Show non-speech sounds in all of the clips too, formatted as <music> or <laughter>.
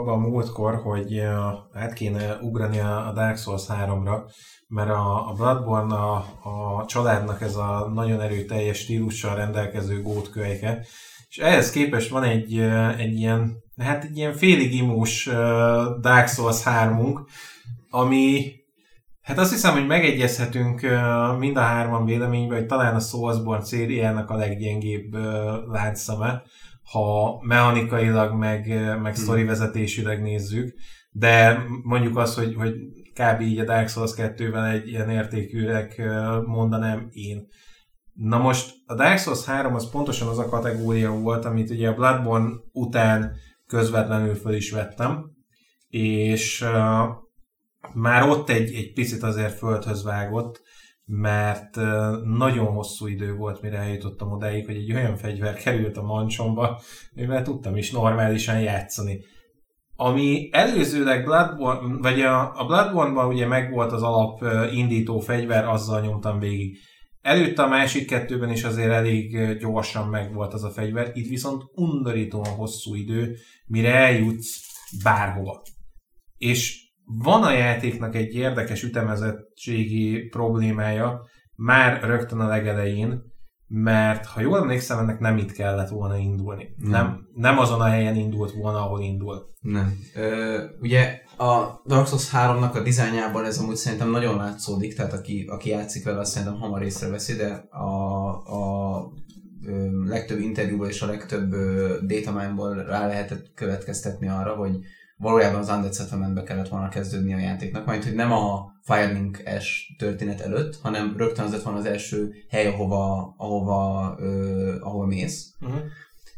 abba a múltkor, hogy át kéne ugrani a Dark Souls 3-ra, mert a, a Bloodborne a, a családnak ez a nagyon erőteljes stílussal rendelkező gótkölyke, és ehhez képest van egy, egy ilyen, hát egy ilyen félig imós Dark Souls 3 ami Hát azt hiszem, hogy megegyezhetünk mind a hárman véleményben, hogy talán a Soulsborne szériának a leggyengébb láncszeme, ha mechanikailag, meg, meg hmm. sztori vezetésileg nézzük, de mondjuk azt, hogy, hogy kb. így a Dark Souls 2-vel egy ilyen értékűnek mondanám én. Na most a Dark Souls 3 az pontosan az a kategória volt, amit ugye a Bloodborne után közvetlenül föl is vettem, és uh, már ott egy, egy picit azért földhöz vágott, mert nagyon hosszú idő volt, mire eljutottam odáig, hogy egy olyan fegyver került a mancsomba, mivel tudtam is normálisan játszani. Ami előzőleg Bloodborne, vagy a, a Bloodborne-ban ugye megvolt az alap indító fegyver, azzal nyomtam végig. Előtte a másik kettőben is azért elég gyorsan megvolt az a fegyver, itt viszont undorítóan hosszú idő, mire eljutsz bárhova. És van a játéknak egy érdekes ütemezettségi problémája, már rögtön a legelején, mert ha jól emlékszem, ennek nem itt kellett volna indulni. Nem. Nem, nem azon a helyen indult volna, ahol indul. Nem. Ö, ugye a Dark Souls 3-nak a dizájnjában ez amúgy szerintem nagyon látszódik, tehát aki, aki játszik vele, azt szerintem hamar észreveszi, de a, a ö, legtöbb interjúból és a legtöbb datamine-ból rá lehetett következtetni arra, hogy valójában az Undead Settlement-be kellett volna kezdődni a játéknak, majd hogy nem a Firelink-es történet előtt, hanem rögtön az lett volna az első hely, ahova, ahova, ö, ahova mész. Uh-huh.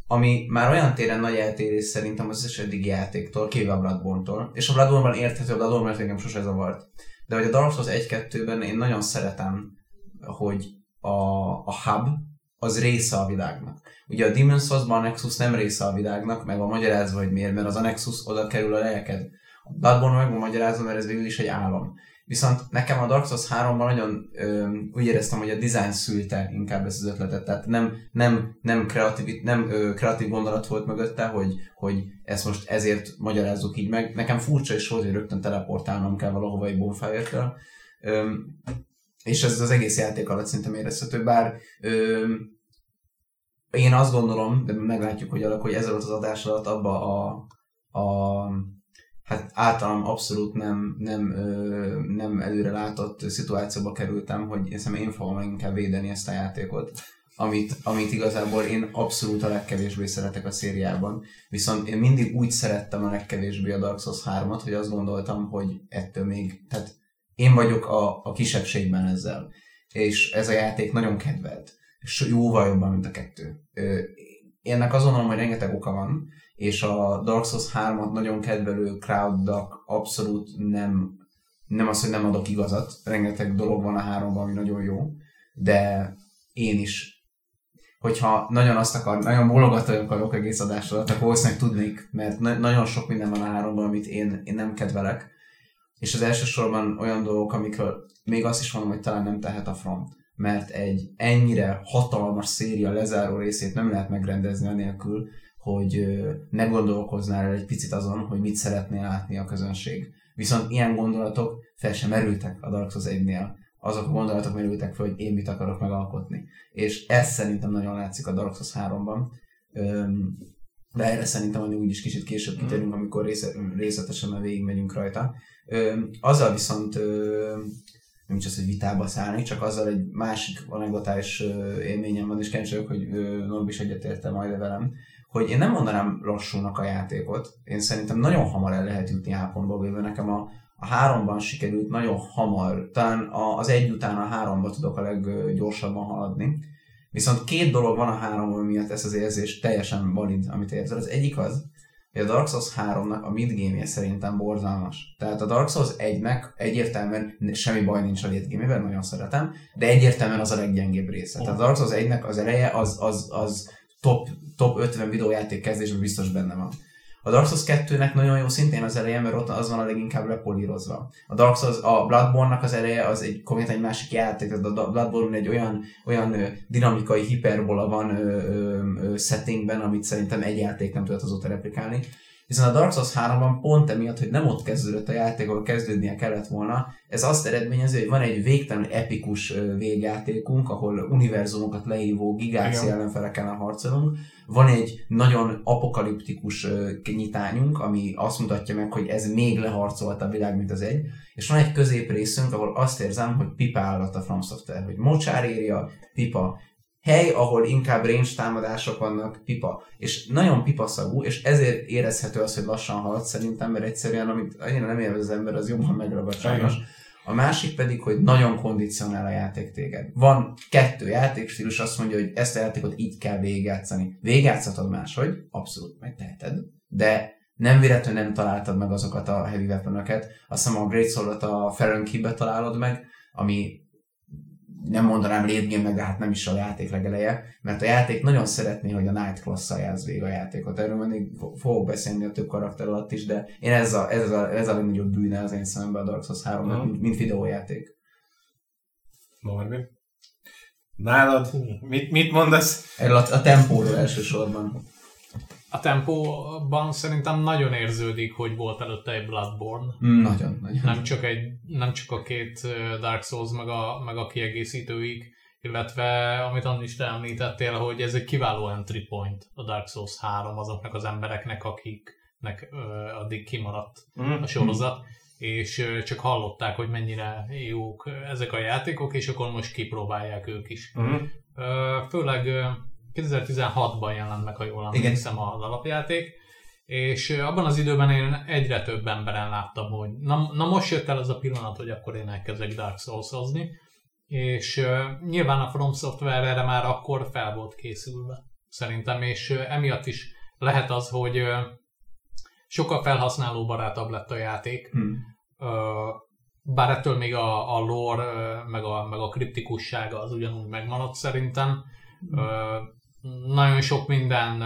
Ami már olyan téren nagy eltérés szerintem az összes eddigi játéktól, kivéve a Bloodborne-tól. És a Bloodborne-ban érthető, a Bloodborne mert engem sose zavart. De hogy a Dark Souls 1-2-ben én nagyon szeretem, hogy a, a hub az része a világnak. Ugye a Demon's Souls-ban a Nexus nem része a világnak, meg van magyarázva, hogy miért, mert az a Nexus oda kerül a lelked. A Bloodborne meg van magyarázva, mert ez végül is egy állam. Viszont nekem a Dark Souls 3-ban nagyon ö, úgy éreztem, hogy a design szülte inkább ezt az ötletet, tehát nem, nem, nem, kreatív, nem ö, kreatív gondolat volt mögötte, hogy, hogy ezt most ezért magyarázzuk így meg. Nekem furcsa is volt, hogy rögtön teleportálnom kell valahova egy bonfire-től. És ez az egész játék alatt szinte érezhető, bár ö, én azt gondolom, de meglátjuk, hogy alakul, hogy ezzel az adás alatt abba a, a hát általam abszolút nem, nem, ö, nem előre látott szituációba kerültem, hogy én én fogom inkább védeni ezt a játékot, amit, amit igazából én abszolút a legkevésbé szeretek a szériában. Viszont én mindig úgy szerettem a legkevésbé a Dark Souls 3-at, hogy azt gondoltam, hogy ettől még, tehát én vagyok a, a kisebbségben ezzel. És ez a játék nagyon kedvelt és jóval jobban, mint a kettő. Ennek azon hogy rengeteg oka van, és a Dark Souls 3-at nagyon kedvelő crowdnak abszolút nem, nem az, hogy nem adok igazat, rengeteg dolog van a háromban, ami nagyon jó, de én is hogyha nagyon azt akar, nagyon bologatni akarok egész adás alatt, akkor valószínűleg tudnék, mert na- nagyon sok minden van a háromban, amit én, én nem kedvelek. És az elsősorban olyan dolgok, amikről még azt is mondom, hogy talán nem tehet a front mert egy ennyire hatalmas széria lezáró részét nem lehet megrendezni anélkül, hogy ne gondolkoznál el egy picit azon, hogy mit szeretnél látni a közönség. Viszont ilyen gondolatok fel sem merültek a Dark Souls 1-nél. Azok a gondolatok merültek fel, hogy én mit akarok megalkotni. És ez szerintem nagyon látszik a Dark Souls 3-ban. De erre szerintem hogy úgyis kicsit később mhm. kitérünk, amikor részletesen végigmegyünk rajta. Azzal viszont nem is az, hogy vitába szállni, csak azzal egy másik anekdotális élményem van, és kíváncsi hogy Norbi is egyetérte majd velem, hogy én nem mondanám lassúnak a játékot, én szerintem nagyon hamar el lehet jutni A pontba, véve nekem a, a háromban sikerült nagyon hamar, talán az egy után a háromba tudok a leggyorsabban haladni, Viszont két dolog van a háromban miatt ez az érzés teljesen valid, amit érzel. Az egyik az, hogy a Dark Souls 3-nak a midgame szerintem borzalmas. Tehát a Dark Souls 1-nek egyértelműen semmi baj nincs a late nagyon szeretem, de egyértelműen az a leggyengébb része. Tehát a Dark Souls 1-nek az eleje az, az, az top, top 50 videójáték kezdésben biztos benne van. A Dark Souls 2-nek nagyon jó szintén az eleje, mert ott az van a leginkább lepolírozva. A Dark Souls, a Bloodborne-nak az eleje az egy konkrétan egy másik játék, tehát a Bloodborne egy olyan, olyan dinamikai hiperbola van ö, ö, ö, settingben, amit szerintem egy játék nem tudott azóta replikálni. Viszont a Dark Souls 3-ban pont emiatt, hogy nem ott kezdődött a játék, ahol kezdődnie kellett volna, ez azt eredményezi, hogy van egy végtelenül epikus végjátékunk, ahol univerzumokat lehívó gigáxi ellenfelekkel harcolunk, van egy nagyon apokaliptikus nyitányunk, ami azt mutatja meg, hogy ez még leharcolta a világ, mint az egy, és van egy középrészünk, ahol azt érzem, hogy pipa állat a From Software, hogy mocsár írja, pipa, hely, ahol inkább range támadások vannak, pipa. És nagyon pipaszagú, és ezért érezhető az, hogy lassan halad szerintem, mert egyszerűen, amit annyira nem élvez az ember, az jobban megragad sajnos. A másik pedig, hogy nagyon kondicionál a játék téged. Van kettő játékstílus, azt mondja, hogy ezt a játékot így kell végigjátszani. Végigjátszhatod máshogy, abszolút megteheted, de nem véletlenül nem találtad meg azokat a heavy weapon Azt hiszem a Great Sword-ot a Ferenkibe találod meg, ami nem mondanám meg, de hát nem is a játék legeleje, mert a játék nagyon szeretné, hogy a Night class játsz végig a játékot. Erről még fogok beszélni a több karakter alatt is, de én ez a, ez a, ez a legnagyobb bűne az én szememben a Dark Souls 3 uh-huh. mint, mint videójáték. Norbi? Nálad mit, mit mondasz? Erről a, a tempóról elsősorban a tempóban szerintem nagyon érződik, hogy volt előtte egy Bloodborne. Mm, nagyon, nagyon. Nem csak, egy, nem csak a két Dark Souls, meg a, meg a kiegészítőik, illetve amit Anni is említettél, hogy ez egy kiváló entry point a Dark Souls 3 azoknak az embereknek, akiknek ö, addig kimaradt mm. a sorozat, és ö, csak hallották, hogy mennyire jók ezek a játékok, és akkor most kipróbálják ők is. Mm. Ö, főleg 2016-ban jelent meg, ha jól emlékszem az alapjáték, és abban az időben én egyre több emberen láttam, hogy na, na most jött el az a pillanat, hogy akkor én elkezdek Dark Souls-ozni, és uh, nyilván a From Software erre már akkor fel volt készülve, szerintem, és uh, emiatt is lehet az, hogy uh, sokkal felhasználóbarátabb lett a játék, hmm. bár ettől még a, a lore, meg a, meg a kriptikussága az ugyanúgy megmaradt szerintem. Hmm. Nagyon sok minden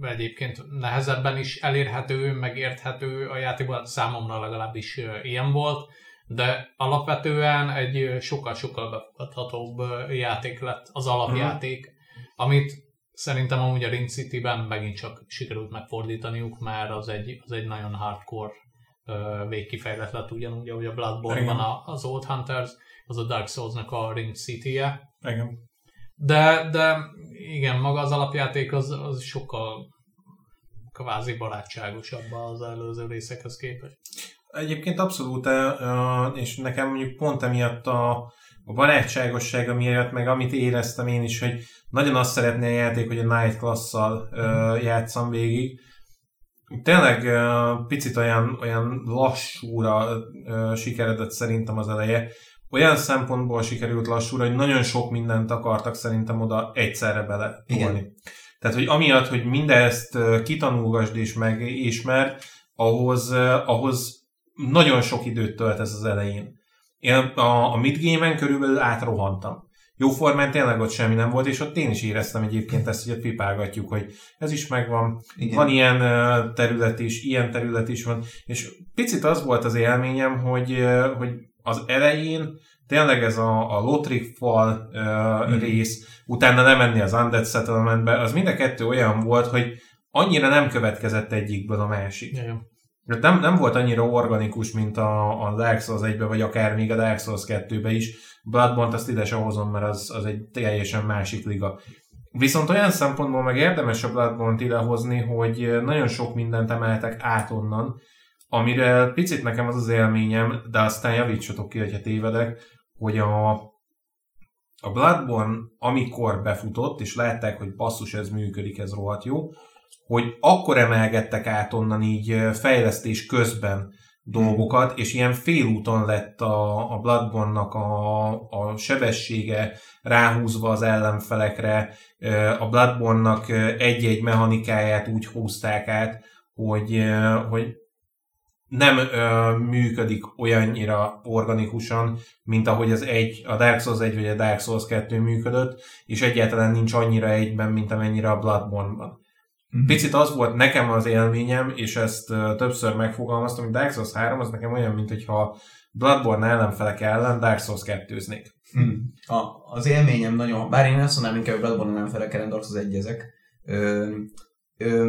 egyébként nehezebben is elérhető, megérthető a játékban, számomra legalábbis ilyen volt, de alapvetően egy sokkal-sokkal befogadhatóbb játék lett az alapjáték, mm. amit szerintem amúgy a Ring City-ben megint csak sikerült megfordítaniuk, mert az egy, az egy nagyon hardcore végkifejlet lett ugyanúgy, ahogy a Bloodborne-ban az Old Hunters, az a Dark Souls-nak a Ring City-je. Igen. De, de igen, maga az alapjáték az, az sokkal kvázi barátságosabb az előző részekhez képest. Egyébként abszolút, és nekem mondjuk pont emiatt a, a barátságosság miatt, meg amit éreztem én is, hogy nagyon azt szeretné a játék, hogy a Night Class-szal uh, játszam végig. Tényleg picit olyan, olyan lassúra sikeredett szerintem az eleje, olyan szempontból sikerült lassúra, hogy nagyon sok mindent akartak szerintem oda egyszerre bele tolni. Tehát, hogy amiatt, hogy mindezt kitanulgasd és megismerd, ahhoz, ahhoz nagyon sok időt tölt ez az elején. Én a, a midgame-en körülbelül átrohantam. Jóformán tényleg ott semmi nem volt, és ott én is éreztem egyébként ezt, hogy ott pipálgatjuk, hogy ez is megvan, Igen. van ilyen terület is, ilyen terület is van, és picit az volt az élményem, hogy, hogy az elején tényleg ez a, a Lotrick fal uh, mm. rész, utána nem menni az Undead Settlementbe, az mind a kettő olyan volt, hogy annyira nem következett egyikből a másik. Yeah. Nem, nem volt annyira organikus, mint a, a Dark Souls 1 vagy akár még a Dark Souls 2-be is. Bloodborne-t azt ide sem hozom, mert az, az egy teljesen másik liga. Viszont olyan szempontból meg érdemes a Bloodborne-t idehozni, hogy nagyon sok mindent emeltek át onnan, amire picit nekem az az élményem, de aztán javítsatok ki, hogyha tévedek, hogy a, a Bloodborne, amikor befutott, és látták, hogy basszus, ez működik, ez rohadt jó, hogy akkor emelgettek át onnan így fejlesztés közben dolgokat, és ilyen félúton lett a, a Bloodborne-nak a, a sebessége ráhúzva az ellenfelekre, a Bloodborne-nak egy-egy mechanikáját úgy húzták át, hogy, hogy nem ö, működik olyannyira organikusan, mint ahogy az egy, a Dark Souls 1 vagy a Dark Souls 2 működött, és egyáltalán nincs annyira egyben, mint amennyire a Bloodborne-ban. Mm-hmm. Picit az volt nekem az élményem, és ezt ö, többször megfogalmaztam, hogy Dark Souls 3 az nekem olyan, mint hogyha Bloodborne ellenfelek ellen Dark Souls 2-znék. Mm. A, az élményem nagyon, bár én azt mondanám inkább, hogy Bloodborne ellenfelek ellen Dark Souls 1 ezek,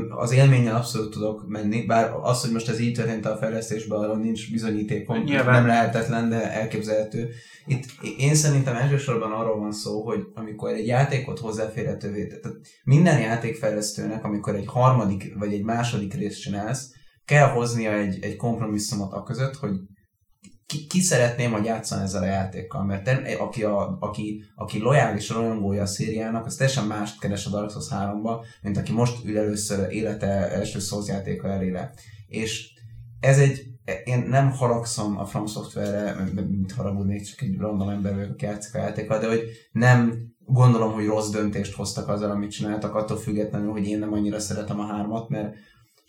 az élménnyel abszolút tudok menni, bár az, hogy most ez így történt a fejlesztésben, arról nincs bizonyítékom, Nyilván. nem lehetetlen, de elképzelhető. Itt én szerintem elsősorban arról van szó, hogy amikor egy játékot hozzáférhetővé, tehát minden játékfejlesztőnek, amikor egy harmadik vagy egy második részt csinálsz, kell hoznia egy, egy kompromisszumot a között, hogy ki, ki szeretném, hogy játszani ezzel a játékkal, mert ten, aki, a, aki, aki lojális rajongója a szériának, az teljesen mást keres a Dark Souls 3-ba, mint aki most ül először élete első Souls játéka elére. És ez egy, én nem haragszom a From Software-re, mint haragudnék, csak egy random ember vagyok, aki játszik a játékkal, de hogy nem gondolom, hogy rossz döntést hoztak azzal, amit csináltak, attól függetlenül, hogy én nem annyira szeretem a hármat, mert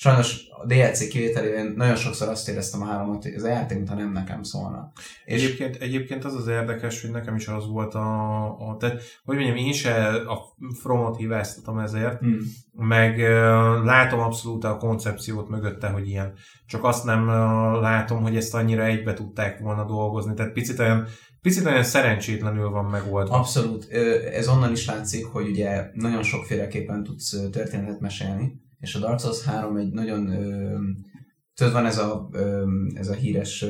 sajnos a DLC kivételével nagyon sokszor azt éreztem a háromot, hogy ez a játék, mintha nem nekem szólna. És egyébként, egyébként az az érdekes, hogy nekem is az volt a, a tehát, hogy mondjam, én se a Fromot hibáztatom ezért, hmm. meg látom abszolút a koncepciót mögötte, hogy ilyen. Csak azt nem látom, hogy ezt annyira egybe tudták volna dolgozni. Tehát picit olyan picit olyan szerencsétlenül van megoldva. Abszolút. Ez onnan is látszik, hogy ugye nagyon sokféleképpen tudsz történetet mesélni és a Dark Souls 3 egy nagyon tudod, van ez a, ez a híres,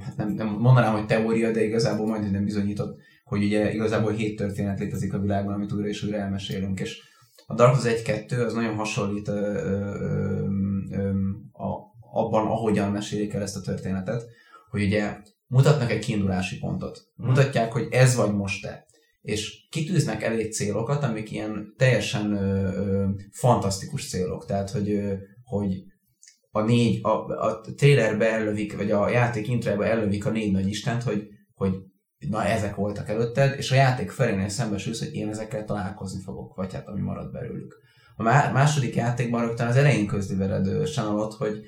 hát nem, nem mondanám, hogy teória, de igazából majd nem bizonyított, hogy ugye igazából hét történet létezik a világban, amit újra és újra elmesélünk, és a Dark Souls 1-2 az nagyon hasonlít ö, ö, ö, a, abban, ahogyan mesélik el ezt a történetet, hogy ugye mutatnak egy kiindulási pontot. Mutatják, hogy ez vagy most te és kitűznek elég célokat, amik ilyen teljesen ö, ö, fantasztikus célok. Tehát, hogy, ö, hogy a négy, a, a trailerbe ellövik, vagy a játék intrába ellövik a négy nagy istent, hogy, hogy na ezek voltak előtted, és a játék felénél szembesülsz, hogy én ezekkel találkozni fogok, vagy hát ami marad belőlük. A második játékban rögtön az elején közli veled Sanalot, hogy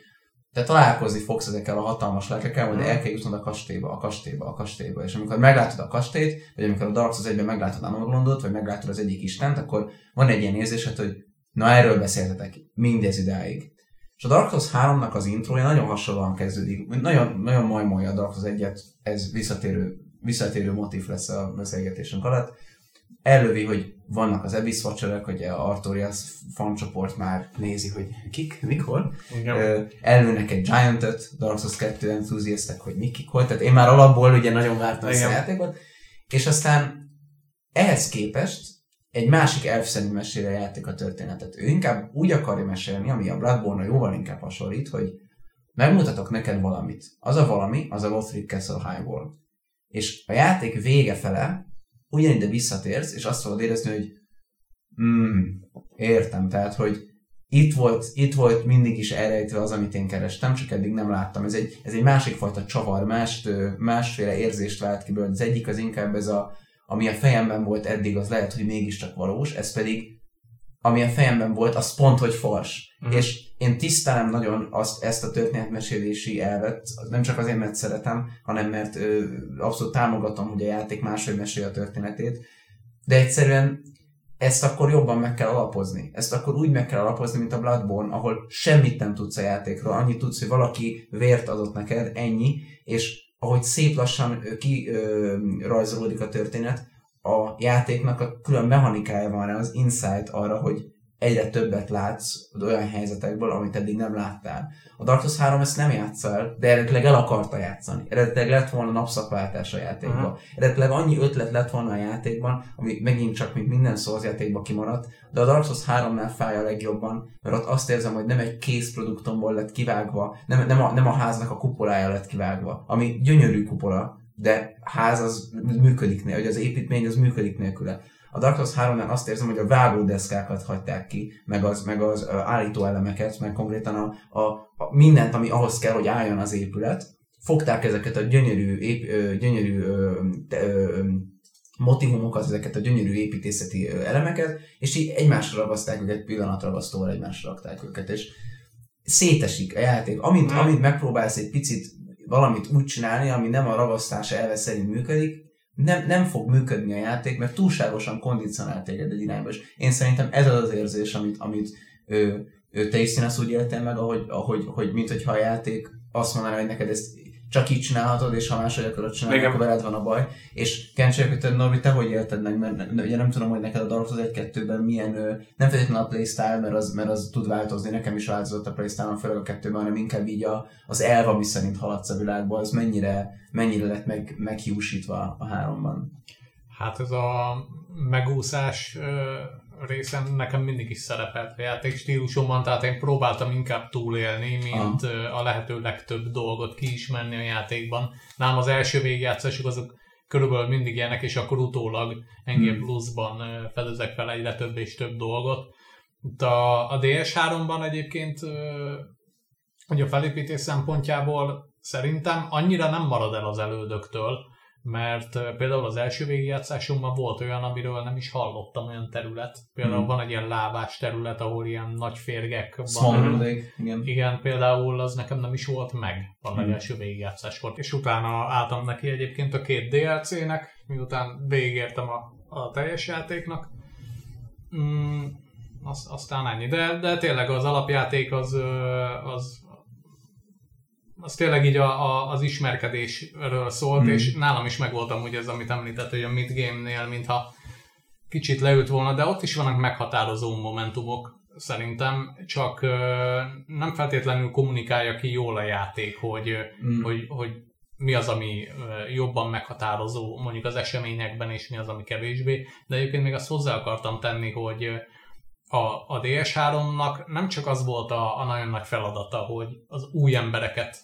te találkozni fogsz ezekkel a hatalmas lelkekkel, hogy el kell jutnod a kastélyba, a kastélyba, a kastélyba. És amikor meglátod a kastélyt, vagy amikor a Dark Souls 1 meglátod Anorlondot, vagy meglátod az egyik istent, akkor van egy ilyen érzésed, hogy na erről beszéltetek mindez idáig. És a Dark Souls 3-nak az introja nagyon hasonlóan kezdődik. Nagyon, nagyon majmolja a Dark Souls 1-et, ez visszatérő, visszatérő motiv lesz a beszélgetésünk alatt elővi, hogy vannak az Abyss Watcherek, hogy a Artorias fancsoport már nézi, hogy kik, mikor. Igen. Előnek egy Giant-öt, Dark Souls 2 enthusiastek, hogy mi, kik, hol. Tehát én már alapból ugye nagyon vártam ezt a játékot. És aztán ehhez képest egy másik elfszerű mesél a játék a történetet. Ő inkább úgy akarja mesélni, ami a bloodborne jóval inkább hasonlít, hogy megmutatok neked valamit. Az a valami, az a Lothric Castle High World. És a játék vége fele ugyanide visszatérsz, és azt fogod érezni, hogy mm, értem, tehát, hogy itt volt, itt volt mindig is elrejtve az, amit én kerestem, csak eddig nem láttam. Ez egy, ez egy másik fajta csavar, más, másféle érzést vált ki belőle. Az egyik az inkább ez a, ami a fejemben volt eddig, az lehet, hogy mégiscsak valós, ez pedig, ami a fejemben volt, az pont, hogy fals. Uh-huh. És én tisztelem nagyon azt, ezt a történetmesélési elvet, nem csak azért, mert szeretem, hanem mert ö, abszolút támogatom, hogy a játék máshogy mesél a történetét, de egyszerűen ezt akkor jobban meg kell alapozni. Ezt akkor úgy meg kell alapozni, mint a Bloodborne, ahol semmit nem tudsz a játékról, annyit tudsz, hogy valaki vért adott neked, ennyi, és ahogy szép lassan kirajzolódik a történet, a játéknak a külön mechanikája van rá, az insight arra, hogy egyre többet látsz olyan helyzetekből, amit eddig nem láttál. A Dark Souls 3 ezt nem játsza el, de eredetileg el akarta játszani. Eredetileg lett volna napszakváltás a játékban. Uh-huh. Eredetileg annyi ötlet lett volna a játékban, ami megint csak, mint minden Souls játékban kimaradt, de a Dark Souls 3-nál fáj a legjobban, mert ott azt érzem, hogy nem egy készproduktomból lett kivágva, nem, nem, a, nem a háznak a kupolája lett kivágva, ami gyönyörű kupola, de ház az működik nélkül, hogy az építmény az működik nélküle. A Dark Souls 3-nál azt érzem, hogy a vágódeszkákat hagyták ki, meg az, meg az állító elemeket, meg konkrétan a, a, a mindent, ami ahhoz kell, hogy álljon az épület. Fogták ezeket a gyönyörű, ép, ö, gyönyörű ö, ö, motivumokat, ezeket a gyönyörű építészeti elemeket, és így egymásra ragaszták őket, pillanatragasztóval egymásra rakták őket, és szétesik a játék. Amint, amint megpróbálsz egy picit valamit úgy csinálni, ami nem a ragasztás elve szerint működik, nem, nem fog működni a játék, mert túlságosan kondicionál téged egy irányba. És én szerintem ez az az érzés, amit, amit ő, ő te is színasz úgy éltél meg, ahogy, ahogy, hogy mint hogyha a játék azt mondaná, hogy neked ezt csak így csinálhatod, és ha máshogy akarod csinálni, Igen. akkor veled van a baj. És te, Norbi, te hogy élted meg? Mert ugye nem tudom, hogy neked a Dark Souls 1-2-ben milyen, nem feltétlenül a playstyle, mert az, mert az tud változni, nekem is változott a playstyle főleg a kettőben, hanem inkább így a, az elv, ami szerint haladsz a világba, az mennyire, mennyire lett meg, meghiúsítva a háromban. Hát ez a megúszás ö, részen nekem mindig is szerepelt a játék stílusomban, tehát én próbáltam inkább túlélni, mint ö, a lehető legtöbb dolgot kiismerni a játékban. Nálam az első végigjátszások azok körülbelül mindig ilyenek, és akkor utólag NG Hmm. Plus-ban fedezek fel egyre több és több dolgot. Itt a, a DS3-ban egyébként hogy a felépítés szempontjából szerintem annyira nem marad el az elődöktől, mert például az első végigjátszásomban volt olyan, amiről nem is hallottam olyan terület. Például Hmm. van egy ilyen lábás terület, ahol ilyen nagy férgek van. Igen. Igen, például az nekem nem is volt meg a Hmm. legelső végigjátszáskor. És utána álltam neki egyébként a két DLC-nek, miután végigértem a, a teljes játéknak. Mm, az, aztán ennyi. De, de tényleg az alapjáték az, az, az tényleg így a, a, az ismerkedésről szólt, Hmm. és nálam is megvoltam ugye ez, amit említett, hogy a midgame-nél, mintha kicsit leült volna, de ott is vannak meghatározó momentumok szerintem, csak nem feltétlenül kommunikálja ki jól a játék, hogy, Mm. hogy, hogy mi az, ami jobban meghatározó mondjuk az eseményekben, és mi az, ami kevésbé. De egyébként még azt hozzá akartam tenni, hogy a, a DS3-nak nem csak az volt a, a nagyon nagy feladata, hogy az új embereket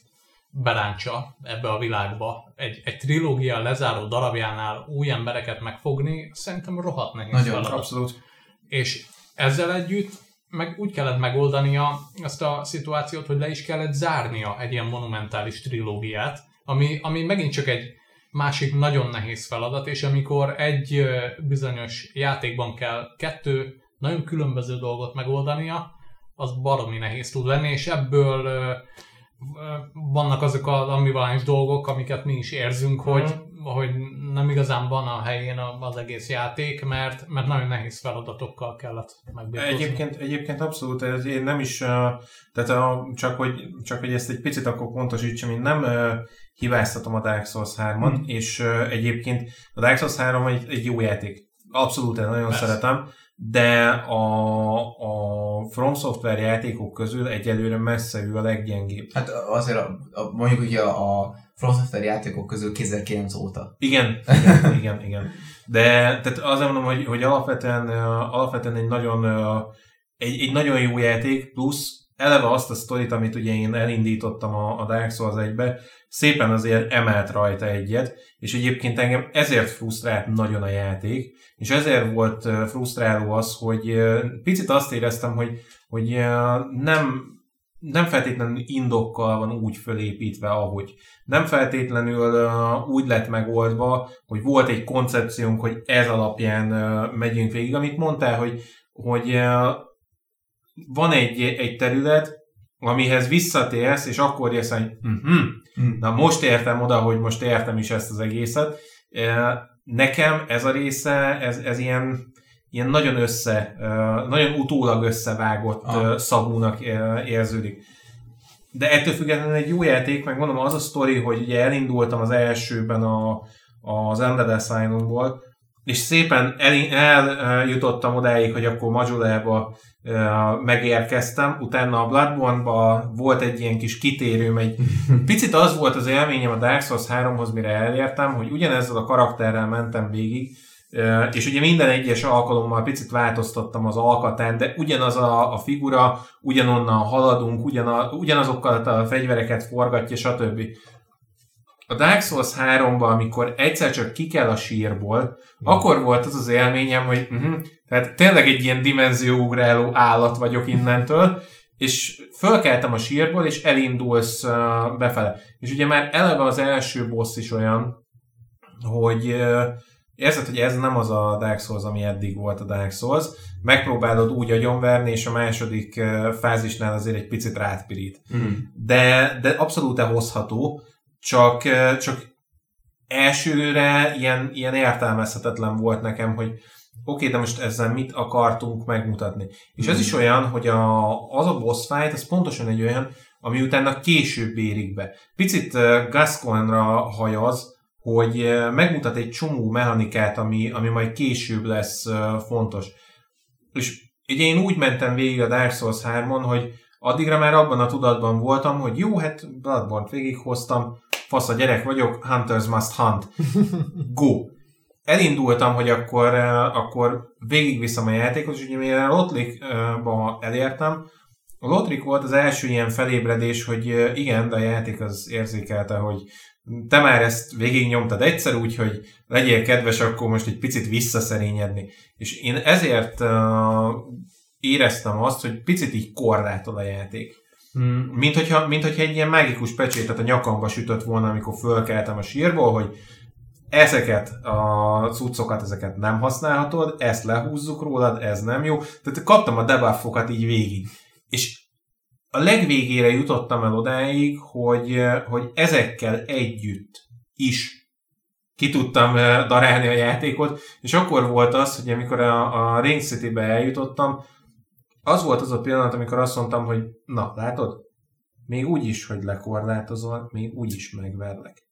beráncsa ebbe a világba. Egy, egy trilógia lezáró darabjánál új embereket megfogni, szerintem rohadt nehéz Nagyon, feladat. Abszolút. És ezzel együtt meg úgy kellett megoldania azt a szituációt, hogy le is kellett zárnia egy ilyen monumentális trilógiát, ami, ami megint csak egy másik nagyon nehéz feladat, és amikor egy bizonyos játékban kell kettő nagyon különböző dolgot megoldania, az baromi nehéz tud lenni, és ebből ö, ö, vannak azok az ambivalens dolgok, amiket mi is érzünk, hogy, hogy nem igazán van a helyén az egész játék, mert, mert nagyon nehéz feladatokkal kellett megbírkozni. Egyébként, egyébként abszolút, ez én nem is, tehát a, csak, hogy, csak hogy ezt egy picit akkor pontosítsam, én nem hibáztatom a Dark Souls 3-at, Hmm. és egyébként a Dark Souls 3 egy, egy jó játék. Abszolút, én nagyon Persze. szeretem, de a, a From Software játékok közül egyelőre messze ő a leggyengébb. Hát azért a, a, mondjuk ugye a, a From Software játékok közül 2009 óta. Igen, igen, igen, igen. De tehát azért mondom, hogy, hogy alapvetően, alapvetően egy nagyon, egy, egy nagyon jó játék, plusz eleve azt a sztorit, amit ugye én elindítottam a, a Dark Souls 1-be, szépen azért emelt rajta egyet, és egyébként engem ezért frusztrált nagyon a játék, és ezért volt frusztráló az, hogy picit azt éreztem, hogy, hogy nem, nem feltétlenül indokkal van úgy fölépítve, ahogy. Nem feltétlenül úgy lett megoldva, hogy volt egy koncepciónk, hogy ez alapján megyünk végig, amit mondtál, hogy, hogy van egy, egy terület, amihez visszatérsz, és akkor jössz, hogy uh-huh, Mm. na most értem oda, hogy most értem is ezt az egészet. Nekem ez a része, ez, ez ilyen, ilyen nagyon össze, nagyon utólag összevágott Ah. szagúnak érződik. De ettől függetlenül egy jó játék, meg mondom, az a sztori, hogy ugye elindultam az elsőben a, az Ended Asylumból, és szépen el- eljutottam odáig, hogy akkor Majorába uh, megérkeztem, utána a Bloodborne-ba volt egy ilyen kis kitérőm, egy <laughs> picit az volt az élményem a Dark Souls 3-hoz, mire elértem, hogy ugyanezzel a karakterrel mentem végig, Ö, és ugye minden egyes alkalommal picit változtattam az alkatán, de ugyanaz a, a figura, ugyanonnan haladunk, ugyana, ugyanazokkal a fegyvereket forgatja, stb. A Dark Souls 3-ban, amikor egyszer csak ki kell a sírból, akkor volt az az élményem, hogy uh-huh, tehát tényleg egy ilyen dimenzióugráló állat vagyok innentől, és fölkeltem a sírból, és elindulsz uh, befele. És ugye már eleve az első boss is olyan, hogy uh, érzed, hogy ez nem az a Dark Souls, ami eddig volt a Dark Souls, megpróbálod úgy agyonverni, és a második uh, fázisnál azért egy picit rátpirít. Mm. De, de abszolút hozható, csak, csak elsőre ilyen, ilyen értelmezhetetlen volt nekem, hogy oké, okay, de most ezzel mit akartunk megmutatni. És ez is olyan, hogy a, az a boss fight, az pontosan egy olyan, ami utána később érik be. Picit Gascoigne-ra hajaz, hogy megmutat egy csomó mechanikát, ami, ami majd később lesz fontos. És ugye én úgy mentem végig a Dark Souls 3-on, hogy addigra már abban a tudatban voltam, hogy jó, hát Bloodborne-t végighoztam, fasz a gyerek vagyok, Hunters must hunt. Go! Elindultam, hogy akkor, akkor végigviszem a játékot, és ugye mire Lotlikba elértem, a Lotrik volt az első ilyen felébredés, hogy igen, de a játék az érzékelte, hogy te már ezt végignyomtad egyszer úgy, hogy legyél kedves, akkor most egy picit visszaszerényedni. És én ezért uh, éreztem azt, hogy picit így korlátol a játék. Hmm. Mint, hogyha, mint hogyha egy ilyen mágikus pecsétet a nyakamba sütött volna, amikor fölkeltem a sírból, hogy ezeket a cuccokat, ezeket nem használhatod, ezt lehúzzuk rólad, ez nem jó. Tehát kaptam a debuffokat így végig. És a legvégére jutottam el odáig, hogy, hogy ezekkel együtt is ki tudtam darálni a játékot, és akkor volt az, hogy amikor a, a Ring City-be eljutottam, az volt az a pillanat, amikor azt mondtam, hogy na, látod? Még úgy is, hogy lekorlátozol, még úgy is megverlek.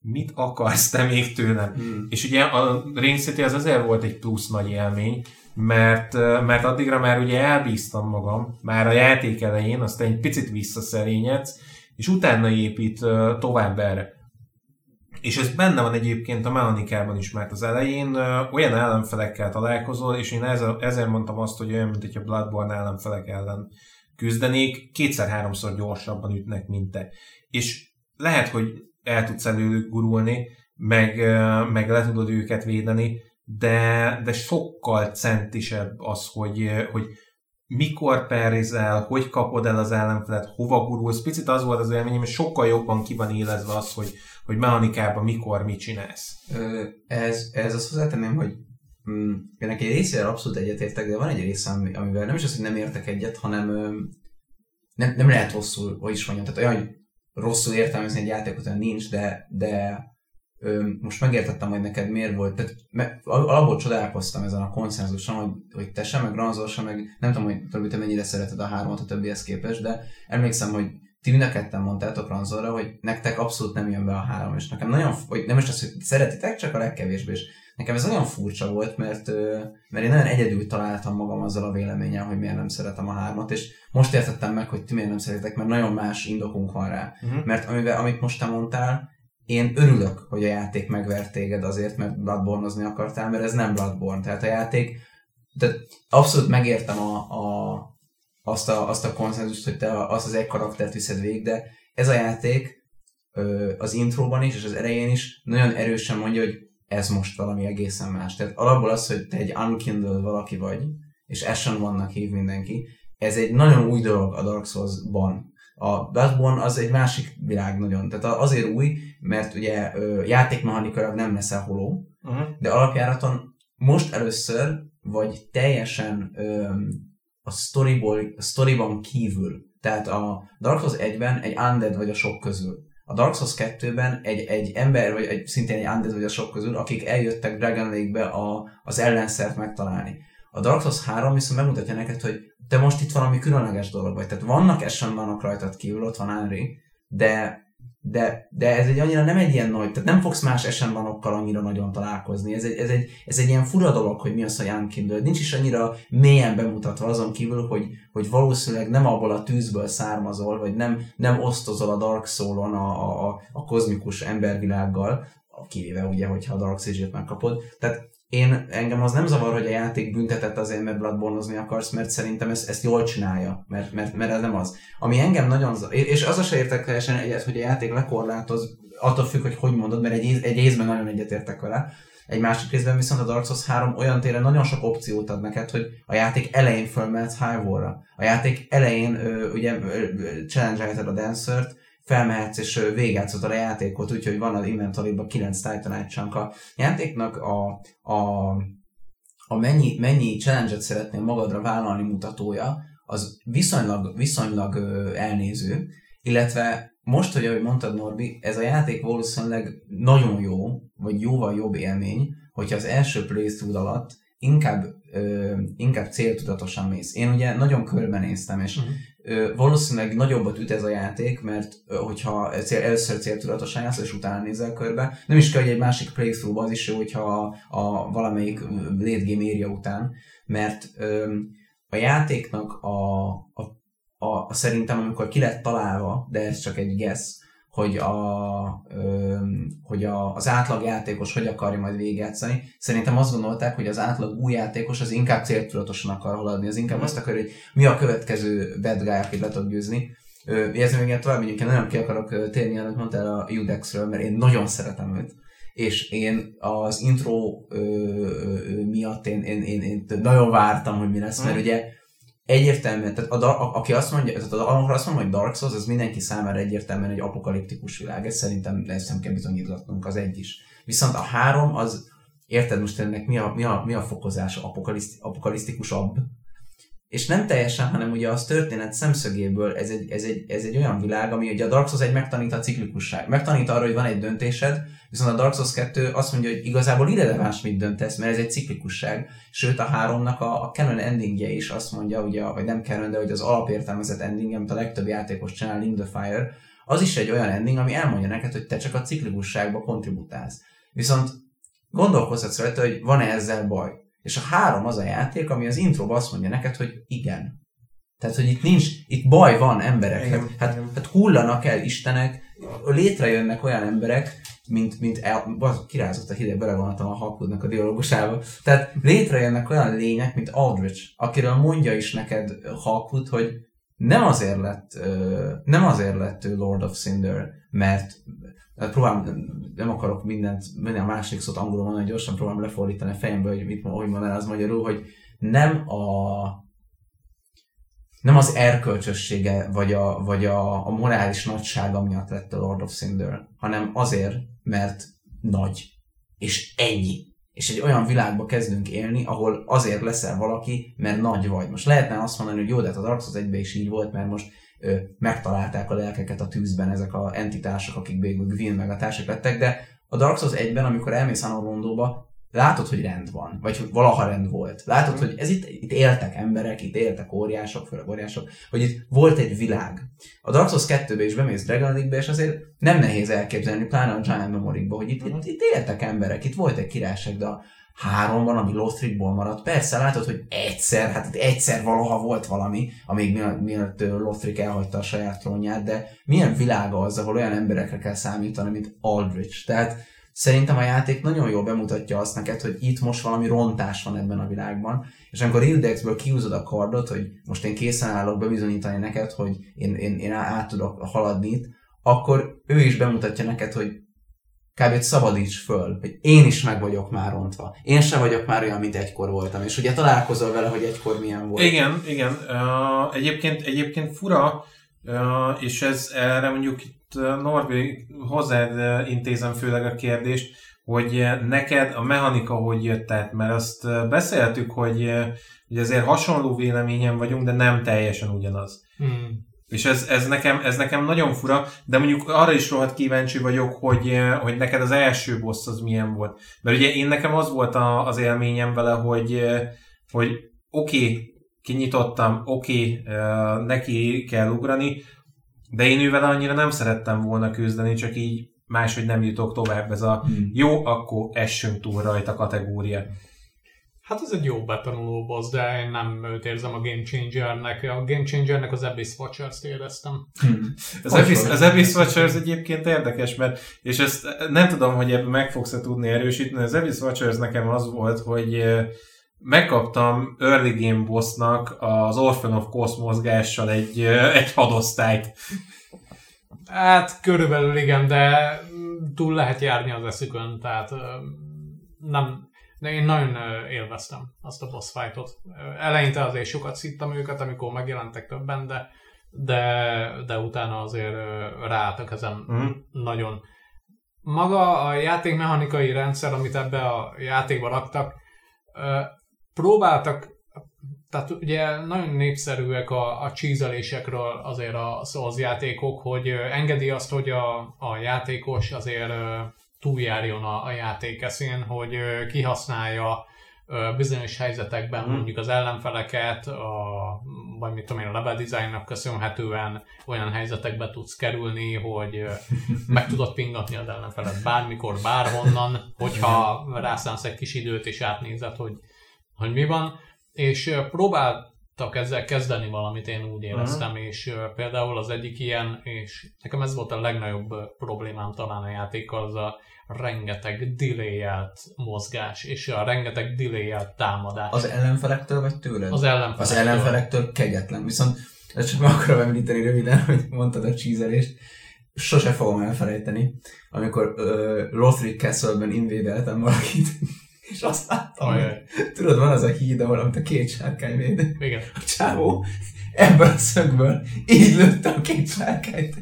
Mit akarsz te még tőlem? Hmm. És ugye a Ring City az azért volt egy plusz nagy élmény, mert, mert addigra már ugye elbíztam magam, már a játék elején, aztán egy picit visszaszerényedsz, és utána épít tovább erre. És ez benne van egyébként a mechanikában is, mert az elején olyan ellenfelekkel találkozol, és én ezért mondtam azt, hogy olyan, mint hogyha Bloodborne ellenfelek ellen küzdenék, kétszer-háromszor gyorsabban ütnek, mint te. És lehet, hogy el tudsz előlük gurulni, meg, meg le tudod őket védeni, de, de sokkal centisebb az, hogy, hogy mikor perizel, hogy kapod el az ellenfelet, hova gurulsz. Picit az volt az élményem, hogy sokkal jobban ki van élezve az, hogy, hogy mechanikában mikor mit csinálsz. Ö, ez, ez azt hozzátenném, hogy mm, ennek egy részére abszolút egyetértek, de van egy része, amivel nem is az, hogy nem értek egyet, hanem nem, nem lehet rosszul, hogy is mondjam, tehát olyan rosszul értelmezni egy játékot, olyan nincs, de, de most megértettem, hogy neked miért volt, tehát me, alapból csodálkoztam ezen a konszenzuson, hogy, hogy te sem, meg Granzor sem, meg nem tudom, hogy te mennyire szereted a hármat a többihez képest, de emlékszem, hogy ti mind a ketten mondtátok Ranzorra, hogy nektek abszolút nem jön be a három, és nekem nagyon, hogy nem is az, hogy szeretitek, csak a legkevésbé, és nekem ez nagyon furcsa volt, mert, mert én nagyon egyedül találtam magam azzal a véleményen, hogy miért nem szeretem a hármat, és most értettem meg, hogy ti miért nem szeretitek, mert nagyon más indokunk van rá. Uh-huh. Mert amivel, amit most te mondtál, én örülök, hogy a játék megvert téged azért, mert bloodborne akartál, mert ez nem Bloodborne. Tehát a játék, tehát abszolút megértem a, a, azt, a, azt a konszenzust, hogy te azt az egy karaktert viszed végig, de ez a játék az intróban is, és az elején is nagyon erősen mondja, hogy ez most valami egészen más. Tehát alapból az, hogy te egy unkindled valaki vagy, és Ashen vannak hív mindenki, ez egy nagyon új dolog a Dark Souls-ban. A Bloodborne az egy másik világ nagyon. Tehát azért új, mert ugye játékmechanikailag nem leszel holó, uh-huh. de alapjáraton most először, vagy teljesen ö, a storyból, a storyban kívül. Tehát a Dark Souls 1-ben egy undead vagy a sok közül. A Dark Souls 2-ben egy, egy ember, vagy egy, szintén egy undead vagy a sok közül, akik eljöttek Dragon Lake-be a, az ellenszert megtalálni. A Dark Souls 3 viszont megmutatja neked, hogy te most itt valami különleges dolog vagy. Tehát vannak esembanok rajtad kívül, ott van Henry, de de, de ez egy annyira nem egy ilyen nagy, tehát nem fogsz más esemvanokkal annyira nagyon találkozni. Ez egy, ez, egy, ez egy ilyen fura dolog, hogy mi az a Young Kindle. Nincs is annyira mélyen bemutatva azon kívül, hogy, hogy valószínűleg nem abból a tűzből származol, vagy nem, nem osztozol a Dark Soul-on a, a, a kozmikus embervilággal, kivéve ugye, hogyha a Dark Sage-et megkapod. Tehát én, engem az nem zavar, hogy a játék büntetett azért, mert bloodborne akarsz, mert szerintem ezt, ezt jól csinálja, mert, mert, mert ez nem az. Ami engem nagyon zavar, és az a se értek teljesen egyet, hogy a játék lekorlátoz, attól függ, hogy hogy mondod, mert egy, egy részben nagyon egyetértek vele, egy másik részben viszont a Dark Souls 3 olyan téren nagyon sok opciót ad neked, hogy a játék elején fölmehetsz high A játék elején ö, ugye challenge a Dancer-t, felmehetsz és végigjátszod a játékot, úgyhogy van az inventory 9 Titanite chunk. A játéknak a, a, a mennyi, mennyi challenge-et szeretnél magadra vállalni mutatója, az viszonylag, viszonylag elnéző, illetve most, hogy ahogy mondtad Norbi, ez a játék valószínűleg nagyon jó, vagy jóval jobb élmény, hogyha az első playthrough alatt inkább, ö, inkább céltudatosan mész. Én ugye nagyon körbenéztem, és Mhm. ö, valószínűleg nagyobbat üt ez a játék, mert ö, hogyha cél, először céltudatosan játszol, és utána nézel körbe, nem is kell, hogy egy másik playthrough az is jó, hogyha a, a valamelyik late game area után, mert ö, a játéknak a, a, a, a szerintem, amikor ki lett találva, de ez csak egy guess, hogy, a, ö, hogy a, az átlag játékos hogy akarja majd végigjátszani. Szerintem azt gondolták, hogy az átlag új játékos az inkább céltudatosan akar haladni, az inkább azt akarja, hogy mi a következő bad guy, akit le tud győzni. Érzem, hogy tovább megyünk, én nagyon ki akarok térni, amit mondtál a Udexről, mert én nagyon szeretem őt és én az intro ö, ö, miatt én, én, én, én nagyon vártam, hogy mi lesz, mert Mm. ugye egyértelműen, tehát a, a, aki azt mondja, tehát a, azt mondom, hogy Dark Souls, az mindenki számára egyértelműen egy apokaliptikus világ, ez szerintem ezt nem kell bizonyítgatnunk, az egy is. Viszont a három az, érted most ennek mi a, mi a, mi a fokozása, apokaliszt, apokalisztikusabb, és nem teljesen, hanem ugye az történet szemszögéből ez egy, ez egy, ez egy olyan világ, ami ugye a Dark Souls egy megtanít a ciklikusság. Megtanít arra, hogy van egy döntésed, viszont a Dark Souls 2 azt mondja, hogy igazából irreleváns, mit döntesz, mert ez egy ciklikusság. Sőt, a háromnak a, a canon endingje is azt mondja, ugye, vagy nem canon, de hogy az alapértelmezett ending, amit a legtöbb játékos csinál, Link the Fire, az is egy olyan ending, ami elmondja neked, hogy te csak a ciklikusságba kontributálsz. Viszont gondolkozhatsz rajta, hogy van-e ezzel baj. És a három az a játék, ami az introban azt mondja neked, hogy igen. Tehát, hogy itt nincs, itt baj van emberek. Igen, Hát, hát, hát hullanak el istenek, létrejönnek olyan emberek, mint, mint el, az, kirázott a hideg, belegondoltam a Hawkwoodnak a dialógusába. Tehát létrejönnek olyan lények, mint Aldrich, akiről mondja is neked Hawkwood, hogy nem azért lett, nem azért lett Lord of Cinder, mert hát próbálom, nem akarok mindent, minden másik szót angolul mondani, gyorsan próbálom lefordítani a fejembe, hogy mit hogy mondaná az magyarul, hogy nem a nem az erkölcsössége, vagy a, vagy a, a morális nagysága miatt lett a Lord of Cinder, hanem azért, mert nagy. És ennyi. És egy olyan világba kezdünk élni, ahol azért leszel valaki, mert nagy vagy. Most lehetne azt mondani, hogy jó, de hát a Dark Souls 1 is így volt, mert most megtalálták a lelkeket a tűzben ezek a entitások, akik végül Gwyn meg a társak lettek, de a Dark Souls 1-ben, amikor elmész Anor Londóba, látod, hogy rend van, vagy hogy valaha rend volt. Látod, hogy ez itt, itt éltek emberek, itt éltek óriások, főleg óriások, hogy itt volt egy világ. A Dark Souls 2-be is bemész Dragon League-be, és azért nem nehéz elképzelni, pláne a Giant memory hogy itt, itt, itt, éltek emberek, itt volt egy királyság, de a háromban, ami Lothrikból maradt, persze látod, hogy egyszer, hát itt egyszer valaha volt valami, amíg mielőtt, ö, Lothrik elhagyta a saját trónját, de milyen világa az, ahol olyan emberekre kell számítani, mint Aldrich. Tehát szerintem a játék nagyon jól bemutatja azt neked, hogy itt most valami rontás van ebben a világban, és amikor Indexből kiúzod a kardot, hogy most én készen állok bebizonyítani neked, hogy én, én, én át tudok haladni itt, akkor ő is bemutatja neked, hogy kb. szabadíts föl, hogy én is meg vagyok már rontva. Én sem vagyok már olyan, mint egykor voltam. És ugye találkozol vele, hogy egykor milyen volt. Igen, igen. Uh, egyébként, egyébként fura, uh, és ez erre mondjuk itt Norvi hozzád intézem főleg a kérdést, hogy neked a mechanika hogy jött át, mert azt beszéltük, hogy, hogy azért hasonló véleményen vagyunk, de nem teljesen ugyanaz. Hmm. És ez, ez, nekem, ez nekem nagyon fura, de mondjuk arra is rohadt kíváncsi vagyok, hogy, eh, hogy neked az első boss az milyen volt. Mert ugye én nekem az volt a, az élményem vele, hogy, eh, hogy oké, okay, kinyitottam, oké, okay, neki kell ugrani, de én ővel annyira nem szerettem volna küzdeni, csak így máshogy nem jutok tovább. Ez a Hmm. jó, akkor essünk túl rajta kategória. Hát ez egy jó betanuló boss, de én nem őt érzem a Game Changernek. A Game Changernek az Abyss Watchers-t éreztem. Hmm. Az Abyss, az Abyss Watchers egyébként érdekes, mert, és ezt nem tudom, hogy ebben meg fogsz-e tudni erősíteni, az Abyss Watchers nekem az volt, hogy megkaptam Early Game Bossnak az Orphan of Cosmos mozgással egy, egy hadosztályt. Hát körülbelül igen, de mm, túl lehet járni az eszükön, tehát nem, de én nagyon élveztem azt a boss fightot. Eleinte azért sokat szittam őket, amikor megjelentek többen, de, de, de utána azért ö, ráálltak ezen Mhm. nagyon. Maga a játékmechanikai rendszer, amit ebbe a játékba raktak, próbáltak, tehát ugye nagyon népszerűek a, a csízelésekről azért a Souls játékok, hogy engedi azt, hogy a, a játékos azért túljárjon a, a játékeszén, hogy ö, kihasználja bizonyos helyzetekben Mhm. mondjuk az ellenfeleket, a, vagy mit tudom én, a level designnak köszönhetően olyan helyzetekbe tudsz kerülni, hogy <laughs> meg tudod pingatni az ellenfelet bármikor, bárhonnan, hogyha rászánsz egy kis időt és átnézed, hogy, hogy mi van. És ö, próbáltak ezzel kezdeni valamit, én úgy éreztem, és ö, például az egyik ilyen, és nekem ez volt a legnagyobb problémám talán a játékkal, az a rengeteg delay mozgás, és a rengeteg delay támadás. Az ellenfelektől vagy tőled? az ellenfelektől. Az ellenfelektől kegyetlen. Viszont ezt csak meg akarom említeni röviden, hogy mondtad a cheezelést. Sose fogom elfelejteni, amikor uh, Lothric Castle-ben invédeltem valakit, és azt láttam, hogy tudod, van az a híd, ahol amit a két sárkány véd. Igen. A csávó ebből a szögből így lőtte a két sárkányt.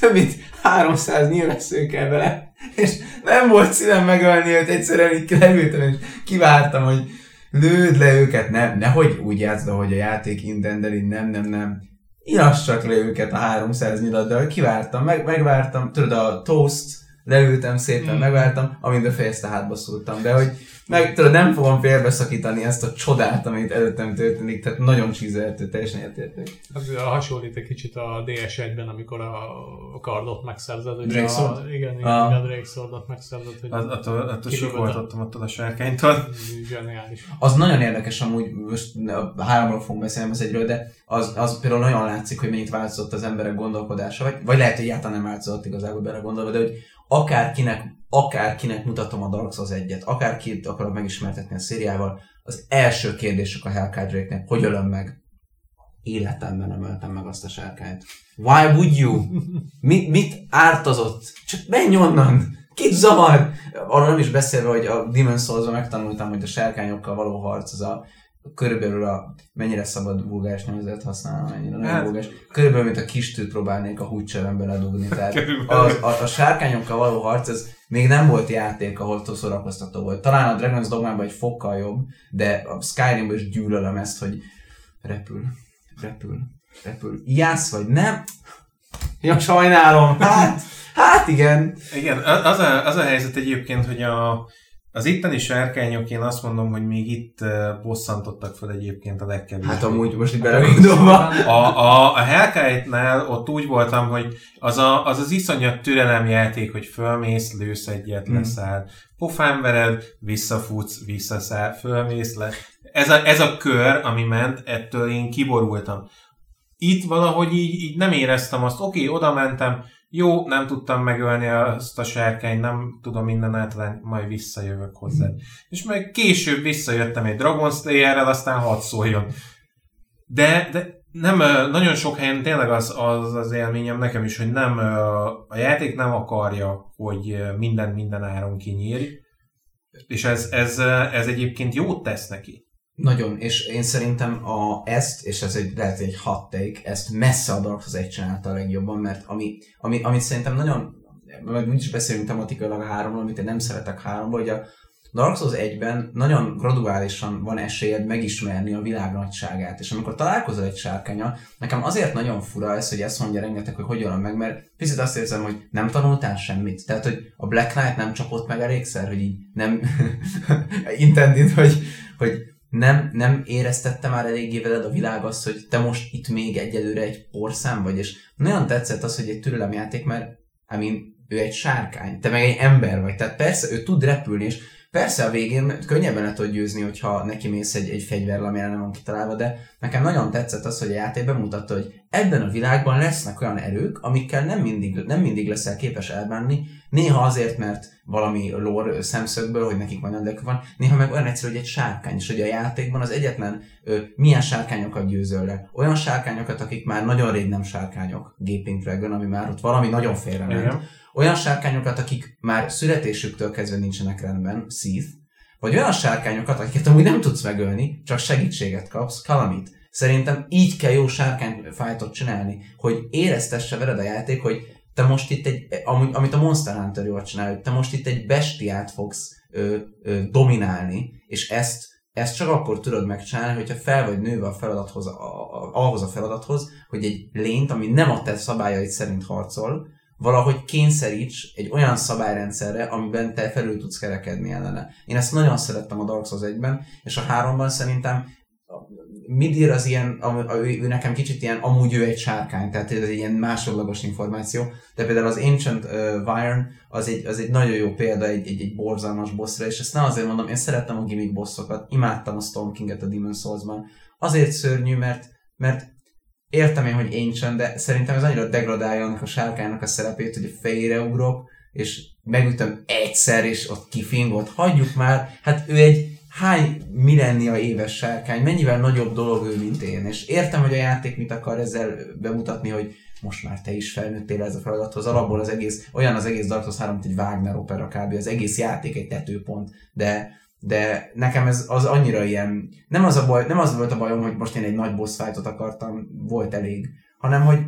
Több mint 300 nyilvessző vele, és nem volt szívem megölni őt, egyszerűen így leültem, és kivártam, hogy lőd le őket, nem, nehogy úgy játszd, hogy a játék intendeli, nem, nem, nem. Iass csak le őket a 300 nyiladdal, kivártam, meg, megvártam, tudod, a toast, leültem szépen, Mm. megvártam, amint befejezte, hátba szúrtam, de hogy meg tudod, nem fogom félbeszakítani ezt a csodát, amit előttem történik, tehát nagyon csízeltő, teljesen értérték. Ez hasonlít egy kicsit a DS1-ben, amikor a a kardot megszerzed. hogy Drake a? Igen, igen, Ah. a Drake Swordot megszerzed. Hogy Az, attól, attól a- sikoltottam attól a sárkánytól. <laughs> Zseniális. Az nagyon érdekes, amúgy most a háromról fogunk beszélni, az egyről, de az, az például nagyon látszik, hogy mennyit változott az emberek gondolkodása, vagy, vagy lehet, hogy egyáltalán nem változott igazából belegondolva, de hogy akárkinek, akárkinek mutatom a Dark Souls egyet, akárkit akarok megismertetni a szériával, az első kérdésük a Hellkite hogy ölöm meg? Életemben nem öltem meg azt a sárkányt. Why would you? Mit, mit ártozott? Csak menj onnan! Kit zavar? Arról nem is beszélve, hogy a Demon's souls megtanultam, hogy a sárkányokkal való harc az a körülbelül a mennyire szabad vulgáris nevezet használni, mennyire nem Hát- vulgáris. Körülbelül, mint a kis tűt próbálnék a húgycsövembe ledugni. <laughs> Tehát az, a, a, sárkányokkal való harc, ez még nem volt játék, ahol szórakoztató volt. Talán a Dragon's Dogmában egy fokkal jobb, de a Skyrimben is gyűlölöm ezt, hogy repül, repül, repül. Jász vagy nem? Ja, sajnálom. Hát, hát igen. Igen, az a, az a helyzet egyébként, hogy a, az itteni sárkányok, én azt mondom, hogy még itt bosszantottak fel egyébként a legkevésbé. Hát amúgy most így belegondolva. A, a, a Hellkite-nál ott úgy voltam, hogy az, a, az az iszonyat türelemjáték, hogy fölmész, lősz egyet, Hmm. leszáll. Pofán vered, visszafutsz, visszaszáll, fölmész, le. Ez a, ez a kör, ami ment, ettől én kiborultam. Itt valahogy így, így nem éreztem azt, oké, okay, oda mentem, jó, nem tudtam megölni azt a sárkányt, nem tudom minden átlenni, majd visszajövök hozzá. És meg később visszajöttem egy Dragon Slayer-rel, aztán hadd szóljon. De, de nem, nagyon sok helyen tényleg az, az az élményem nekem is, hogy nem, a játék nem akarja, hogy minden minden áron kinyírj, és ez, ez, ez egyébként jót tesz neki. Nagyon, és én szerintem a, ezt, és ez egy, lehet egy hot take, ezt messze a Dark Souls 1 csinálta a legjobban, mert ami, ami, amit szerintem nagyon, meg úgyis beszélünk tematikailag a háromról, amit én nem szeretek háromból, hogy a Dark Souls 1-ben nagyon graduálisan van esélyed megismerni a világ nagyságát, és amikor találkozol egy sárkánya, nekem azért nagyon fura ez, hogy ezt mondja rengeteg, hogy hogy ölöm meg, mert picit azt érzem, hogy nem tanultál semmit. Tehát, hogy a Black Knight nem csapott meg elégszer, hogy így nem <laughs> intended, hogy, hogy nem, nem éreztette már eléggé veled a világ azt, hogy te most itt még egyelőre egy porszám vagy, és nagyon tetszett az, hogy egy türelemjáték, mert I mean, ő egy sárkány, te meg egy ember vagy, tehát persze ő tud repülni, és persze a végén könnyebben le tudod győzni, hogyha neki mész egy, egy fegyverrel, amire nem van kitalálva, de nekem nagyon tetszett az, hogy a játék bemutatta, hogy ebben a világban lesznek olyan erők, amikkel nem mindig, nem mindig leszel képes elbánni, néha azért, mert valami lore szemszögből, hogy nekik van öndek van, néha meg olyan egyszerű, hogy egy sárkány, és hogy a játékban az egyetlen ö, milyen sárkányokat győzöl le. Olyan sárkányokat, akik már nagyon rég nem sárkányok, Gaping Dragon, ami már ott valami nagyon félrement. Igen. Olyan sárkányokat, akik már születésüktől kezdve nincsenek rendben, Sith, vagy olyan sárkányokat, akiket amúgy nem tudsz megölni, csak segítséget kapsz, Calamit. Szerintem így kell jó sárkányfájtot csinálni, hogy éreztesse veled a játék, hogy te most itt egy, amit a Monster Hunter jól csinál, te most itt egy bestiát fogsz ö, ö, dominálni, és ezt, ezt csak akkor tudod megcsinálni, hogyha fel vagy nőve a feladathoz, a, a, ahhoz a feladathoz, hogy egy lényt, ami nem a te szabályait szerint harcol, valahogy kényszeríts egy olyan szabályrendszerre, amiben te felül tudsz kerekedni ellene. Én ezt nagyon szerettem a Dark Souls 1-ben, és a 3-ban szerintem Midir az ilyen, ő, ő nekem kicsit ilyen, amúgy ő egy sárkány, tehát ez egy ilyen másodlagos információ, de például az Ancient uh, Vyron az egy, az egy nagyon jó példa egy, egy, egy borzalmas bosszra, és ezt nem azért mondom, én szerettem a gimmick bossokat, imádtam a Storm King-et a Demon Souls-ban. Azért szörnyű, mert, mert értem én, hogy Ancient, de szerintem ez annyira degradálja annak a sárkánynak a szerepét, hogy a fejére ugrok, és megütöm egyszer, és ott kifingott, hagyjuk már, hát ő egy hány millennia éves sárkány, mennyivel nagyobb dolog ő, mint én. És értem, hogy a játék mit akar ezzel bemutatni, hogy most már te is felnőttél ez a feladathoz. Alapból az egész, olyan az egész Dark Souls 3, mint egy Wagner opera kb. Az egész játék egy tetőpont, de de nekem ez az annyira ilyen, nem az, a baj, nem az volt a bajom, hogy most én egy nagy boss fightot akartam, volt elég, hanem hogy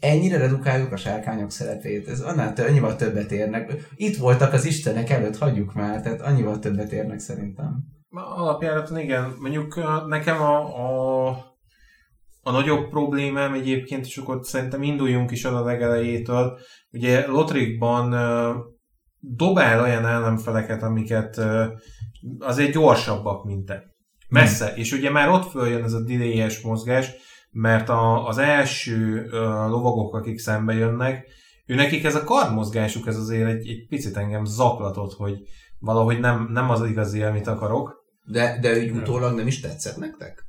ennyire redukáljuk a sárkányok szerepét, ez annál tő, annyival többet érnek. Itt voltak az istenek előtt, hagyjuk már, tehát annyival többet érnek szerintem. Alapjáraton igen, mondjuk nekem a, a, a nagyobb problémám egyébként, és akkor szerintem induljunk is el a legelejétől. Ugye Lotrikban dobál olyan ellenfeleket, amiket azért gyorsabbak, mint te. Messze. Hmm. És ugye már ott följön ez a delay mozgás, mert a, az első lovagok, akik szembe jönnek, ő nekik ez a kardmozgásuk, ez azért egy, egy picit engem zaklatott, hogy valahogy nem, nem az igazi, amit akarok. De, de úgy utólag nem is tetszett nektek?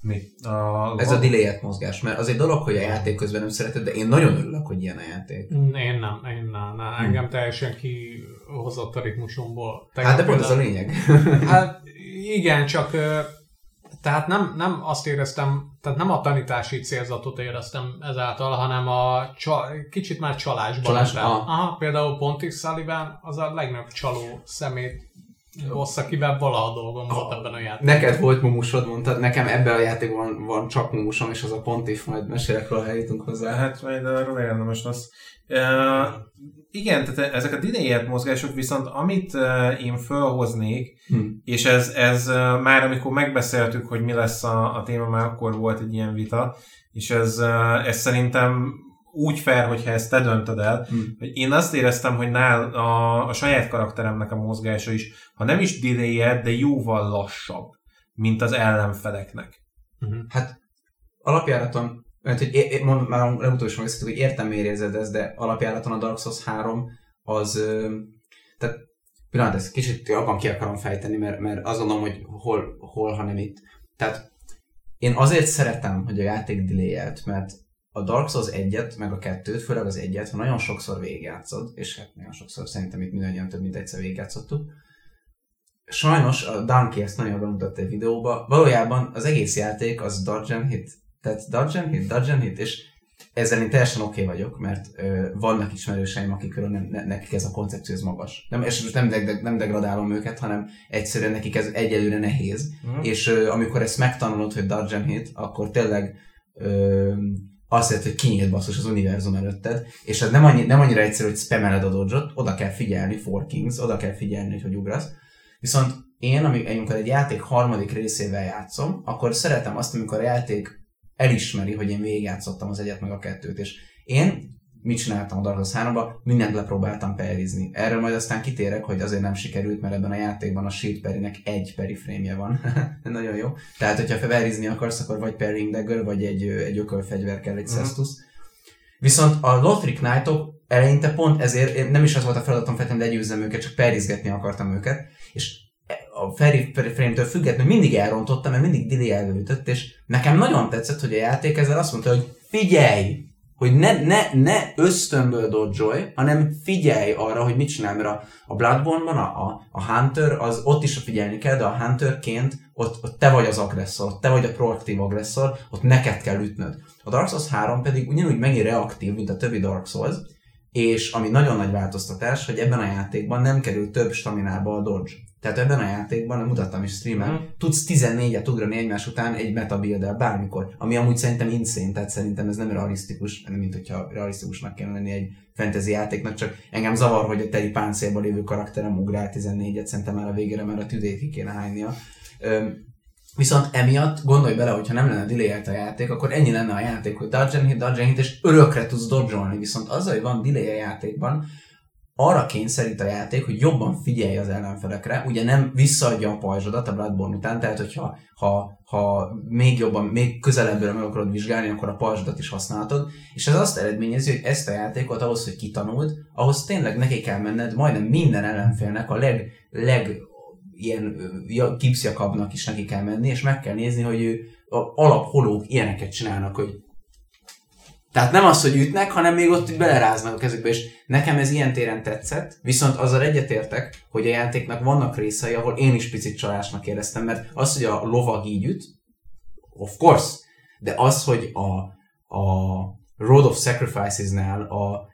Mi? A... Ez a delay mozgás, mert az egy dolog, hogy a játék közben nem szereted, de én nagyon örülök, hogy ilyen a játék. Én nem, én nem. nem. Engem hmm. teljesen kihozott a ritmusomból. Tegnap hát de pont ez a lényeg. <laughs> hát igen, csak tehát nem, nem azt éreztem, tehát nem a tanítási célzatot éreztem ezáltal, hanem a csa, kicsit már csalásban. Csalás, aha. aha. például Pontis Sullivan az a legnagyobb csaló szemét Bossz, akivel valaha dolgom volt ebben a játékban. Neked volt mumusod, mondtad, nekem ebben a játékban van csak mumusom, és az a pontif, majd mesélek róla, eljutunk hozzá. Hát majd arról érdemes lesz. Uh, igen, tehát ezek a delay mozgások viszont amit uh, én felhoznék, hmm. és ez, ez uh, már amikor megbeszéltük, hogy mi lesz a, a téma, már akkor volt egy ilyen vita, és ez, uh, ez szerintem úgy fair, hogyha ezt te döntöd el, hmm. hogy én azt éreztem, hogy nál a, a saját karakteremnek a mozgása is, ha nem is delay de jóval lassabb, mint az ellenfeleknek. Hmm. Hát alapjáraton, mert hogy é, mond, már legutóbb is hogy értem, miért érzed ezt, de alapjáraton a Dark Souls 3 az, tehát pillanat, ezt kicsit abban ki akarom fejteni, mert, mert azt gondolom, hogy hol, hol, ha nem itt. Tehát én azért szeretem, hogy a játék delay mert a Dark Souls 1-et, meg a 2-t, főleg az 1-et, ha nagyon sokszor végigjátszod, és hát nagyon sokszor szerintem itt mindannyian több mint egyszer végigjátszottuk, sajnos a Donkey ezt nagyon bemutatta egy videóba, valójában az egész játék az dodge and hit. Tehát dodge and hit, dodge and hit, és ezzel én teljesen oké okay vagyok, mert ö, vannak ismerőseim, akikről nem, ne, nekik ez a koncepció ez magas. Nem, és most nem, de, nem degradálom őket, hanem egyszerűen nekik ez egyelőre nehéz. Mm. És ö, amikor ezt megtanulod, hogy dodge and hit, akkor tényleg ö, jelenti, hogy kinyílt basszus az univerzum előtted, és ez nem, annyi, nem annyira egyszerű, hogy spameled a dodge oda kell figyelni, for kings, oda kell figyelni, hogy hogy ugrasz. Viszont én, amikor egy játék harmadik részével játszom, akkor szeretem azt, amikor a játék elismeri, hogy én végigjátszottam az egyet meg a kettőt, és én mit csináltam a Dark Souls 3 mindent lepróbáltam perizni. Erről majd aztán kitérek, hogy azért nem sikerült, mert ebben a játékban a shield perinek egy peri frame van. <laughs> Nagyon jó. Tehát, hogyha perizni akarsz, akkor vagy parrying dagger, vagy egy, egy ökölfegyver kell, egy uh-huh. Cestus. Viszont a Lothric Knightok eleinte pont ezért, nem is az volt a feladatom feltétlenül legyőzzem őket, csak perizgetni akartam őket, és a Ferry frame-től függetlenül mindig elrontottam, mert mindig delay elvőtött, és nekem nagyon tetszett, hogy a játék ezzel azt mondta, hogy figyelj, hogy ne, ne, ne ösztönből dodge hanem figyelj arra, hogy mit csinál, mert a, a Bloodborne-ban a, a, a Hunter, az ott is figyelni kell, de a Hunterként ott, ott te vagy az agresszor, ott te vagy a proaktív agresszor, ott neked kell ütnöd. A Dark Souls 3 pedig ugyanúgy megint reaktív, mint a többi Dark Souls, és ami nagyon nagy változtatás, hogy ebben a játékban nem kerül több staminába a dodge. Tehát ebben a játékban, mutattam is streamen, mm. tudsz 14-et ugrani egymás után egy meta build bármikor, ami amúgy szerintem insane, tehát szerintem ez nem realisztikus, nem mint hogyha realisztikusnak kellene lenni egy fantasy játéknak, csak engem zavar, hogy a teli páncélban lévő karakterem ugrál 14-et, szerintem már a végére, mert a tüdét ki kéne hánynia. Viszont emiatt gondolj bele, hogy ha nem lenne delay a játék, akkor ennyi lenne a játék, hogy dodge hit, dodge hit, és örökre tudsz dodge Viszont azzal, hogy van delay a játékban, arra kényszerít a játék, hogy jobban figyelj az ellenfelekre, ugye nem visszaadja a pajzsodat a Bloodborne után, tehát hogyha ha, ha még jobban, még közelebbről meg akarod vizsgálni, akkor a pajzsodat is használhatod, és ez azt eredményezi, hogy ezt a játékot ahhoz, hogy kitanuld, ahhoz tényleg neki kell menned majdnem minden ellenfélnek a leg, leg ilyen gipszjakabnak is neki kell menni, és meg kell nézni, hogy ő alapholók ilyeneket csinálnak, hogy tehát nem az, hogy ütnek, hanem még ott beleráznak a kezükbe, és nekem ez ilyen téren tetszett, viszont azzal egyetértek, hogy a játéknak vannak részei, ahol én is picit csalásnak éreztem, mert az, hogy a lovag így üt, of course, de az, hogy a, a Road of Sacrifices-nál a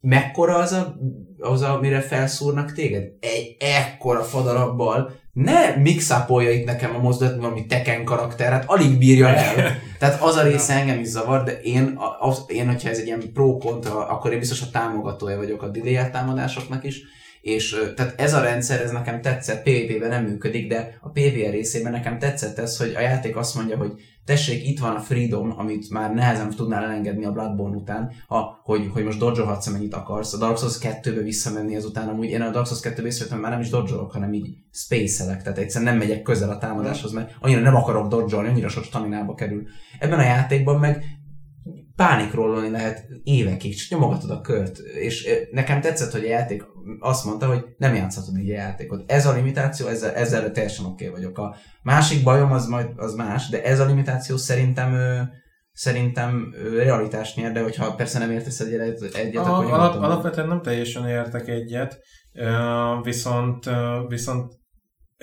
mekkora az a, az, amire felszúrnak téged? Egy ekkora fadarabbal, ne mixapolja itt nekem a mozdulat, valami teken karakter, hát alig bírja el. Tehát az a része engem is zavar, de én, az, én hogyha ez egy ilyen pro-kontra, akkor én biztos a támogatója vagyok a delay támadásoknak is, és tehát ez a rendszer, ez nekem tetszett, PvP-ben nem működik, de a PvR részében nekem tetszett ez, hogy a játék azt mondja, hogy tessék, itt van a Freedom, amit már nehezen tudnál elengedni a Bloodborne után, ha, hogy, hogy most dodge amennyit akarsz. A Dark Souls 2-be visszamenni ezután, amúgy én a Dark Souls 2-be visszajöttem, már nem is dodge hanem így space tehát egyszerűen nem megyek közel a támadáshoz, mert annyira nem akarok dodge annyira sok staminába kerül. Ebben a játékban meg pánikrólolni lehet évekig, csak nyomogatod a kört. És nekem tetszett, hogy a játék azt mondta, hogy nem játszhatod így a játékot. Ez a limitáció, ezzel, ezzel teljesen oké okay vagyok. A másik bajom az majd az más, de ez a limitáció szerintem szerintem realitást nyer, de hogyha persze nem értesz egyet, egyet a, akkor alap, Alapvetően nem teljesen értek egyet, viszont, viszont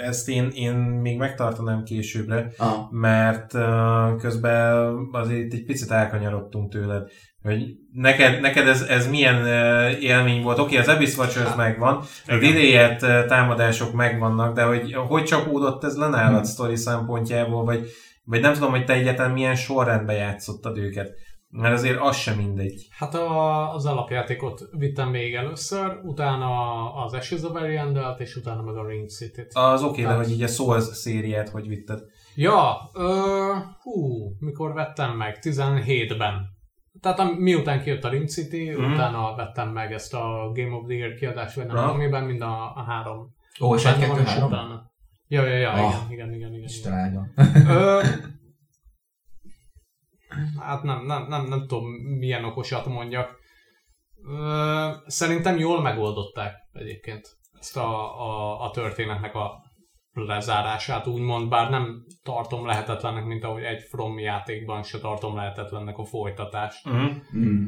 ezt én, én még megtartanám későbbre, ah. mert uh, közben azért egy picit elkanyarodtunk tőled, hogy neked, neked ez, ez milyen uh, élmény volt. Oké, okay, az Abyss Watchers hát, megvan, a uh, támadások megvannak, de hogy hogy csapódott ez le nálad hmm. sztori szempontjából, vagy, vagy nem tudom, hogy te egyáltalán milyen sorrendben játszottad őket. Mert azért az sem mindegy. Hát a, az alapjátékot vittem még először, utána az Ashes of Ariandelt, és utána meg a Ring City-t. Az oké, okay, de hogy így a Souls szériát hogy vitted? Ja, ö, hú, mikor vettem meg? 17-ben. Tehát miután kijött a Ring City, mm. utána vettem meg ezt a Game of the Year kiadást, vagy nem amiben mind a, a három. Ó, és egy kettő három? Ja, ja, ja, oh, igen, igen, igen. igen. Isten <laughs> hát nem, nem, nem, nem tudom milyen okosat mondjak. Szerintem jól megoldották egyébként ezt a, a, a történetnek a lezárását, úgymond, bár nem tartom lehetetlennek, mint ahogy egy From játékban se tartom lehetetlennek a folytatást. Uh-huh. Mm.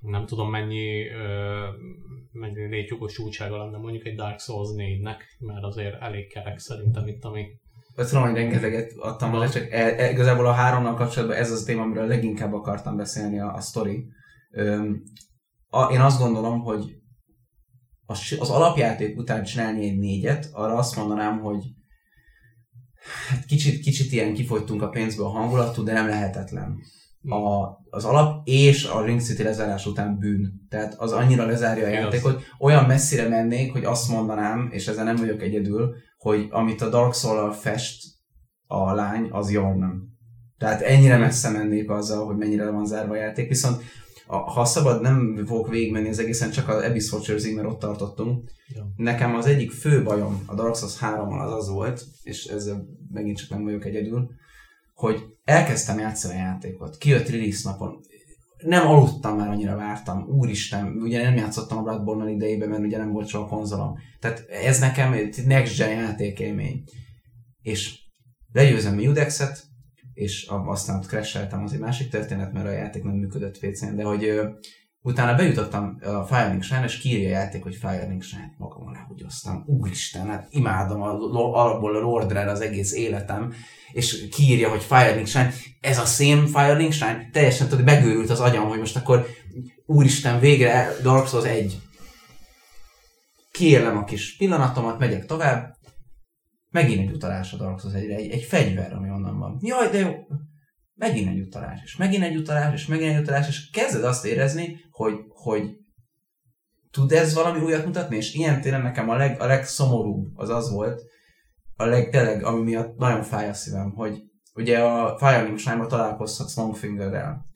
Nem tudom mennyi, ö, mennyi létjogosultsága lenne mondjuk egy Dark Souls 4-nek, mert azért elég kerek szerintem itt, ami azt tudom, hogy rengeteget adtam vele, csak e, e, igazából a háromnal kapcsolatban ez az a téma, amiről leginkább akartam beszélni a, a sztori. Öm, a, én azt gondolom, hogy az, az alapjáték után csinálni egy négyet, arra azt mondanám, hogy hát kicsit, kicsit ilyen kifogytunk a pénzből a hangulatú, de nem lehetetlen. A, az alap és a Ring City lezárás után bűn. Tehát az annyira lezárja a játékot. Olyan messzire mennék, hogy azt mondanám, és ezzel nem vagyok egyedül, hogy amit a Dark soul fest a lány, az nem. Tehát ennyire messze mennék azzal, hogy mennyire van zárva a játék, viszont a, ha szabad, nem fogok végigmenni az egészen, csak az Abyss watchers mert ott tartottunk. Ja. Nekem az egyik fő bajom a Dark Souls 3 az az volt, és ezzel megint csak nem vagyok egyedül, hogy elkezdtem játszani a játékot. Kijött release napon nem aludtam már, annyira vártam. Úristen, ugye nem játszottam a Bloodborne idejében, mert ugye nem volt soha konzolom. Tehát ez nekem egy next gen játékélmény. És legyőzem Udexet, és aztán ott crasheltem, az egy másik történet, mert a játék nem működött PC-n, de hogy Utána bejutottam a Firing Shrine, és kírja a játék, hogy Firing Shrine. Magam alá aztán úristen, hát imádom a, alapból a Lord Rare az egész életem, és kiírja, hogy Firing Shrine. Ez a szém Firing Shrine? Teljesen tudod, megőrült az agyam, hogy most akkor úristen, végre Dark Souls 1. Kiélem a kis pillanatomat, megyek tovább, megint egy utalás a Dark Souls 1-re, egy, egy fegyver, ami onnan van. Jaj, de jó, megint egy utalás, és megint egy utalás, és megint egy utalás, és kezded azt érezni, hogy, hogy tud ez valami újat mutatni, és ilyen téren nekem a, leg, a legszomorúbb az az volt, a leg, tényleg, ami miatt nagyon fáj a szívem, hogy ugye a Fire Emblem Shrine-ban találkozhatsz Longfingerrel,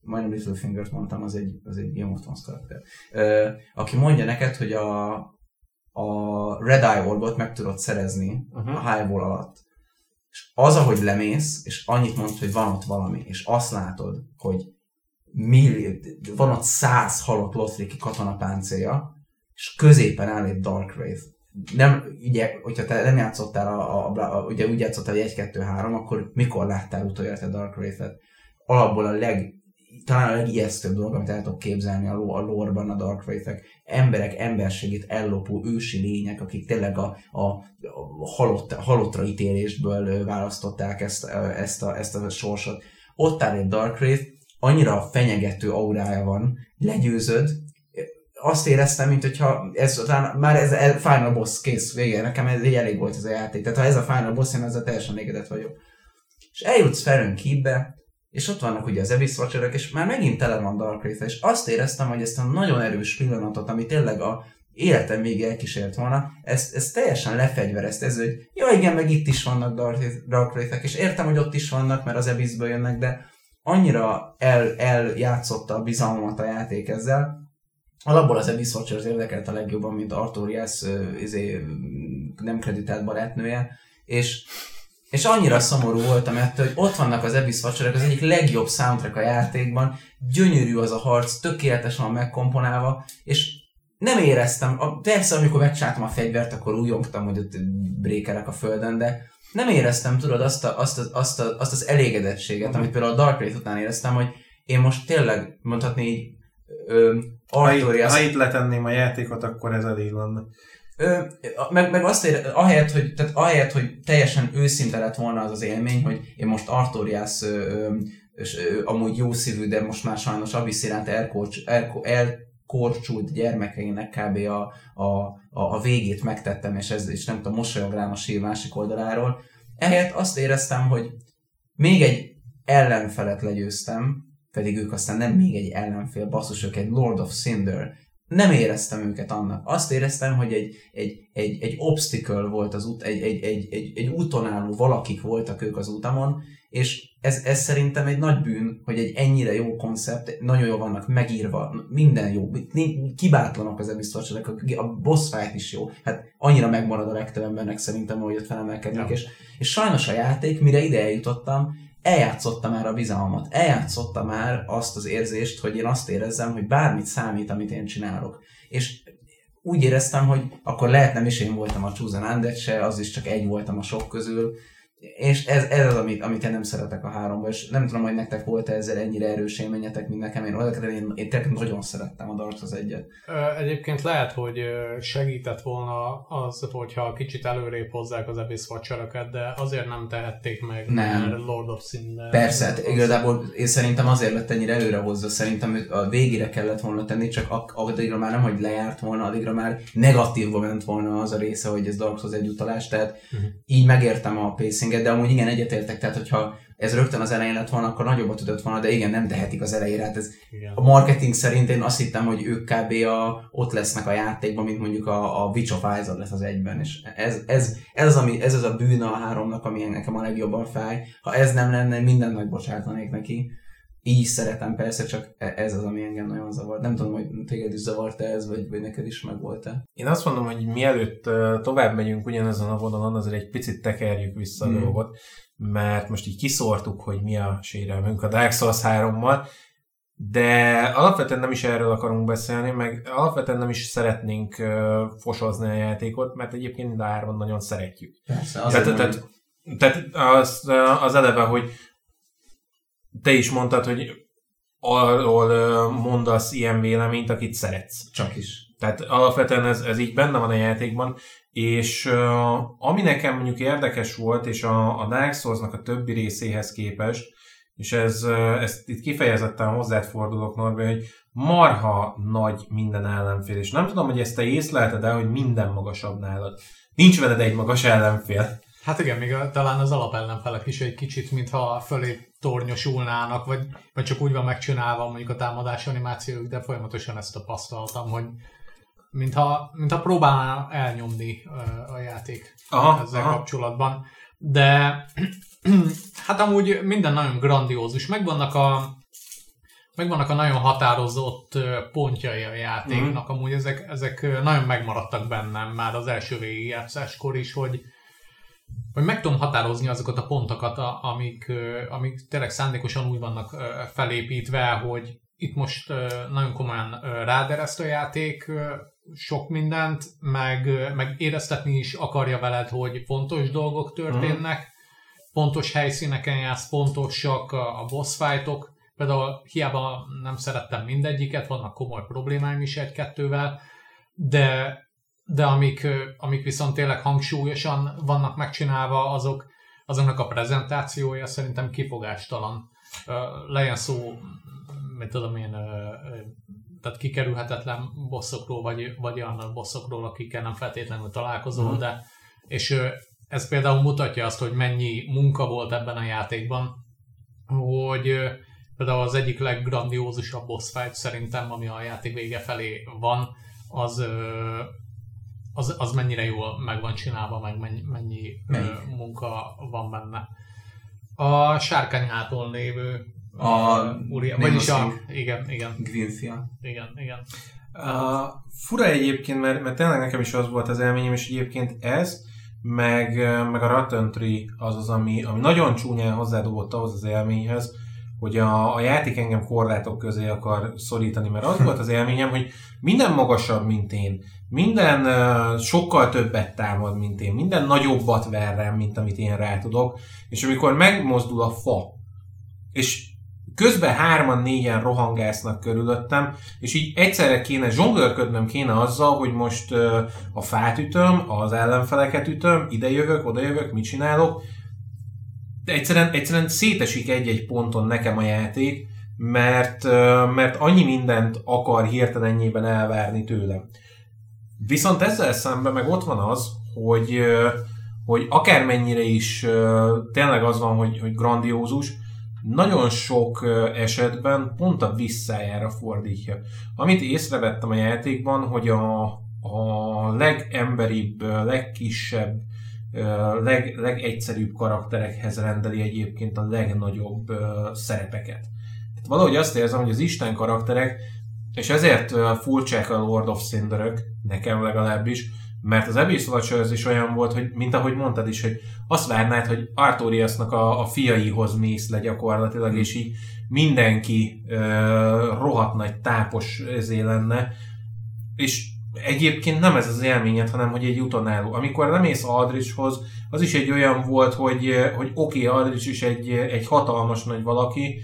majdnem Littlefingert mondtam, az egy, az egy Game of Thrones karakter, ö, aki mondja neked, hogy a, a Red Eye Orbot meg tudod szerezni uh-huh. a highball alatt. És az, ahogy lemész, és annyit mondsz, hogy van ott valami, és azt látod, hogy millió, van ott száz halott Lothriki katonapáncélja, és középen áll egy Dark Wraith. Nem, ugye, hogyha te nem játszottál, a, a, a, ugye úgy játszottál, hogy 1-2-3, akkor mikor láttál utoljára te Dark Wraith-et? Alapból a leg, talán a legijesztőbb dolog, amit el tudok képzelni a, a lore-ban a Dark Wraith-ek. Emberek emberségét ellopó ősi lények, akik tényleg a, a, a halott, halottra ítélésből választották ezt, ezt, a, ezt a sorsot. Ott áll egy Dark Wraith, annyira fenyegető aurája van, legyőzöd, azt éreztem, mint hogyha ez, talán már ez a Final Boss kész, vége, nekem ez egy elég volt ez a játék. Tehát ha ez a Final Boss, én ezzel teljesen elégedett vagyok. És eljutsz Ferön Kibbe, és ott vannak ugye az Abyss watcher és már megint tele van Dark Wraith, és azt éreztem, hogy ezt a nagyon erős pillanatot, ami tényleg a életem még elkísért volna, ezt, ezt teljesen lefegyverezte, ez, hogy ja igen, meg itt is vannak Dark Wraith-ek, és értem, hogy ott is vannak, mert az Abyssből jönnek, de annyira el, eljátszotta a bizalmat a játék ezzel. Alapból az Abyss Watchers érdekelt a legjobban, mint Artorias izé, nem kreditált barátnője, és és annyira szomorú voltam ettől, hogy ott vannak az Abyss Watcherek, az egyik legjobb soundtrack a játékban, gyönyörű az a harc, tökéletesen van megkomponálva, és nem éreztem, a, persze amikor megcsáltam a fegyvert, akkor újongtam, hogy ott brékerek a földön, de nem éreztem, tudod, azt, a, azt, a, azt, a, azt az elégedettséget, amit például a Dark Wraith után éreztem, hogy én most tényleg, mondhatni így, ö, Artorias... Ha, ha itt letenném a játékot, akkor ez elég lenne. Ö, meg, meg azt ér, ahelyett, hogy, tehát ahelyett, hogy teljesen őszinte lett volna az az élmény, hogy én most Artorias ö, ö, és, amúgy jó szívű, de most már sajnos Abyss iránt elkorcs, elko, elkorcsult gyermekeinek kb. A, a, a, a végét megtettem, és, ez, és nem tudom, mosolyog rám a sír másik oldaláról. Ehelyett azt éreztem, hogy még egy ellenfelet legyőztem, pedig ők aztán nem még egy ellenfél, basszus, ők egy Lord of Cinder, nem éreztem őket annak. Azt éreztem, hogy egy, egy, egy, egy obstacle volt az út, egy, egy, egy, egy, egy úton álló valakik voltak ők az utamon, és ez, ez szerintem egy nagy bűn, hogy egy ennyire jó koncept, nagyon jól vannak megírva, minden jó, kibátlanak az ebisztorcsolek, a boss fight is jó, hát annyira megmarad a legtöbb embernek szerintem, hogy ott felemelkednek, ja. és, és sajnos a játék, mire ide eljutottam, eljátszotta már a bizalmat, eljátszotta már azt az érzést, hogy én azt érezzem, hogy bármit számít, amit én csinálok. És úgy éreztem, hogy akkor lehet nem is én voltam a Chosen Undead se, az is csak egy voltam a sok közül, és ez, ez az, amit, amit én nem szeretek a háromba, és nem tudom, hogy nektek volt ezzel ennyire erős élményetek, mint nekem, én, én, én, én tényleg nagyon szerettem a Dark az egyet. Egyébként lehet, hogy segített volna az, hogyha kicsit előrébb hozzák az Abyss watcher de azért nem tehették meg, nem. mert Lord of Sin. Persze, hát igazából én szerintem azért lett ennyire előre hozza, szerintem a végére kellett volna tenni, csak addigra már nem, hogy lejárt volna, addigra már negatívba ment volna az a része, hogy ez Dark Souls egy utalás, tehát uh-huh. így megértem a pacing de amúgy igen, egyetértek, tehát hogyha ez rögtön az elején lett volna, akkor nagyobbat tudott volna, de igen, nem tehetik az elejére. Hát ez igen. a marketing szerint én azt hittem, hogy ők kb. A, ott lesznek a játékban, mint mondjuk a, a Witch of Isaac lesz az egyben, és ez, ez, ez, az, ami, ez az a bűn a háromnak, ami nekem a legjobban fáj. Ha ez nem lenne, minden nagy bocsátanék neki így is szeretem persze, csak e- ez az, ami engem nagyon zavart. Nem tudom, hogy téged is zavart -e ez, vagy, vagy neked is meg volt-e? Én azt mondom, hogy mielőtt tovább megyünk ugyanezen a vonalon, azért egy picit tekerjük vissza hmm. a dolgot, mert most így kiszórtuk, hogy mi a sérelmünk a Dark Souls 3-mal, de alapvetően nem is erről akarunk beszélni, meg alapvetően nem is szeretnénk fosozni a játékot, mert egyébként mind a hárman nagyon szeretjük. Persze, tehát, tehát, tehát az, az eleve, hogy te is mondtad, hogy arról mondasz ilyen véleményt, akit szeretsz. Csak is. Tehát alapvetően ez, ez így benne van a játékban, és uh, ami nekem mondjuk érdekes volt, és a, a Dark Souls-nak a többi részéhez képest, és ez, uh, ezt itt kifejezetten hozzád fordulok, Norbi, hogy marha nagy minden ellenfél, és nem tudom, hogy ezt te észlelted el, hogy minden magasabb nálad. Nincs veled egy magas ellenfél. Hát igen, még a, talán az alapellenfelek is egy kicsit, mintha fölé tornyosulnának, vagy, vagy csak úgy van megcsinálva mondjuk a támadás animációk, de folyamatosan ezt tapasztaltam, hogy mintha, mintha próbálná elnyomni a játék aha, ezzel aha. kapcsolatban. De <clears throat> hát amúgy minden nagyon grandiózus. Megvannak a, megvannak a nagyon határozott pontjai a játéknak. Mm. Amúgy ezek, ezek nagyon megmaradtak bennem már az első végigjátszáskor is, hogy, hogy meg tudom határozni azokat a pontokat, amik, amik tényleg szándékosan úgy vannak felépítve, hogy itt most nagyon komolyan rádereszt a játék sok mindent, meg, meg éreztetni is akarja veled, hogy fontos dolgok történnek, mm. pontos helyszíneken jársz, pontosak a boss fightok, például hiába nem szerettem mindegyiket, vannak komoly problémáim is egy-kettővel, de, de amik, amik viszont tényleg hangsúlyosan vannak megcsinálva, azok, azoknak a prezentációja szerintem kifogástalan. Legyen szó mit tudom én, tehát kikerülhetetlen bosszokról, vagy, vagy olyan bosszokról, akikkel nem feltétlenül találkozol, uh-huh. de és ez például mutatja azt, hogy mennyi munka volt ebben a játékban, hogy például az egyik leggrandiózusabb boss fight szerintem, ami a játék vége felé van, az, az, az mennyire jól meg van csinálva, meg mennyi, mennyi munka van benne. A sárkány hátul lévő a Uriel, vagyis a, igen, igen. Grinfia. Igen, igen. Uh, fura egyébként, mert, mert tényleg nekem is az volt az élményem, és egyébként ez, meg, meg a Ratentry az az, ami, ami nagyon csúnyán hozzádobott ahhoz az élményhez, hogy a, a játék engem korlátok közé akar szorítani, mert az volt az élményem, hogy minden magasabb, mint én, minden uh, sokkal többet támad, mint én, minden nagyobbat ver rám, mint amit én rá tudok, és amikor megmozdul a fa, és közben hárman, négyen rohangásznak körülöttem, és így egyszerre kéne zsonglőrködnöm kéne azzal, hogy most uh, a fát ütöm, az ellenfeleket ütöm, ide jövök, oda jövök, mit csinálok. De egyszerűen, egyszerűen szétesik egy-egy ponton nekem a játék, mert, mert annyi mindent akar hirtelenjében elvárni tőlem. Viszont ezzel szemben meg ott van az, hogy, hogy akármennyire is tényleg az van, hogy, hogy grandiózus, nagyon sok esetben pont a visszájára fordítja. Amit észrevettem a játékban, hogy a, a legemberibb, legkisebb, leg, legegyszerűbb karakterekhez rendeli egyébként a legnagyobb szerepeket. Tehát valahogy azt érzem, hogy az Isten karakterek, és ezért furcsák a Lord of Cinderök, nekem legalábbis, mert az Abyss Watchers is olyan volt, hogy mint ahogy mondtad is, hogy azt várnád, hogy Artoriasnak a, a fiaihoz mész le gyakorlatilag, mm. és így mindenki uh, rohadt nagy tápos ezé lenne, és egyébként nem ez az élményed, hanem hogy egy utonálló. Amikor lemész Aldrichhoz, az is egy olyan volt, hogy, hogy oké, okay, Aldrich is egy, egy hatalmas nagy valaki,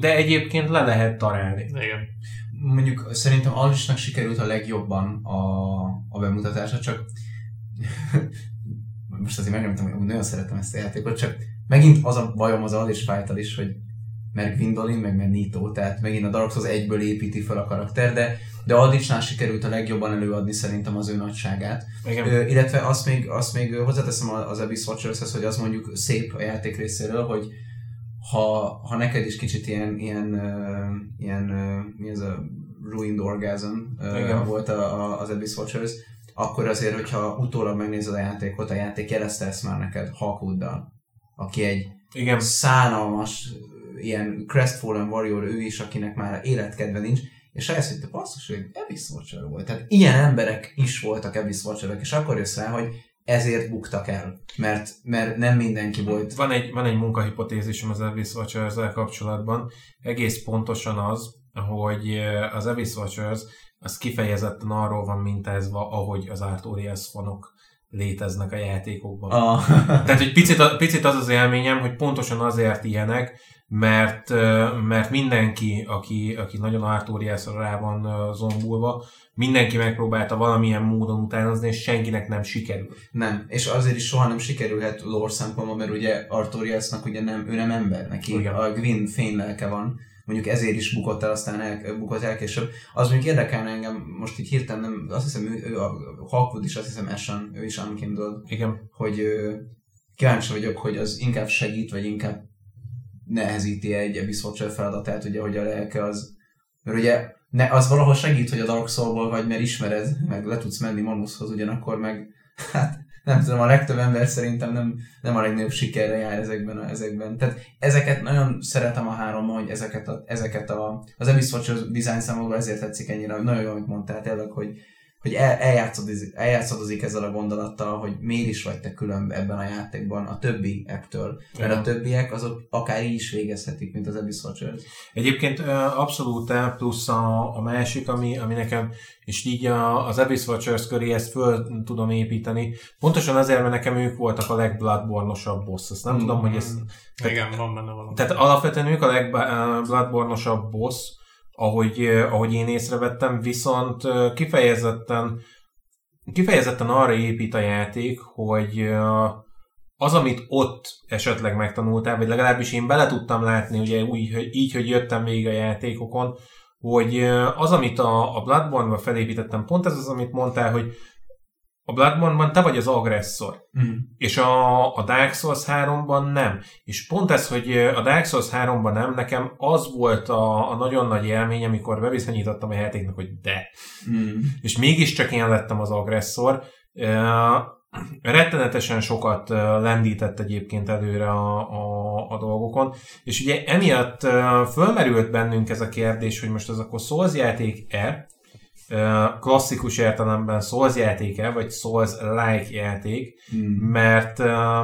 de egyébként le lehet találni. Igen mondjuk szerintem Alisnak sikerült a legjobban a, a bemutatása, csak <laughs> most azért megmondtam, hogy nagyon szeretem ezt a játékot, csak megint az a bajom az Alice fight is, hogy mert Gwendolyn, meg mert Nito, tehát megint a Dark Souls egyből építi fel a karakter, de, de Aldrichsnál sikerült a legjobban előadni szerintem az ő nagyságát. Ö, illetve azt még, azt még hozzáteszem az Abyss Watchers-hez, hogy az mondjuk szép a játék részéről, hogy ha, ha neked is kicsit ilyen, ilyen, uh, ilyen uh, mi ez a Ruined Orgasm uh, volt a, a, az Abyss Watchers, akkor azért, hogyha utólag megnézed a játékot, a játék jelezte ezt már neked Hawkwooddal, aki egy Igen. szánalmas ilyen Crestfallen Warrior ő is, akinek már életkedve nincs, és rájössz, hogy basszus, hogy Abyss Watcher volt. Tehát ilyen emberek is voltak Abyss Watcherek, és akkor jössz rá, hogy ezért buktak el, mert, mert nem mindenki volt. Van egy, van egy munkahipotézisem az Abyss Watchers kapcsolatban, egész pontosan az, hogy eh, az Abyss Watchers az kifejezetten arról van mintázva, ahogy az Artorias fanok léteznek a játékokban. Ah. Tehát, hogy picit, picit az az élményem, hogy pontosan azért ilyenek, mert, mert mindenki, aki, aki nagyon Artoriasra rá van zombulva, mindenki megpróbálta valamilyen módon utánozni, és senkinek nem sikerül. Nem, és azért is soha nem sikerülhet lore szempontból, mert ugye Artoriasnak ugye nem, ő nem ember, neki Igen. a Gwyn fénylelke van, mondjuk ezért is bukott el, aztán el, bukott el később. Az mondjuk érdekelne engem, most így hirtelen nem, azt hiszem, ő, ő a Hawkwood is, azt hiszem Ashen, ő is Unkindled. Igen. Hogy kíváncsi vagyok, hogy az inkább segít, vagy inkább nehezíti egy Abyss Watcher feladatát, ugye, hogy a lelke az... Mert ugye ne, az valahol segít, hogy a Dark Soul-ból vagy, mert ismered, meg le tudsz menni Manushoz, ugyanakkor meg, <laughs> hát nem tudom, a legtöbb ember szerintem nem, nem a legnagyobb sikerre jár ezekben. A, ezekben. Tehát ezeket nagyon szeretem a háromban, hogy ezeket, a, ezeket a, az Abyss Watcher design számomra ezért tetszik ennyire, nagyon jó, amit mondtál tényleg, hogy, hogy el, eljátszadozik, eljátszadozik ezzel a gondolattal, hogy miért is vagy te külön ebben a játékban a többi apptől. Mert a többiek azok akár így is végezhetik, mint az Abyss Watchers. Egyébként abszolút plusz a, a másik, ami, ami nekem, és így a, az Abyss Watchers köré ezt föl tudom építeni. Pontosan azért, mert nekem ők voltak a legbloodbornosabb boss. Azt nem mm. tudom, hogy ez... Igen, van benne valami. Tehát alapvetően ők a legbloodbornosabb boss, ahogy, ahogy én észrevettem, viszont kifejezetten, kifejezetten arra épít a játék, hogy az, amit ott esetleg megtanultál, vagy legalábbis én bele tudtam látni, ugye úgy, így, hogy jöttem végig a játékokon, hogy az, amit a, a Bloodborne-ba felépítettem, pont ez az, amit mondtál, hogy a Bloodborne-ban te vagy az agresszor, mm. és a, a Dark Souls 3-ban nem. És pont ez, hogy a Dark Souls 3-ban nem, nekem az volt a, a nagyon nagy élmény, amikor bebizonyítottam a játéknak, hogy de. Mm. És mégiscsak én lettem az agresszor. Rettenetesen sokat lendített egyébként előre a, a, a dolgokon, és ugye emiatt fölmerült bennünk ez a kérdés, hogy most ez akkor Souls játék-e, klasszikus értelemben Souls játéke, vagy Souls-like játék, hmm. mert,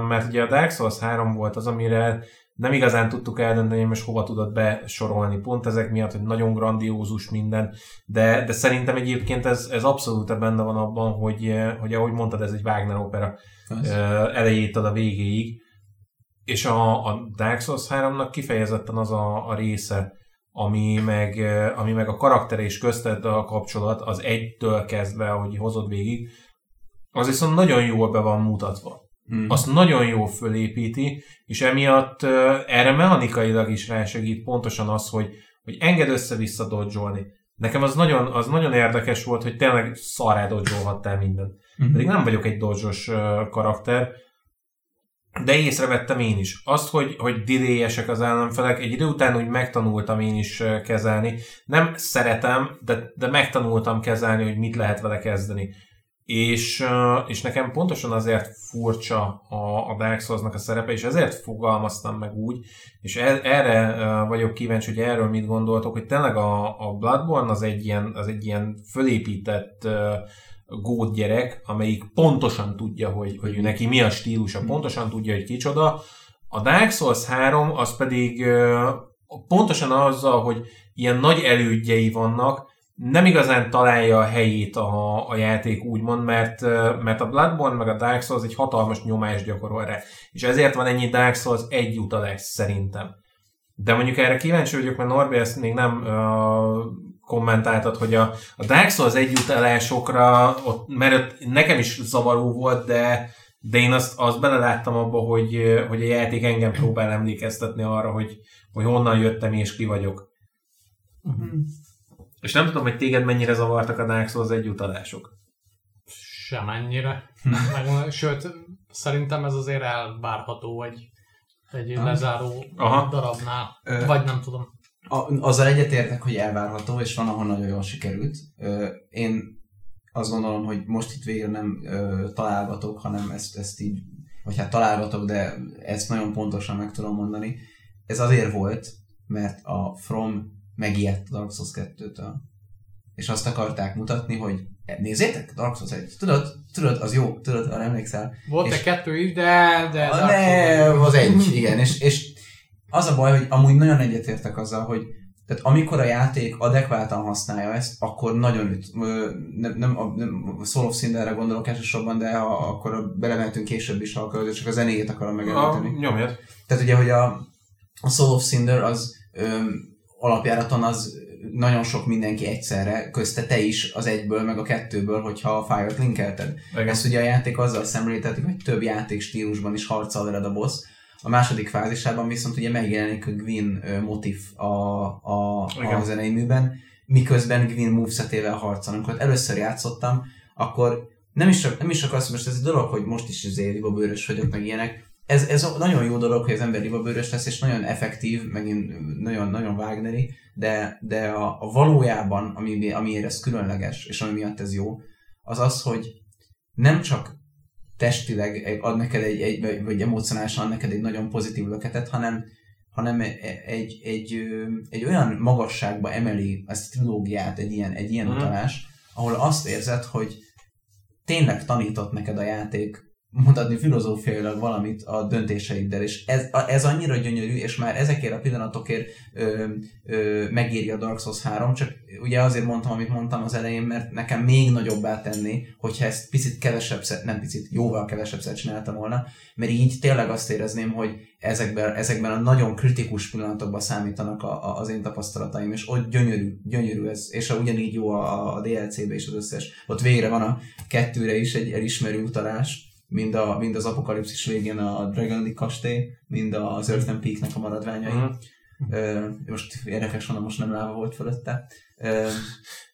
mert ugye a Dark Souls 3 volt az, amire nem igazán tudtuk eldönteni, hogy most hova tudod besorolni. Pont ezek miatt, hogy nagyon grandiózus minden, de, de szerintem egyébként ez, ez abszolút benne van abban, hogy, hogy ahogy mondtad, ez egy Wagner opera ez. elejétől a végéig. És a, a Dark Souls 3-nak kifejezetten az a, a része, ami meg, ami meg a karakter és közted a kapcsolat, az egytől kezdve, ahogy hozod végig, az viszont nagyon jól be van mutatva. Hmm. Azt nagyon jól fölépíti, és emiatt erre mechanikailag is rásegít pontosan az, hogy, hogy enged össze-vissza dodzsolni. Nekem az nagyon, az nagyon érdekes volt, hogy tényleg szarrá dodzsolhattál mindent. Hmm. Pedig nem vagyok egy dodzsos karakter, de észrevettem én is. Azt, hogy, hogy diléjesek az ellenfelek, egy idő után úgy megtanultam én is kezelni. Nem szeretem, de, de megtanultam kezelni, hogy mit lehet vele kezdeni. És, és nekem pontosan azért furcsa a, a Dark Souls-nak a szerepe, és ezért fogalmaztam meg úgy, és e, erre vagyok kíváncsi, hogy erről mit gondoltok, hogy tényleg a, a Bloodborne az egy ilyen, az egy ilyen fölépített gót gyerek, amelyik pontosan tudja, hogy, hogy neki mi a stílusa, hmm. pontosan tudja, hogy kicsoda. A Dark Souls 3 az pedig pontosan azzal, hogy ilyen nagy elődjei vannak, nem igazán találja a helyét a, a játék úgymond, mert, mert a Bloodborne meg a Dark Souls egy hatalmas nyomást gyakorol rá. És ezért van ennyi Dark Souls egy utalás szerintem. De mondjuk erre kíváncsi vagyok, mert Norbi ezt még nem uh, kommentáltad, hogy a, a Dark Souls együttállásokra, ott, mert ott nekem is zavaró volt, de, de én azt, azt beleláttam abba, hogy, hogy a játék engem próbál emlékeztetni arra, hogy, hogy honnan jöttem és ki vagyok. Uh-huh. És nem tudom, hogy téged mennyire zavartak a Dark Souls együttalások. Semennyire. Meg, sőt, szerintem ez azért elvárható egy, egy lezáró Aha. darabnál. Ö, Vagy nem tudom a, azzal egyetértek, hogy elvárható, és van, ahol nagyon jól sikerült. Én azt gondolom, hogy most itt végre nem találgatok, hanem ezt, ezt így, vagy hát találgatok, de ezt nagyon pontosan meg tudom mondani. Ez azért volt, mert a From megijedt Dark Souls 2-től. És azt akarták mutatni, hogy nézzétek, Dark Souls 1, tudod, tudod, az jó, tudod, arra emlékszel. Volt egy kettő is, de... de a, ne, az egy, igen, és, és az a baj, hogy amúgy nagyon egyetértek azzal, hogy tehát amikor a játék adekváltan használja ezt, akkor nagyon üt. Nem, nem, nem a Soul of Cinderre gondolok elsősorban, de ha, akkor belementünk később is, ha akarod, csak a zenéjét akarom megemlíteni. Nyomjad. Tehát ugye, hogy a, a Soul of Cinder az öm, alapjáraton az nagyon sok mindenki egyszerre, közte te is az egyből, meg a kettőből, hogyha a Fire-t linkelted. Ezt ugye a játék azzal szemléltetik, hogy több játék stílusban is harcol veled a boss, a második fázisában viszont ugye megjelenik a Gwyn motiv a, a, a zenei műben, miközben Gwyn movesetével harcol. Amikor először játszottam, akkor nem is nem is azt, most ez egy dolog, hogy most is azért bőrös vagyok, meg ilyenek, ez, ez nagyon jó dolog, hogy az ember libabőrös lesz, és nagyon effektív, megint nagyon, nagyon Wagneri, de, de a, a valójában, ami, amiért ez különleges, és ami miatt ez jó, az az, hogy nem csak testileg ad neked egy, egy vagy emocionálisan ad neked egy nagyon pozitív löketet, hanem, hanem e, egy, egy, egy olyan magasságba emeli ezt a trilógiát egy ilyen, egy ilyen mm. utalás, ahol azt érzed, hogy tényleg tanított neked a játék mutatni filozófiailag valamit a döntéseiddel, és ez, ez annyira gyönyörű, és már ezekért a pillanatokért ö, ö, megéri a Dark Souls 3, csak ugye azért mondtam, amit mondtam az elején, mert nekem még nagyobbá tenni, hogyha ezt picit kevesebb, nem picit, jóval kevesebb csináltam volna, mert így tényleg azt érezném, hogy ezekben, ezekben a nagyon kritikus pillanatokban számítanak a, a, az én tapasztalataim, és ott gyönyörű, gyönyörű ez, és a, ugyanígy jó a, a DLC-be is az összes. Ott végre van a kettőre is egy elismerő utalás, mind, a, mind az apokalipszis végén a Dragon kastély, mind az Earthen Peak-nek a maradványai. Uh-huh. Uh, most érdekes van, most nem láva volt fölötte. Uh,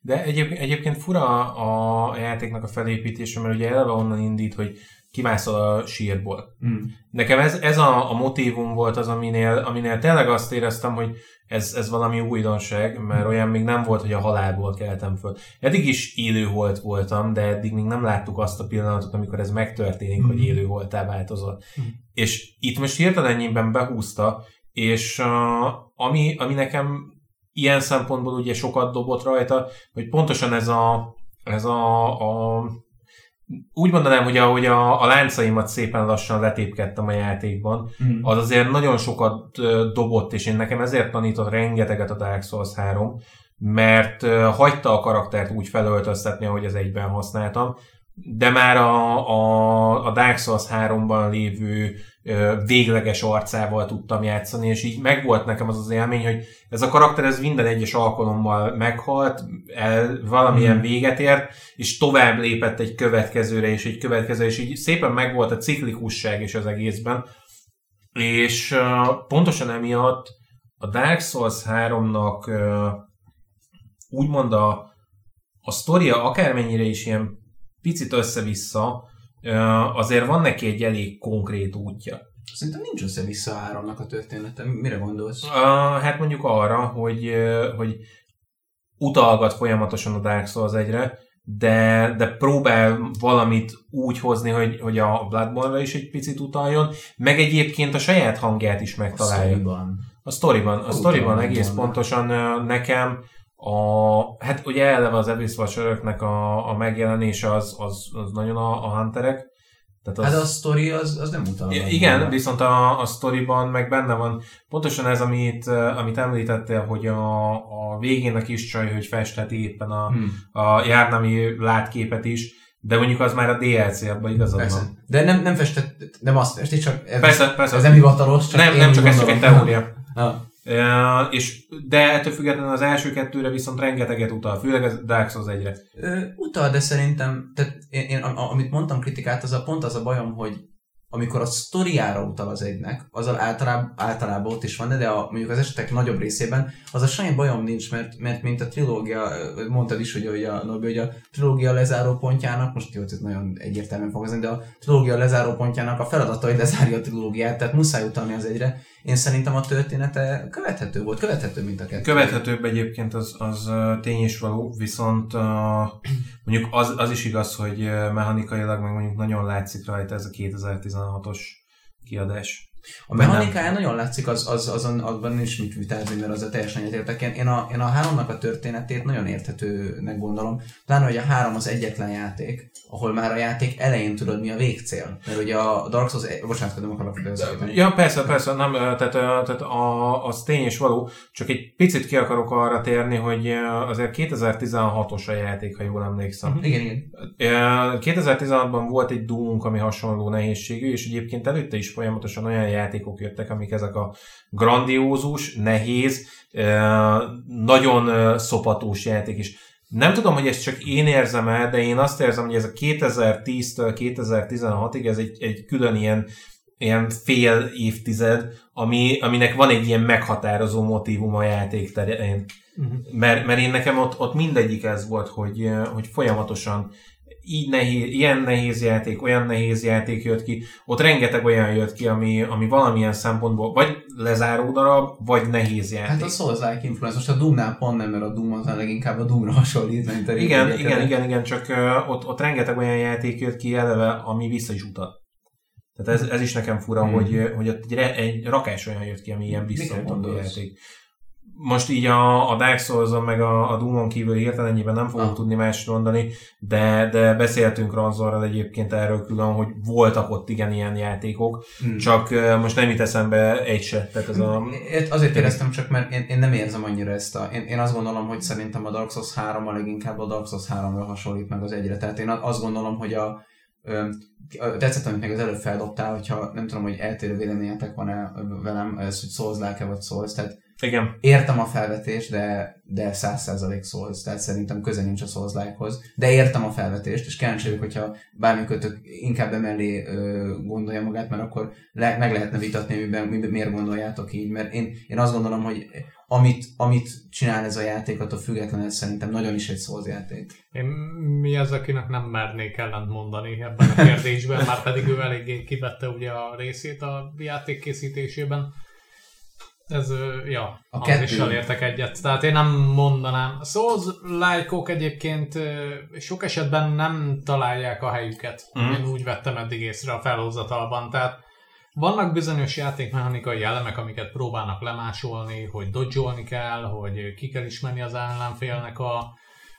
De egyéb, egyébként fura a játéknak a felépítése, mert ugye eleve onnan indít, hogy kimászol a sírból. Mm. Nekem ez, ez a, a motivum volt az, aminél, aminél tényleg azt éreztem, hogy ez, ez valami újdonság, mert olyan még nem volt, hogy a halálból keltem föl. Eddig is élő volt voltam, de eddig még nem láttuk azt a pillanatot, amikor ez megtörténik, mm. hogy élő voltál változott. Mm. És itt most hirtelennyében behúzta, és uh, ami, ami nekem ilyen szempontból ugye sokat dobott rajta, hogy pontosan ez a, ez a, a úgy mondanám, hogy ahogy a, a láncaimat szépen lassan letépkedtem a játékban, mm. az azért nagyon sokat dobott, és én nekem ezért tanított rengeteget a Dark Souls 3, mert hagyta a karaktert úgy felöltöztetni, ahogy az egyben használtam, de már a, a, a Dark Souls 3-ban lévő végleges arcával tudtam játszani, és így megvolt nekem az az élmény, hogy ez a karakter ez minden egyes alkalommal meghalt, el, valamilyen mm. véget ért, és tovább lépett egy következőre, és egy következő, és így szépen megvolt a ciklikusság is az egészben, és uh, pontosan emiatt a Dark Souls 3-nak uh, úgymond a, a sztoria akármennyire is ilyen picit össze-vissza, azért van neki egy elég konkrét útja. Szerintem nincs össze-vissza áramnak a története. Mire gondolsz? Uh, hát mondjuk arra, hogy, hogy utalgat folyamatosan a Dark Souls egyre, de, de próbál valamit úgy hozni, hogy, hogy a Bloodborne-ra is egy picit utaljon, meg egyébként a saját hangját is megtalálja. A sztoriban. A sztoriban, a sztoriban egész pontosan nekem a, hát ugye eleve az watcher a, a megjelenése az, az, az nagyon a, a hunterek. Tehát az, hát a sztori az, az nem utal. Igen, benne. viszont a, a sztoriban meg benne van pontosan ez, amit, amit említettél, hogy a, a végén a kis csaj, hogy festeti éppen a, hmm. a járnami látképet is, de mondjuk az már a DLC, abban igazad van. De nem, nem festett, nem azt festi, csak ez, persze, persze. ez nem hivatalos. Csak nem, nem csak ez csak egy teória. <laughs> Ah. És, de ettől függetlenül az első kettőre viszont rengeteget utal, főleg a Dark Souls egyre. Uh, utal, de szerintem, tehát én, én, amit mondtam kritikát, az a pont az a bajom, hogy amikor a sztoriára utal az egynek, az általában, általában ott is van, de a, mondjuk az esetek nagyobb részében, az a semmi bajom nincs, mert, mert mint a trilógia, mondtad is, hogy, hogy a, Nobi, hogy a trilógia lezáró pontjának, most jó, ez nagyon egyértelműen fogalmazni, de a trilógia lezáró pontjának a feladata, hogy lezárja a trilógiát, tehát muszáj utalni az egyre. Én szerintem a története követhető volt, követhető, mint a kettő. Követhetőbb egyébként az, az tény is való, viszont mondjuk az, az is igaz, hogy mechanikailag meg mondjuk nagyon látszik rajta ez a 2016-os kiadás. A mechanikája nagyon látszik, az, az, azon, abban nincs mit vitázni, mert az a teljesen egyetértek. Én a, én a háromnak a történetét nagyon érthetőnek gondolom. Talán, hogy a három az egyetlen játék, ahol már a játék elején tudod, mi a végcél. Mert ugye a Dark Souls, bocsánat, nem akarok beszélni. Ja, persze, persze, nem, tehát, tehát a, az tény és való, csak egy picit ki akarok arra térni, hogy azért 2016-os a játék, ha jól emlékszem. Uh-huh. Igen, igen. 2016-ban volt egy Doom, ami hasonló nehézségű, és egyébként előtte is folyamatosan olyan játékok jöttek, amik ezek a grandiózus, nehéz, nagyon szopatós játék is. Nem tudom, hogy ezt csak én érzem el, de én azt érzem, hogy ez a 2010-től 2016-ig ez egy, egy külön ilyen, ilyen fél évtized, ami, aminek van egy ilyen meghatározó motivum a játék terén. Uh-huh. Mert, mert én nekem ott, ott mindegyik ez volt, hogy, hogy folyamatosan így nehéz, ilyen nehéz játék, olyan nehéz játék jött ki, ott rengeteg olyan jött ki, ami, ami valamilyen szempontból vagy lezáró darab, vagy nehéz játék. Hát a Souls-like influence, most a Doomnál pont nem, mert a Doom az leginkább a Doomra hasonlít, mint a Igen, egyetemek. igen, igen, igen, csak ott, ott rengeteg olyan játék jött ki eleve, ami vissza is utat. Tehát ez, ez is nekem fura, Hmm. hogy, hogy ott egy, egy rakás olyan jött ki, ami ilyen gondolsz? játék. Most így a, a Dark souls meg a, a Doom-on kívül hirtelen ennyiben nem fogok Ah. tudni mást mondani, de, de beszéltünk Ranzorral egyébként erről külön, hogy voltak ott igen ilyen játékok, Hmm. csak most nem jut eszembe egy se. Tehát ez a... Ért- Azért éreztem csak, mert én, én nem érzem annyira ezt a... Én, én azt gondolom, hogy szerintem a Dark Souls 3 a leginkább a Dark Souls 3-ra hasonlít meg az egyre. Tehát én azt gondolom, hogy a tetszett, amit még az előbb feldobtál, hogyha nem tudom, hogy eltérő véleményetek van-e velem, ez, hogy souls like vagy Souls, tehát Igen. értem a felvetést, de de 100% Souls, tehát szerintem köze nincs a souls hoz de értem a felvetést, és kíváncsi vagyok, hogyha bármikötök inkább emellé ö, gondolja magát, mert akkor le, meg lehetne vitatni, miben, miben, miért gondoljátok így, mert én, én azt gondolom, hogy amit, amit csinál ez a játék, attól függetlenül ez szerintem nagyon is egy Souls játék. Én mi az, akinek nem mernék ellent mondani ebben a kérdésben, már pedig ő eléggé kivette ugye a részét a játék készítésében. Ez, ja, A a kettő- is elértek egyet. Tehát én nem mondanám. Souls like egyébként sok esetben nem találják a helyüket. Mhm. Én úgy vettem eddig észre a felhozatalban. Tehát vannak bizonyos játékmechanikai elemek, amiket próbálnak lemásolni, hogy dodge kell, hogy ki kell ismerni az ellenfélnek a,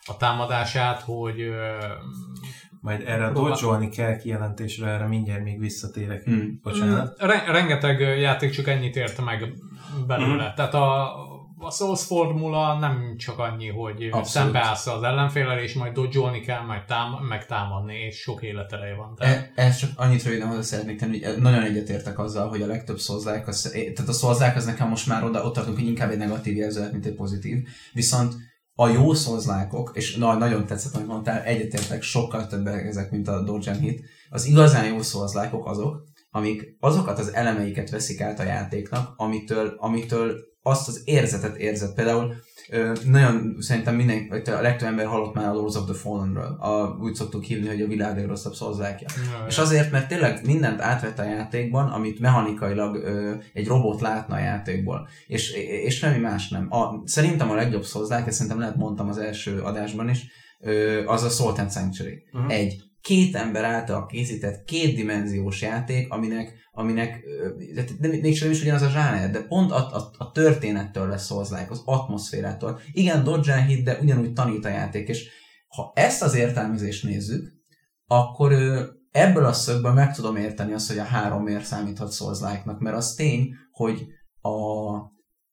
a támadását, hogy Majd erre a dodge kell kijelentésre, erre mindjárt még visszatérek. Hmm. Bocsánat. re- rengeteg játék csak ennyit ért meg belőle. Mhm. Tehát a, a Souls formula nem csak annyi, hogy Abszolút. szembeállsz az ellenfélel, és majd dodge kell, majd tám- megtámadni, és sok életereje van. Tehát, E, ez csak annyit röviden hozzá szeretnék tenni, hogy nagyon egyetértek azzal, hogy a legtöbb szózzák, az, tehát a szózzák az nekem most már oda, ott tartunk, hogy inkább egy negatív jelző lett, mint egy pozitív. Viszont a jó szózlákok, és na, nagyon tetszett, amit mondtál, egyetértek, sokkal többek ezek, mint a Dodge Hit. Az igazán jó szózlákok azok, amik azokat az elemeiket veszik át a játéknak, amitől, amitől azt az érzetet érzed. Például nagyon szerintem minden, vagy a legtöbb ember hallott már a Lords of the Fallen-ről. A, úgy szoktuk hívni, hogy a világ legrosszabb szózlákja. Jaj. És azért, mert tényleg mindent átvett a játékban, amit mechanikailag ö, egy robot látna a játékból. És, és semmi más nem. A, szerintem a legjobb szózzák, ezt szerintem lehet mondtam az első adásban is, ö, az a Salt and Sanctuary. Mhm. Egy két ember által készített kétdimenziós játék, aminek, aminek nem, még sem is ugyanaz a zsáner, de pont a, a, a történettől lesz szózzák, az atmoszférától. Igen, dodge and hit, de ugyanúgy tanít a játék, és ha ezt az értelmezést nézzük, akkor ebből a szögből meg tudom érteni azt, hogy a három miért számíthat like mert az tény, hogy a,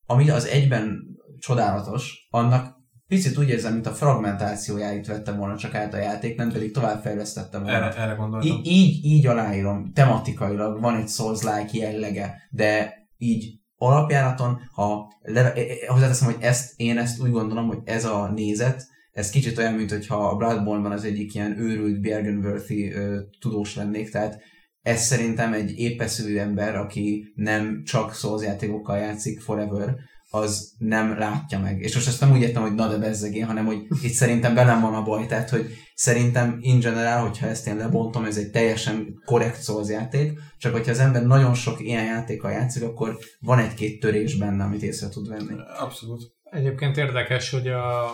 ami az egyben csodálatos, annak picit úgy érzem, mint a fragmentációjáit vette volna csak át a játék, nem pedig továbbfejlesztette volna. Erre, erre gondoltam. Í- így, így aláírom, tematikailag van egy Souls-like jellege, de így alapjáraton, ha le, e- e- hozzáteszem, hogy ezt, én ezt úgy gondolom, hogy ez a nézet, ez kicsit olyan, mint hogyha a Bloodborne-ban az egyik ilyen őrült Bergenworthy ö, tudós lennék, tehát ez szerintem egy épeszű ember, aki nem csak Souls játékokkal játszik forever, az nem látja meg. És most ezt nem úgy értem, hogy na de bezzegén, hanem hogy itt szerintem velem van a baj, tehát hogy szerintem in general, hogyha ezt én lebontom, ez egy teljesen korrekt Souls játék, csak hogyha az ember nagyon sok ilyen játékkal játszik, akkor van egy-két törés benne, amit észre tud venni. Abszolút. Egyébként érdekes, hogy a,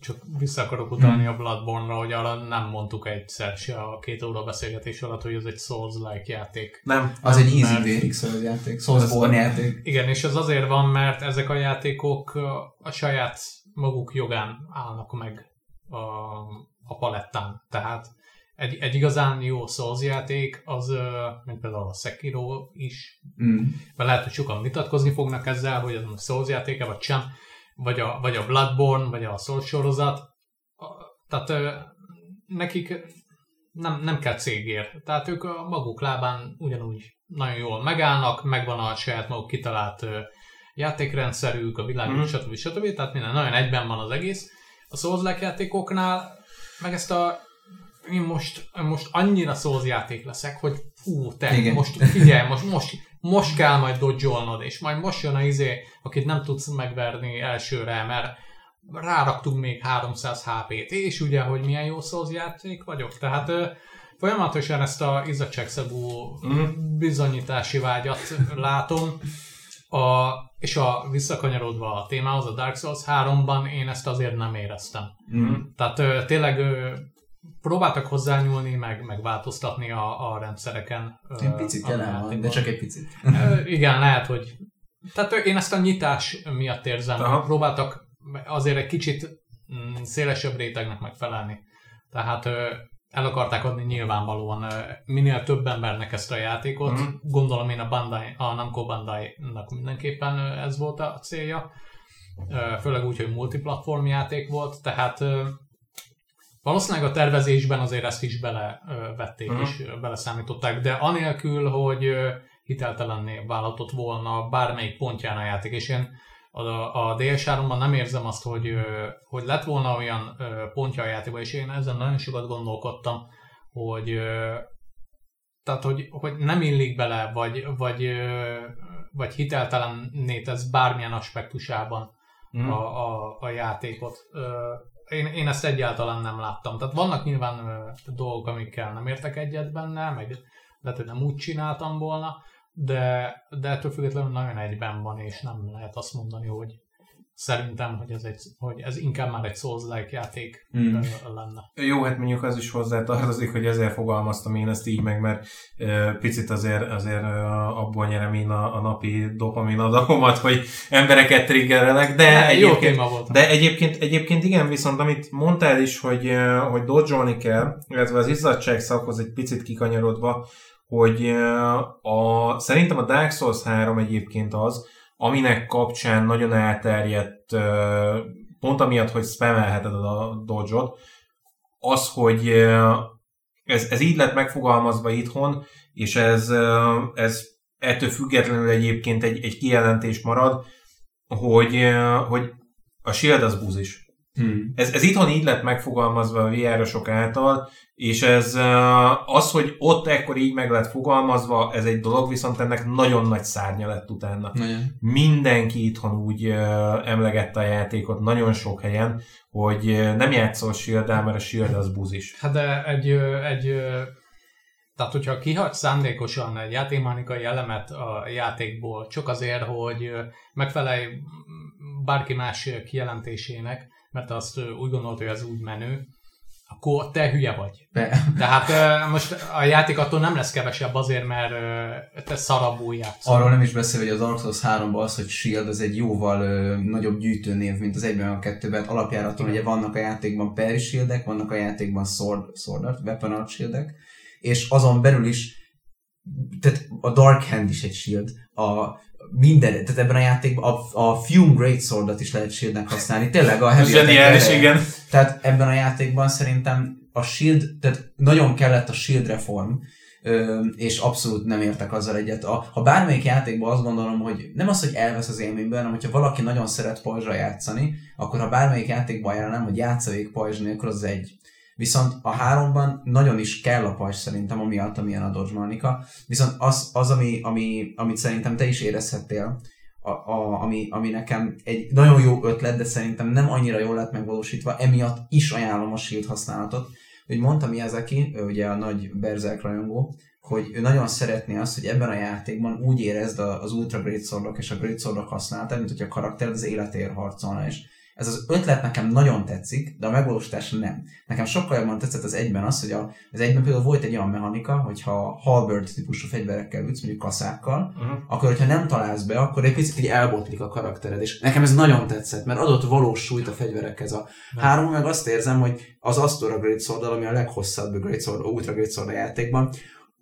csak vissza akarok utalni a Bloodborne-ra, hogy arra nem mondtuk egyszer se a két óra beszélgetés alatt, hogy ez egy Souls-like játék. Nem. Az nem, egy easy mert- vérig Souls játék, Soulsborne játék. Igen, és ez azért van, mert ezek a játékok a saját maguk jogán állnak meg a, a palettán. Tehát egy, egy igazán jó Souls játék, az, mint például a Sekiro is, Mm. mert lehet, hogy sokan vitatkozni fognak ezzel, hogy ez most Souls játéke, vagy sem, vagy a, vagy a Bloodborne, vagy a Souls sorozat. Tehát ö, nekik nem, nem kell cégér. Tehát ők a maguk lábán ugyanúgy nagyon jól megállnak, megvan a saját maguk kitalált ö, játékrendszerük, a világuk, mm. stb. stb. Tehát minden nagyon egyben van az egész. A souls játékoknál meg ezt a én most, most annyira Souls játék leszek, hogy fú, te. Igen. most figyelj, most, most, most kell majd dodge és majd most jön a izé, akit nem tudsz megverni elsőre, mert ráraktunk még 300 HP-t, és ugye, hogy milyen jó Souls játék vagyok, tehát folyamatosan ezt a izzadságszagú Mhm. bizonyítási vágyat látom, a, és a visszakanyarodva a témához, a Dark Souls 3-ban én ezt azért nem éreztem. Mhm. Tehát tényleg próbáltak hozzányúlni, meg, meg változtatni a, a rendszereken. Egy picit jelen van, de csak egy picit. Igen, lehet, hogy... Tehát én ezt a nyitás miatt érzem. Aha. Próbáltak azért egy kicsit mm, szélesebb rétegnek megfelelni. Tehát el akarták adni nyilvánvalóan minél több embernek ezt a játékot. Mhm. Gondolom én a Bandai, a Namco Bandai-nak mindenképpen ez volt a célja. Főleg úgy, hogy multiplatform játék volt, tehát valószínűleg a tervezésben azért ezt is belevették Mhm. és beleszámították, de anélkül, hogy hiteltelenné válhatott volna bármelyik pontján a játék, és én a, a DS3-ban nem érzem azt, hogy, hogy lett volna olyan pontja a játékban, és én ezen nagyon sokat gondolkodtam, hogy tehát, hogy, hogy nem illik bele, vagy, vagy, vagy hiteltelenné tesz bármilyen aspektusában Mhm. a, a, a játékot. Én, én ezt egyáltalán nem láttam. Tehát vannak nyilván dolgok, amikkel nem értek egyet benne, meg lehet, hogy nem úgy csináltam volna, de, de ettől függetlenül nagyon egyben van, és nem lehet azt mondani, hogy szerintem, hogy ez, egy, hogy ez inkább már egy Souls-like játék Mm. lenne. Jó, hát mondjuk az is hozzátartozik, hogy ezért fogalmaztam én ezt így meg, mert ö, picit azért, azért abból nyerem én a, a napi dopamin adagomat, hogy embereket triggerelek, de De jó egyébként, téma volt. de egyébként, egyébként igen, viszont amit mondtál is, hogy, hogy dodge kell, illetve az izzadság szakhoz egy picit kikanyarodva, hogy a, szerintem a Dark Souls 3 egyébként az, aminek kapcsán nagyon elterjedt, pont amiatt, hogy spamelheted a dodge az, hogy ez, ez így lett megfogalmazva itthon, és ez, ez ettől függetlenül egyébként egy, egy kijelentés marad, hogy, hogy a shield az búzis. Hmm. Ez, ez itthon így lett megfogalmazva a VR-osok által, és ez az, hogy ott ekkor így meg lett fogalmazva, ez egy dolog, viszont ennek nagyon nagy szárnya lett utána Nagyon. mindenki itthon úgy emlegette a játékot nagyon sok helyen, hogy nem játszol shield mert a Shield az buzis. Hát de egy, egy tehát hogyha kihagy szándékosan egy játékmechanikai elemet a játékból, csak azért, hogy megfelelj bárki más kijelentésének, mert azt úgy gondolt, hogy ez úgy menő, akkor te hülye vagy. Be. Tehát most a játék attól nem lesz kevesebb azért, mert te szarabul játszol. Arról nem is beszél, hogy az Dark Souls 3-ban az, hogy Shield az egy jóval ö, nagyobb gyűjtőnév, mint az egyben a kettőben. Alapjáraton ugye vannak a játékban Parry Shieldek, vannak a játékban Sword, Sword Art, Weapon Art Shieldek, és azon belül is tehát a Dark Hand is egy shield, a minden, tehát ebben a játékban a, a Fume Great Sword-ot is lehet shieldnek használni, tényleg a heavy Zseniális, igen. tehát ebben a játékban szerintem a Shield, tehát nagyon kellett a Shield reform, és abszolút nem értek azzal egyet. A, ha bármelyik játékban azt gondolom, hogy nem az, hogy elvesz az élményből, hanem hogyha valaki nagyon szeret pajzsra játszani, akkor ha bármelyik játékban ajánlom, hogy játsza végig pajzs nélkül, az egy. Viszont a háromban nagyon is kell a pajzs szerintem, amiatt, amilyen a Dodge Monica. Viszont az, az ami, ami, amit szerintem te is érezhettél, a, a, ami, ami nekem egy nagyon jó ötlet, de szerintem nem annyira jól lett megvalósítva, emiatt is ajánlom a shield használatot. Hogy mondta Miyazaki, ugye a nagy Berserk rajongó, hogy ő nagyon szeretné azt, hogy ebben a játékban úgy érezd az Ultra Great Swordok és a Great Swordok használatát, mint hogy a karakter az életéért harcolna, és ez az ötlet nekem nagyon tetszik, de a megvalósítás nem. Nekem sokkal jobban tetszett az egyben az, hogy a, az egyben például volt egy olyan mechanika, hogyha halberd típusú fegyverekkel ütsz, mondjuk kaszákkal, Uh-huh. akkor hogyha nem találsz be, akkor egy picit így elbotlik a karaktered, és nekem ez nagyon tetszett, mert adott valós súlyt a fegyverekhez. A három meg azt érzem, hogy az Astora Great sword ami a leghosszabb Great Sword, Ultra Great Sword játékban,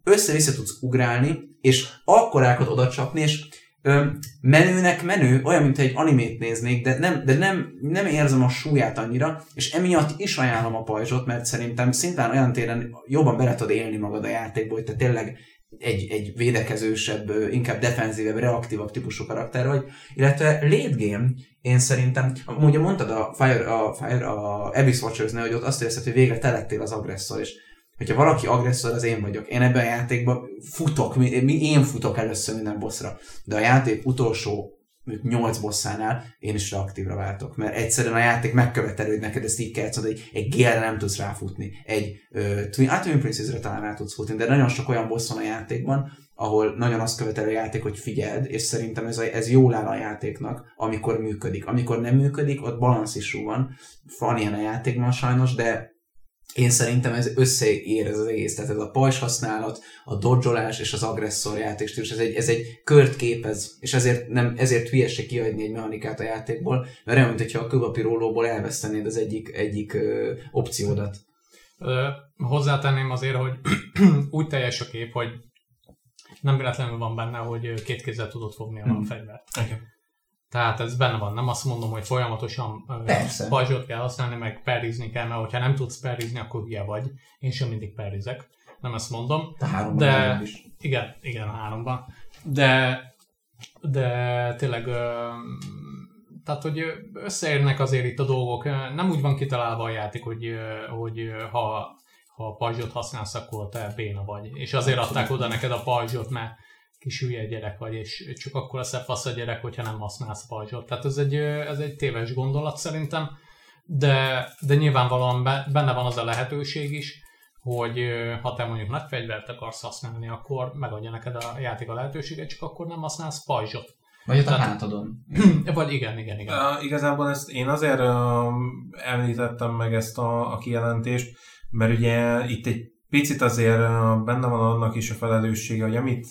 össze-vissza tudsz ugrálni, és akkorákat oda csapni, és ö, menőnek menő, olyan, mint egy animét néznék, de nem, de nem, nem érzem a súlyát annyira, és emiatt is ajánlom a pajzsot, mert szerintem szintén olyan téren jobban bele tudod élni magad a játékba, hogy te tényleg egy, egy védekezősebb, inkább defenzívebb, reaktívabb típusú karakter vagy, illetve late game, én szerintem, ugye mondtad a Fire, a, Fire, a Abyss watchers hogy ott azt érzed, hogy végre te lettél az agresszor, és hogyha valaki agresszor, az én vagyok. Én ebben a játékban futok, mi, én futok először minden bosszra. De a játék utolsó mondjuk 8 bosszánál én is reaktívra váltok, mert egyszerűen a játék megköveteli, hogy neked ezt így kell hogy egy GL nem tudsz ráfutni, egy uh, Twin, Princess-re talán rá tudsz futni, de nagyon sok olyan boss van a játékban, ahol nagyon azt követeli a játék, hogy figyeld, és szerintem ez, a, ez jól áll a játéknak, amikor működik. Amikor nem működik, ott balansz is van. Van ilyen a játékban sajnos, de én szerintem ez összeér ez az egész, tehát ez a pajzs használat, a dodgelás és az agresszor játékstílus, ez egy, ez egy kört képez, és ezért, nem, ezért hülyeség kiadni egy mechanikát a játékból, mert olyan, mintha a kőpapírólóból elvesztenéd az egyik, egyik ö, opciódat. Ö, hozzátenném azért, hogy <clears throat> úgy teljes a kép, hogy nem véletlenül van benne, hogy két kézzel tudod fogni a hmm. fegyvert. Okay. Tehát ez benne van, nem azt mondom, hogy folyamatosan Persze. pajzsot kell használni, meg perizni kell, mert hogyha nem tudsz perizni, akkor hülye vagy. Én sem mindig perizek, nem ezt mondom. De háromban de, is. Igen, igen, a háromban. De, de tényleg tehát, hogy összeérnek azért itt a dolgok. Nem úgy van kitalálva a játék, hogy, hogy ha, ha pajzsot használsz, akkor te béna vagy. És azért adták oda neked a pajzsot, mert kis hülye gyerek vagy, és csak akkor lesz fasz a gyerek, hogyha nem használsz pajzsot. Tehát ez egy, ez egy téves gondolat szerintem, de, de nyilvánvalóan benne van az a lehetőség is, hogy ha te mondjuk nagy fegyvert akarsz használni, akkor megadja neked a játék a lehetőséget, csak akkor nem használsz pajzsot. Vagy a hátadon. <clears throat> Vagy igen, igen, igen. Uh, igazából ezt én azért uh, említettem meg ezt a, a kijelentést, mert ugye itt egy picit azért benne van annak is a felelőssége, hogy amit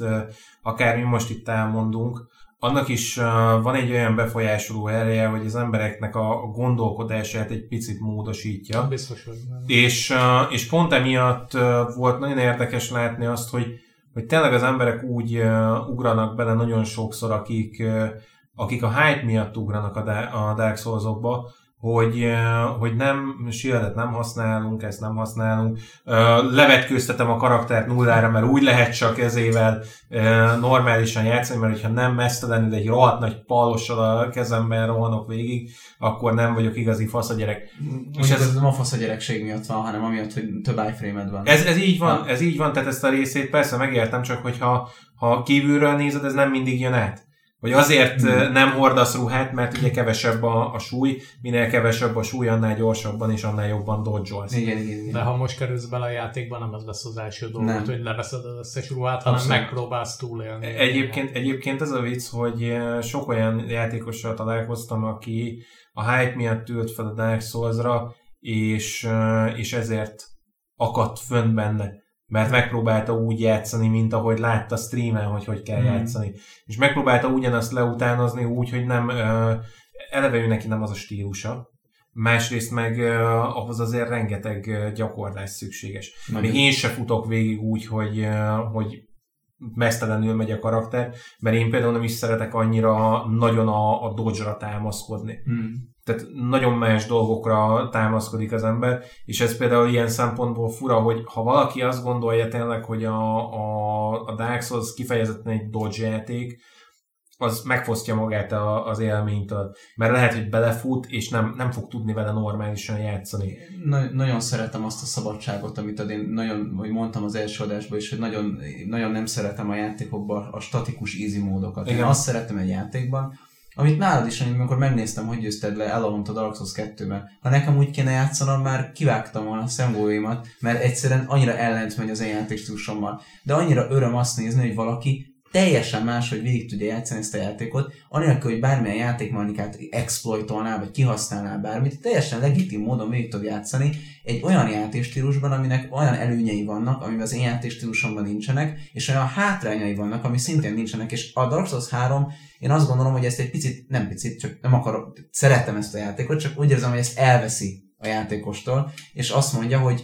akár mi most itt elmondunk, annak is van egy olyan befolyásoló ereje, hogy az embereknek a gondolkodását egy picit módosítja. Biztos, hogy és, és pont emiatt volt nagyon érdekes látni azt, hogy, hogy tényleg az emberek úgy ugranak bele nagyon sokszor, akik, akik a hype miatt ugranak a Dark Souls-okba, hogy, hogy nem shieldet nem használunk, ezt nem használunk. Levetkőztetem a karaktert nullára, mert úgy lehet csak ezével normálisan játszani, mert hogyha nem mesztelenül egy rohadt nagy pallossal a kezemben rohanok végig, akkor nem vagyok igazi fasz a gyerek. És ez, ez nem a fasz a gyerekség miatt van, hanem amiatt, hogy több iframe van. Ez, ez így van, ez így van, tehát ezt a részét persze megértem, csak hogyha ha kívülről nézed, ez nem mindig jön át. Hogy azért hmm. nem hordasz ruhát, mert ugye kevesebb a, a súly, minél kevesebb a súly, annál gyorsabban és annál jobban dodge Igen, igen, igen. De ha most kerülsz bele a játékban, nem az lesz az első dolog, hogy leveszed az összes ruhát, hanem Abszolút. megpróbálsz túlélni. Egyébként, egyébként ez a vicc, hogy sok olyan játékossal találkoztam, aki a hype miatt ült fel a Dark Souls-ra, és, és ezért akadt fönn benne mert megpróbálta úgy játszani, mint ahogy látta streamen, hogy hogy kell hmm. játszani. És megpróbálta ugyanazt leutánozni úgy, hogy nem, eleve ő neki nem az a stílusa, másrészt meg uh, ahhoz azért rengeteg uh, gyakorlás szükséges. Nagyon. Még én se futok végig úgy, hogy, uh, hogy mesztelenül megy a karakter, mert én például nem is szeretek annyira nagyon a, a dodge-ra támaszkodni. Hmm tehát nagyon más dolgokra támaszkodik az ember, és ez például ilyen szempontból fura, hogy ha valaki azt gondolja tényleg, hogy a, a, a Dark Souls kifejezetten egy dodge játék, az megfosztja magát a, az élménytől. Mert lehet, hogy belefut, és nem, nem fog tudni vele normálisan játszani. Na, nagyon szeretem azt a szabadságot, amit ad én nagyon, hogy mondtam az első adásban is, hogy nagyon, nagyon nem szeretem a játékokban a statikus easy módokat. Igen. Én azt szeretem egy játékban, amit nálad is, amikor megnéztem, hogy győzted le Elalont a Dark Souls 2-ben. Ha nekem úgy kéne játszanom, már kivágtam volna a szemgóimat, mert egyszerűen annyira ellent megy az én játékstílusommal. De annyira öröm azt nézni, hogy valaki teljesen más, hogy végig tudja játszani ezt a játékot, anélkül, hogy bármilyen játékmechanikát exploitolnál, vagy kihasználnál bármit, teljesen legitim módon végig tud játszani egy olyan játékstílusban, aminek olyan előnyei vannak, amiben az én játékstílusomban nincsenek, és olyan hátrányai vannak, ami szintén nincsenek, és a Dark Souls 3 én azt gondolom, hogy ezt egy picit, nem picit, csak nem akarok, szeretem ezt a játékot, csak úgy érzem, hogy ezt elveszi a játékostól, és azt mondja, hogy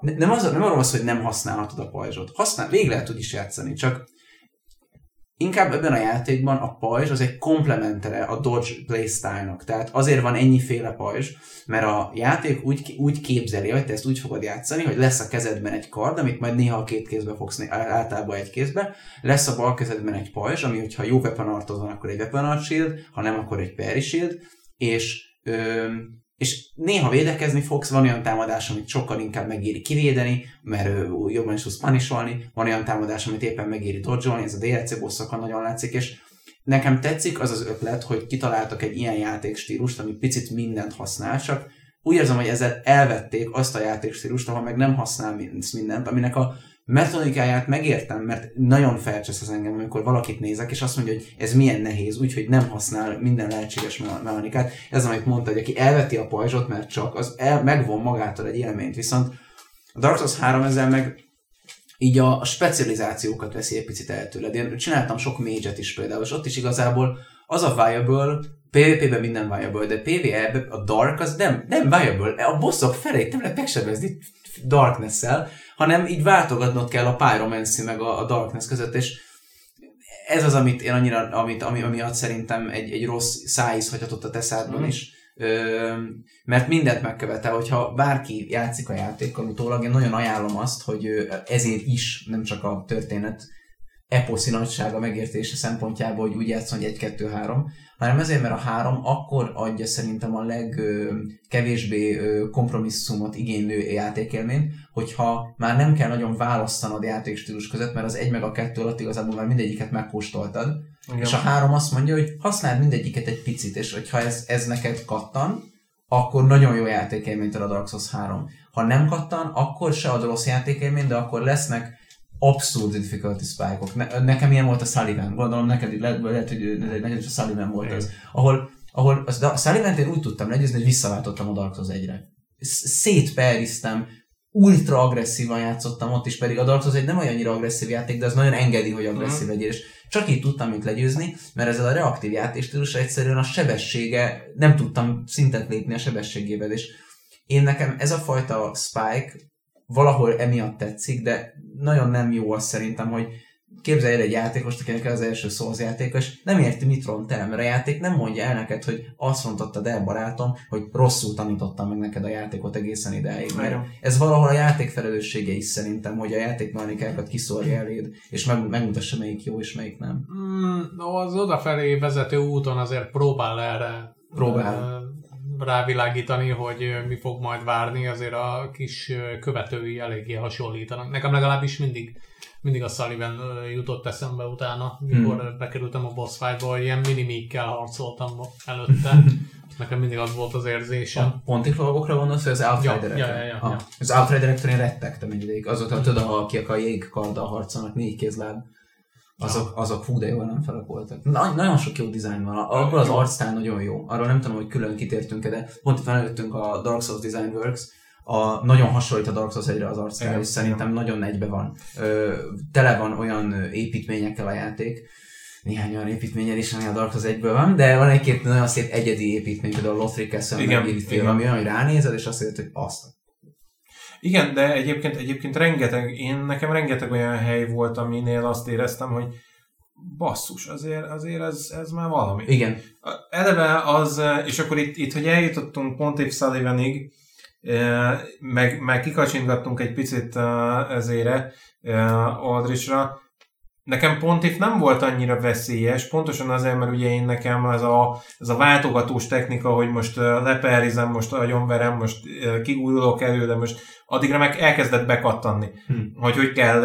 nem, az, nem arról az, hogy nem használhatod a pajzsot. Használ, végig lehet tud is játszani, csak inkább ebben a játékban a pajzs az egy komplementere a Dodge playstyle-nak. Tehát azért van ennyiféle pajzs, mert a játék úgy, úgy képzeli, hogy te ezt úgy fogod játszani, hogy lesz a kezedben egy kard, amit majd néha a két kézbe fogsz, általában egy kézbe, lesz a bal kezedben egy pajzs, ami hogyha jó weapon van, akkor egy weapon shield, ha nem, akkor egy parry és és néha védekezni fogsz, van olyan támadás, amit sokkal inkább megéri kivédeni, mert jobban is tudsz panisolni, van olyan támadás, amit éppen megéri dodge ez a DLC bosszokon nagyon látszik, és nekem tetszik az az ötlet, hogy kitaláltak egy ilyen játékstílust, ami picit mindent használ, csak úgy érzem, hogy ezzel elvették azt a játékstílust, ahol meg nem használ mindent, aminek a metodikáját megértem, mert nagyon felcsesz az engem, amikor valakit nézek, és azt mondja, hogy ez milyen nehéz, úgyhogy nem használ minden lehetséges mechanikát. Ez, amit mondta, hogy aki elveti a pajzsot, mert csak, az el, megvon magától egy élményt. Viszont a Dark Souls 3 ezzel meg így a, specializációkat veszi egy picit el tőled. Én csináltam sok mage is például, és ott is igazából az a viable, PvP-ben minden viable, de PvE-ben a Dark az nem, nem viable. A bosszok felé nem lehet megsebezni Darkness-szel, hanem így váltogatnod kell a Pyromancy meg a, a Darkness között, és ez az, amit én annyira, amit, ami, amiatt szerintem egy, egy rossz szájíz hagyhatott a teszádban mm. is, Ö, mert mindent megkövetel, hogyha bárki játszik a játékkal utólag, én nagyon ajánlom azt, hogy ezért is, nem csak a történet eposzi nagysága megértése szempontjából, hogy úgy játszon, hogy 1-2-3, hanem ezért, mert a három akkor adja szerintem a legkevésbé kompromisszumot igénylő játékélményt, hogyha már nem kell nagyon választanod játékstílus között, mert az egy meg a kettő alatt igazából már mindegyiket megkóstoltad, Igen. és a három azt mondja, hogy használd mindegyiket egy picit, és hogyha ez, ez neked kattan, akkor nagyon jó játékélményt ad a Dark Souls 3. Ha nem kattan, akkor se ad rossz játékélményt, de akkor lesznek abszurd difficulty spike-ok. Ne, nekem ilyen volt a Sullivan, gondolom neked lehet, lehet hogy neked is a Sullivan volt az, ahol, ahol az, a sullivan én úgy tudtam legyőzni, hogy visszaváltottam a Dark Souls 1-re. Szétperiztem, ultra agresszívan játszottam ott is, pedig a Dark Souls egy nem olyan annyira agresszív játék, de az nagyon engedi, hogy agresszív mm. legyél, és csak így tudtam mint legyőzni, mert ezzel a reaktív játékstílus egyszerűen a sebessége, nem tudtam szintet lépni a sebességével, és én nekem ez a fajta spike valahol emiatt tetszik, de nagyon nem jó az szerintem, hogy képzelj el egy játékos, akinek az első szó az játékos, nem érti, mit ront el, mert a játék nem mondja el neked, hogy azt rontottad el, barátom, hogy rosszul tanítottam meg neked a játékot egészen ideig. Mert ez valahol a játék felelőssége is szerintem, hogy a játékmechanikákat kiszorja eléd, és meg, megmutassa, melyik jó és melyik nem. Mm, az odafelé vezető úton azért próbál erre próbál rávilágítani, hogy mi fog majd várni, azért a kis követői eléggé hasonlítanak. Nekem legalábbis mindig, mindig a Sullivan jutott eszembe utána, mikor hmm. bekerültem a boss fight-ba, ilyen minimikkel harcoltam előtte. <laughs> Nekem mindig az volt az érzésem. A pontifalgokra gondolsz, hogy az outrider ja, ja, ja, ja, ah, ja. Az outrider én rettegtem egy ideig. Azóta tudod, akik a jégkarddal harcolnak, négy kézláb azok, azok fú, de jól nem felek voltak. Na, nagyon sok jó dizájn van. Abból az arcstyle nagyon jó. Arról nem tudom, hogy külön kitértünk de pont itt előttünk a Dark Souls Design Works, a, nagyon hasonlít a Dark Souls egyre az arcstyle, és szerintem nagyon egybe van. Ö, tele van olyan építményekkel a játék, néhány olyan építményen is, ami a Dark Souls egyből van, de van egy-két nagyon szép egyedi építmény, például a Lothric Castle, igen, ami olyan, hogy ránézed, és azt mondod, hogy azt igen, de egyébként, egyébként rengeteg, én nekem rengeteg olyan hely volt, aminél azt éreztem, hogy basszus, azért, azért ez, ez már valami. Igen. Eleve az, és akkor itt, itt hogy eljutottunk Pontiff Sullivanig, meg, meg kikacsingattunk egy picit ezére, Aldrichra, Nekem Pontif nem volt annyira veszélyes, pontosan azért, mert ugye én nekem ez a, ez a váltogatós technika, hogy most leperizem, most agyonverem, most kigújulok elő, de most addigra meg elkezdett bekattanni, hmm. hogy hogy kell,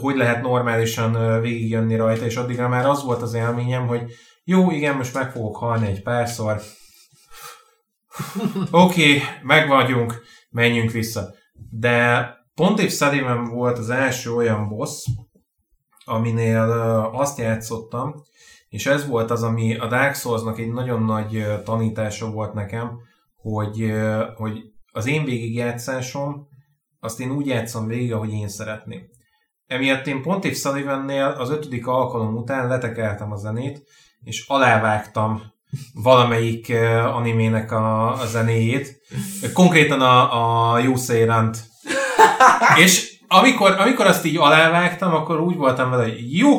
hogy lehet normálisan végigjönni rajta, és addigra már az volt az élményem, hogy jó, igen, most meg fogok halni egy párszor, <laughs> oké, okay, megvagyunk, menjünk vissza. De Pontif Sullivan volt az első olyan boss, aminél azt játszottam, és ez volt az, ami a Dark Souls-nak egy nagyon nagy tanítása volt nekem, hogy, hogy az én végigjátszásom, azt én úgy játszom végig, ahogy én szeretném. Emiatt én Pontif Sullivan-nél az ötödik alkalom után letekeltem a zenét, és alávágtam valamelyik animének a, a zenéjét, konkrétan a, a Jusei <laughs> és amikor, amikor azt így alávágtam, akkor úgy voltam vele, hogy jó,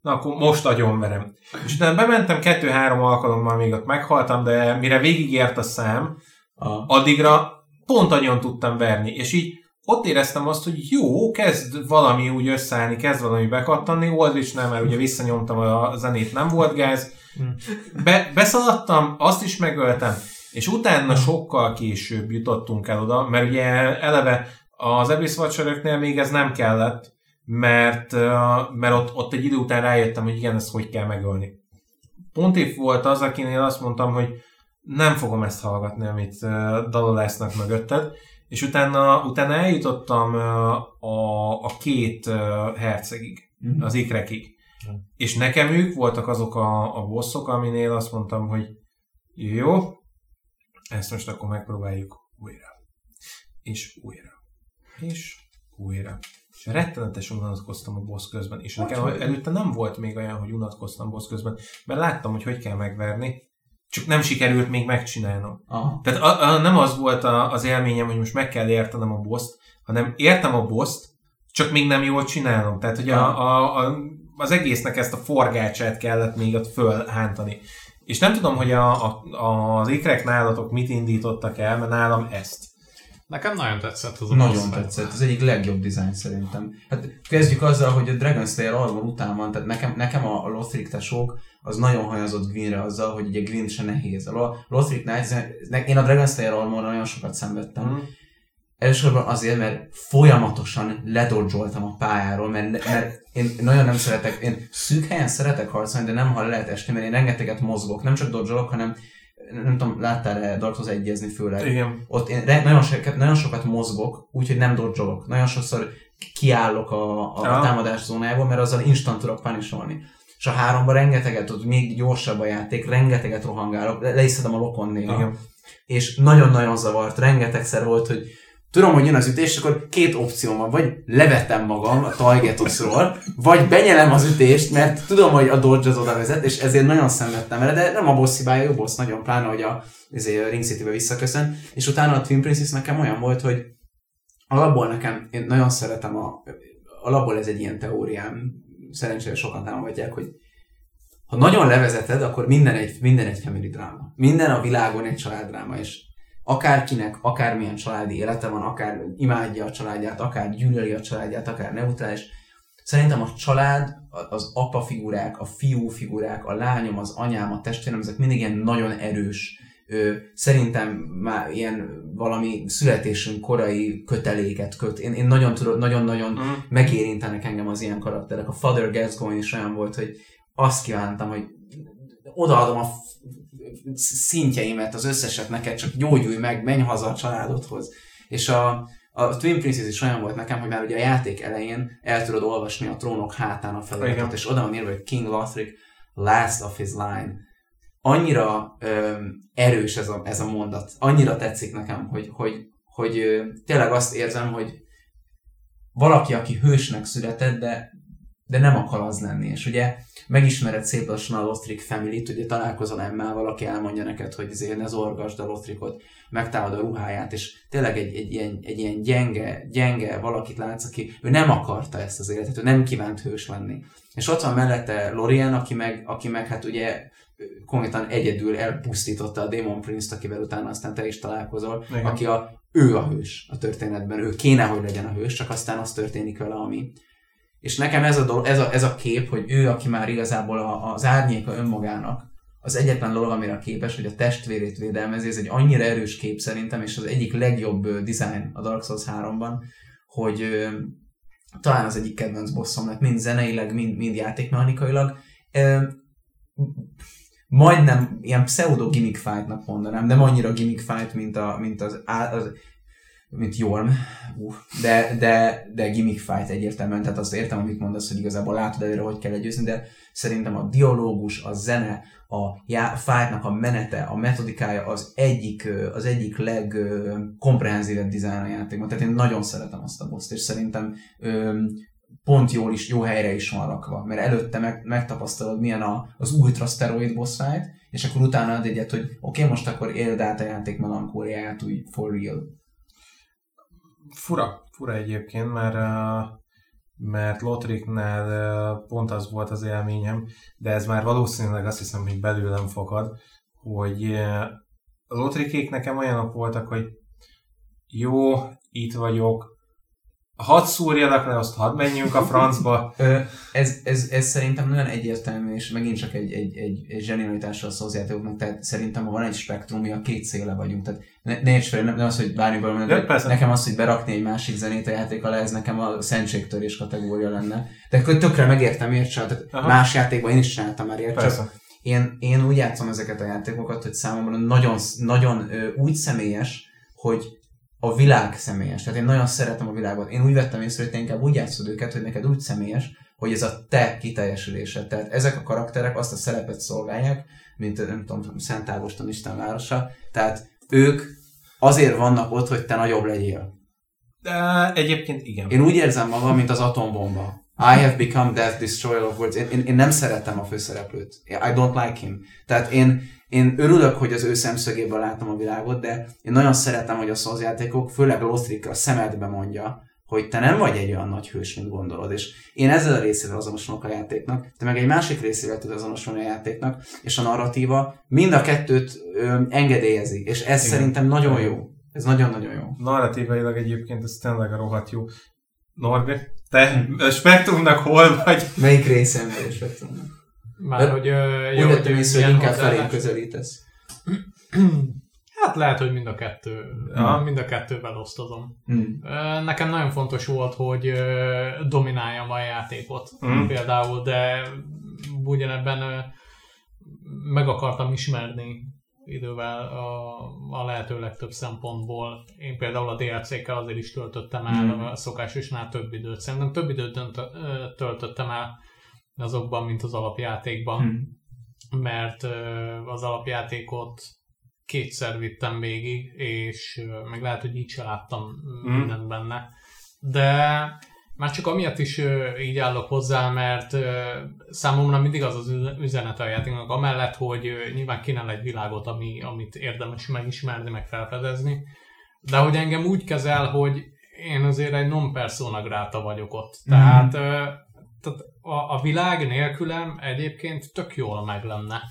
na akkor most agyonverem. És utána bementem kettő-három alkalommal, még ott meghaltam, de mire végigért a szám, addigra pont agyon tudtam verni. És így ott éreztem azt, hogy jó, kezd valami úgy összeállni, kezd valami bekattanni, nem, mert ugye visszanyomtam a zenét, nem volt gáz. Be, beszaladtam, azt is megöltem, és utána sokkal később jutottunk el oda, mert ugye eleve az Abyss watcher még ez nem kellett, mert, mert ott, ott egy idő után rájöttem, hogy igen, ezt hogy kell megölni. Pontif volt az, akinél azt mondtam, hogy nem fogom ezt hallgatni, amit dalolásznak mögötted, és utána, utána eljutottam a, a két hercegig, Mhm. az ikrekig. Mhm. És nekem ők voltak azok a, a bosszok, aminél azt mondtam, hogy jó, ezt most akkor megpróbáljuk újra. És újra. És újra. És rettenetesen unatkoztam a boss közben. És nekem Hogy? előtte nem volt még olyan, hogy unatkoztam boss közben, mert láttam, hogy hogy kell megverni, csak nem sikerült még megcsinálnom. Aha. Tehát a, a, nem az volt a, az élményem, hogy most meg kell értenem a boszt, hanem értem a boszt, csak még nem jól csinálom. Tehát, hogy a, a, a, az egésznek ezt a forgácsát kellett még ott fölhántani. És nem tudom, hogy a, a, az ikrek nálatok mit indítottak el, mert nálam ezt. Nekem nagyon tetszett az a Nagyon tetszett, az egyik legjobb dizájn szerintem. Hát kezdjük azzal, hogy a Dragon Slayer Armor után van, tehát nekem, nekem a Lothric tesók az nagyon hajazott Gwynre azzal, hogy ugye Gwyn se nehéz. A Lo- Lothric Knights, én a Dragon Slayer Armor nagyon sokat szenvedtem. Mm. Elsősorban azért, mert folyamatosan ledodzsoltam a pályáról, mert, mert én nagyon nem szeretek, én szűk helyen szeretek harcolni, de nem ha le lehet esni, mert én rengeteget mozgok, nem csak dodzsolok, hanem nem tudom, láttál-e Darkhoz egyezni főleg? Igen. ott én nagyon, sokat, nagyon sokat mozgok, úgyhogy nem dodzsolok. Nagyon sokszor kiállok a, a, a Ja. támadás zónájából, mert azzal instant tudok panisolni. És a háromban rengeteget, ott még gyorsabb a játék, rengeteget rohangálok, le, le is szedem a lokon néha. Igen. És nagyon-nagyon zavart, rengetegszer volt, hogy tudom, hogy jön az ütés, és akkor két opcióm van, vagy levetem magam a Targetusról, vagy benyelem az ütést, mert tudom, hogy a dodge az oda vezet, és ezért nagyon szenvedtem vele, de nem a boss hibája, jó boss nagyon, pláne, hogy a, ezért a Ring City-be visszaköszön, és utána a Twin Princess nekem olyan volt, hogy alapból nekem, én nagyon szeretem a, alapból ez egy ilyen teóriám, szerencsére sokan támogatják, hogy ha nagyon levezeted, akkor minden egy, minden egy family dráma. Minden a világon egy családdráma, és akárkinek, akármilyen családi élete van, akár imádja a családját, akár gyűlöli a családját, akár neutrális. Szerintem a család, az apa figurák, a fiú figurák, a lányom, az anyám, a testvérem, ezek mindig ilyen nagyon erős, ö, szerintem már ilyen valami születésünk korai köteléket köt. Én, én nagyon tudod, nagyon-nagyon Mm. megérintenek engem az ilyen karakterek. A Father Gascoigne is olyan volt, hogy azt kívántam, hogy odaadom a szintjeimet, az összeset neked, csak gyógyulj meg, menj haza a családodhoz. És a, a Twin Princess is olyan volt nekem, hogy már ugye a játék elején el tudod olvasni a trónok hátán a feliratot, Igen. és oda van írva, hogy King Lothric, last of his line. Annyira öm, erős ez a, ez a mondat, annyira tetszik nekem, hogy, hogy, hogy ö, tényleg azt érzem, hogy valaki, aki hősnek született, de, de nem akar az lenni. És ugye megismered szép lassan a Lothric family ugye találkozol Emmával, aki elmondja neked, hogy azért ne zorgasd a Lothricot, megtámad a ruháját, és tényleg egy, egy, ilyen, egy ilyen gyenge, gyenge valakit látsz, aki ő nem akarta ezt az életet, ő nem kívánt hős lenni. És ott van mellette Lorien, aki meg, aki meg hát ugye konkrétan egyedül elpusztította a Demon Prince-t, akivel utána aztán te is találkozol, Igen. aki a, ő a hős a történetben, ő kéne, hogy legyen a hős, csak aztán az történik vele, ami. És nekem ez a, dolog, ez a, ez a kép, hogy ő, aki már igazából a, az árnyéka önmagának, az egyetlen dolog, amire képes, hogy a testvérét védelmezi, ez egy annyira erős kép szerintem, és az egyik legjobb design a Dark Souls 3-ban, hogy ö, talán az egyik kedvenc bosszom lett, mind zeneileg, mind, mind játékmechanikailag. Ö, majdnem ilyen pseudo gimmick fight-nak mondanám, nem annyira gimmick fight, mint, a, mint az, az mint Jorm, uh, de, de, de gimmick fight egyértelműen, tehát azt értem, amit mondasz, hogy igazából látod előre, hogy kell legyőzni, de szerintem a dialógus, a zene, a já- fightnak a menete, a metodikája az egyik, az egyik legkomprehenzívebb dizájn a játékban. Tehát én nagyon szeretem azt a boszt, és szerintem ö, pont jól is, jó helyre is van rakva, mert előtte meg, megtapasztalod, milyen a, az ultra steroid boss fight, és akkor utána ad egyet, hogy oké, okay, most akkor éld át a játék melankóliáját úgy for real. Fura, fura egyébként, mert, uh, mert Lotriknál uh, pont az volt az élményem, de ez már valószínűleg azt hiszem, hogy belőlem fakad, hogy a Lotrikék nekem olyanok voltak, hogy jó, itt vagyok, hadd szúrjalak le, azt hadd menjünk a francba. <laughs> Ez, ez, ez szerintem nagyon egyértelmű, és megint csak egy, egy, egy, egy zsenialitással szózjátékoknak, tehát szerintem ha van egy spektrum, mi a két széle vagyunk. Tehát ne, ne érts fel, nem, nem az, hogy bármi valami, Ja, nekem az, hogy berakni egy másik zenét a játék alá, ez nekem a szentségtörés kategória lenne. De akkor tökre megértem, miért csináltad. Aha. Más játékban én is csináltam már Persze. én, én úgy játszom ezeket a játékokat, hogy számomra nagyon, nagyon úgy személyes, hogy a világ személyes. Tehát én nagyon szeretem a világot. Én úgy vettem észre, hogy te inkább úgy játszod őket, hogy neked úgy személyes, hogy ez a te kiteljesülésed. Tehát ezek a karakterek azt a szerepet szolgálják, mint nem tudom, Szent Ágoston Isten városa. Tehát ők azért vannak ott, hogy te nagyobb legyél. De egyébként igen. Én úgy érzem magam, mint az atombomba. I have become Death Destroyer of Worlds. Én, én, én nem szeretem a főszereplőt. I don't like him. Tehát én, én örülök, hogy az ő szemszögéből látom a világot, de én nagyon szeretem, hogy a szózjátékok, főleg Lothric a szemedbe mondja, hogy te nem vagy egy olyan nagy hős, mint gondolod. És én ezzel a részével azonosulok a játéknak, te meg egy másik részével tud azonosulni a játéknak, és a narratíva mind a kettőt ö, engedélyezi. És ez Igen. szerintem nagyon jó. Ez nagyon-nagyon jó. Narratívailag egyébként ez tényleg a rohadt jó. Norbi, te a spektrumnak hol vagy? Melyik részen vagy a spektrumnak? Már, hogy uh, jó, hogy észre, hogy inkább felé közelítesz. <clears throat> Hát lehet, hogy mind a kettő, ja. mind a kettővel osztozom. Hmm. Nekem nagyon fontos volt, hogy domináljam a játékot hmm. például, de ugyanebben meg akartam ismerni idővel a, a lehető legtöbb szempontból. Én például a DLC-kkel azért is töltöttem el hmm. a szokásosnál több időt. Szerintem több időt dönt, töltöttem el azokban, mint az alapjátékban, hmm. mert az alapjátékot kétszer vittem végig, és meg lehet, hogy így se láttam hmm. mindent benne. De már csak amiatt is így állok hozzá, mert számomra mindig az az üzenet a játéknak, amellett, hogy nyilván kínál egy világot, ami, amit érdemes megismerni, meg felfedezni, de hogy engem úgy kezel, hogy én azért egy non persona gráta vagyok ott. Mm. Tehát, tehát a, a világ nélkülem egyébként tök jól meg lenne.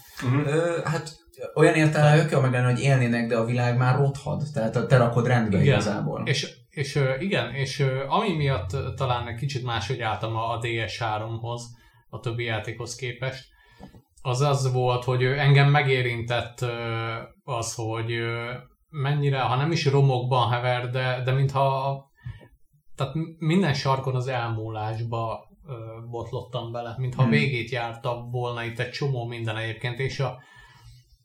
Ö, hát olyan értelemben ők meg lenne, hogy élnének, de a világ már rothad. Tehát te rakod rendbe Igen. igazából. És és igen, és ami miatt talán egy kicsit máshogy álltam a DS3-hoz, a többi játékhoz képest, az az volt, hogy engem megérintett az, hogy mennyire, ha nem is romokban hever, de, de mintha tehát minden sarkon az elmúlásba botlottam bele, mintha hmm. végét járta volna itt egy csomó minden egyébként, és a,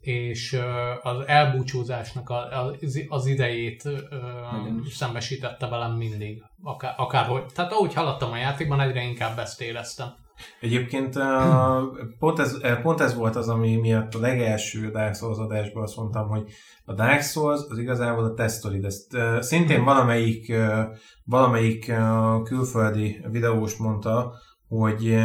és az elbúcsúzásnak az, az idejét Igen. szembesítette velem mindig. Akár, akárhogy. Tehát ahogy haladtam a játékban, egyre inkább ezt éreztem. Egyébként pont ez, pont ez volt az, ami miatt a legelső Dark Souls adásban azt mondtam, hogy a Dark Souls az igazából a tesztorid. Ezt szintén valamelyik, valamelyik külföldi videós mondta, hogy,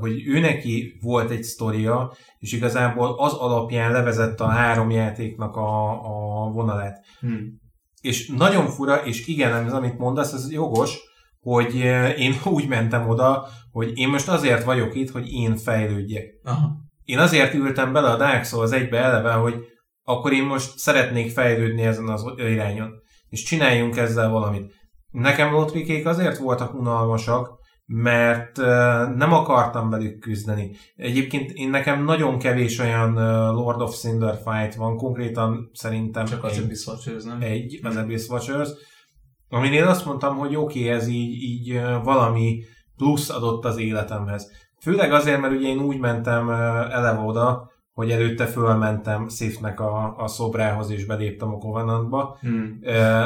hogy ő neki volt egy sztoria, és igazából az alapján levezette a három játéknak a, a vonalát. Hmm. És nagyon fura, és igen, ez amit mondasz, ez jogos, hogy én <laughs> úgy mentem oda, hogy én most azért vagyok itt, hogy én fejlődjek. Aha. Én azért ültem bele a Dark Souls egybe eleve, hogy akkor én most szeretnék fejlődni ezen az irányon. És csináljunk ezzel valamit. Nekem Lotrikék azért voltak unalmasak, mert nem akartam velük küzdeni. Egyébként én nekem nagyon kevés olyan Lord of Cinder fight van, konkrétan szerintem Csak az Abyss Watchers, nem? Egy, az Abyss Watchers, aminél azt mondtam, hogy oké, okay, ez így, így valami plusz adott az életemhez. Főleg azért, mert ugye én úgy mentem eleve oda, hogy előtte fölmentem Sifnek a, a szobrához, és beléptem a Covenantba, hmm.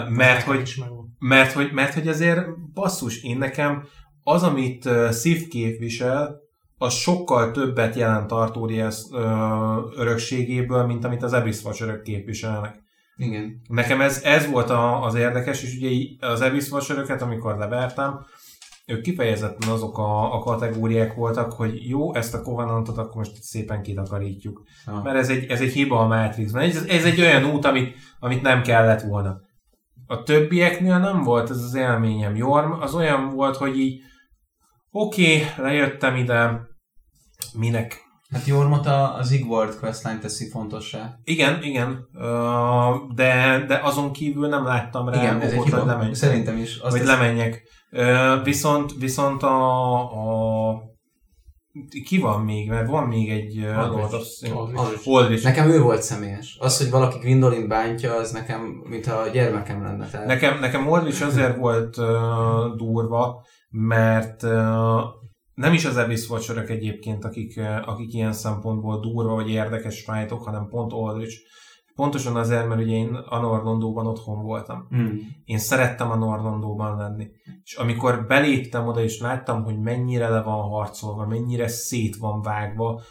mert, hogy, mert, hogy, mert hogy azért basszus, én nekem az, amit Sif képvisel, az sokkal többet jelent Arturias uh, örökségéből, mint amit az Abyss Watcherök képviselnek. Igen. Nekem ez, ez volt a, az érdekes, és ugye az Abyss Watcheröket, amikor levertem, ők kifejezetten azok a, a kategóriák voltak, hogy jó, ezt a Covenantot akkor most szépen kitakarítjuk. Ah. Mert ez egy, ez egy hiba a Matrixban. Ez, ez egy olyan út, amit, amit nem kellett volna. A többieknél nem volt ez az élményem. Jorm az olyan volt, hogy így Oké, okay, lejöttem ide, minek? Hát Jormot az Igward questline teszi fontossá. Igen, igen, de, de azon kívül nem láttam rá igen, ez okot, hogy lemenjek. Szerintem is. Azt hogy lemenjek. Uh, viszont, viszont a, a ki van még? Mert van még egy Aldrich. Nekem ő volt személyes. Az, hogy valaki Gwendolyn bántja, az nekem, mint a gyermekem lenne. Tehát... Nekem, nekem Aldrich azért volt uh, durva, mert uh, nem is az Abyss watcher egyébként, akik, akik ilyen szempontból durva vagy érdekes fájtok, hanem pont Aldrich. Pontosan azért, mert ugye én a Norlondóban otthon voltam. Mm. Én szerettem a Norlondóban lenni. És amikor beléptem oda, és láttam, hogy mennyire le van harcolva, mennyire szét van vágva,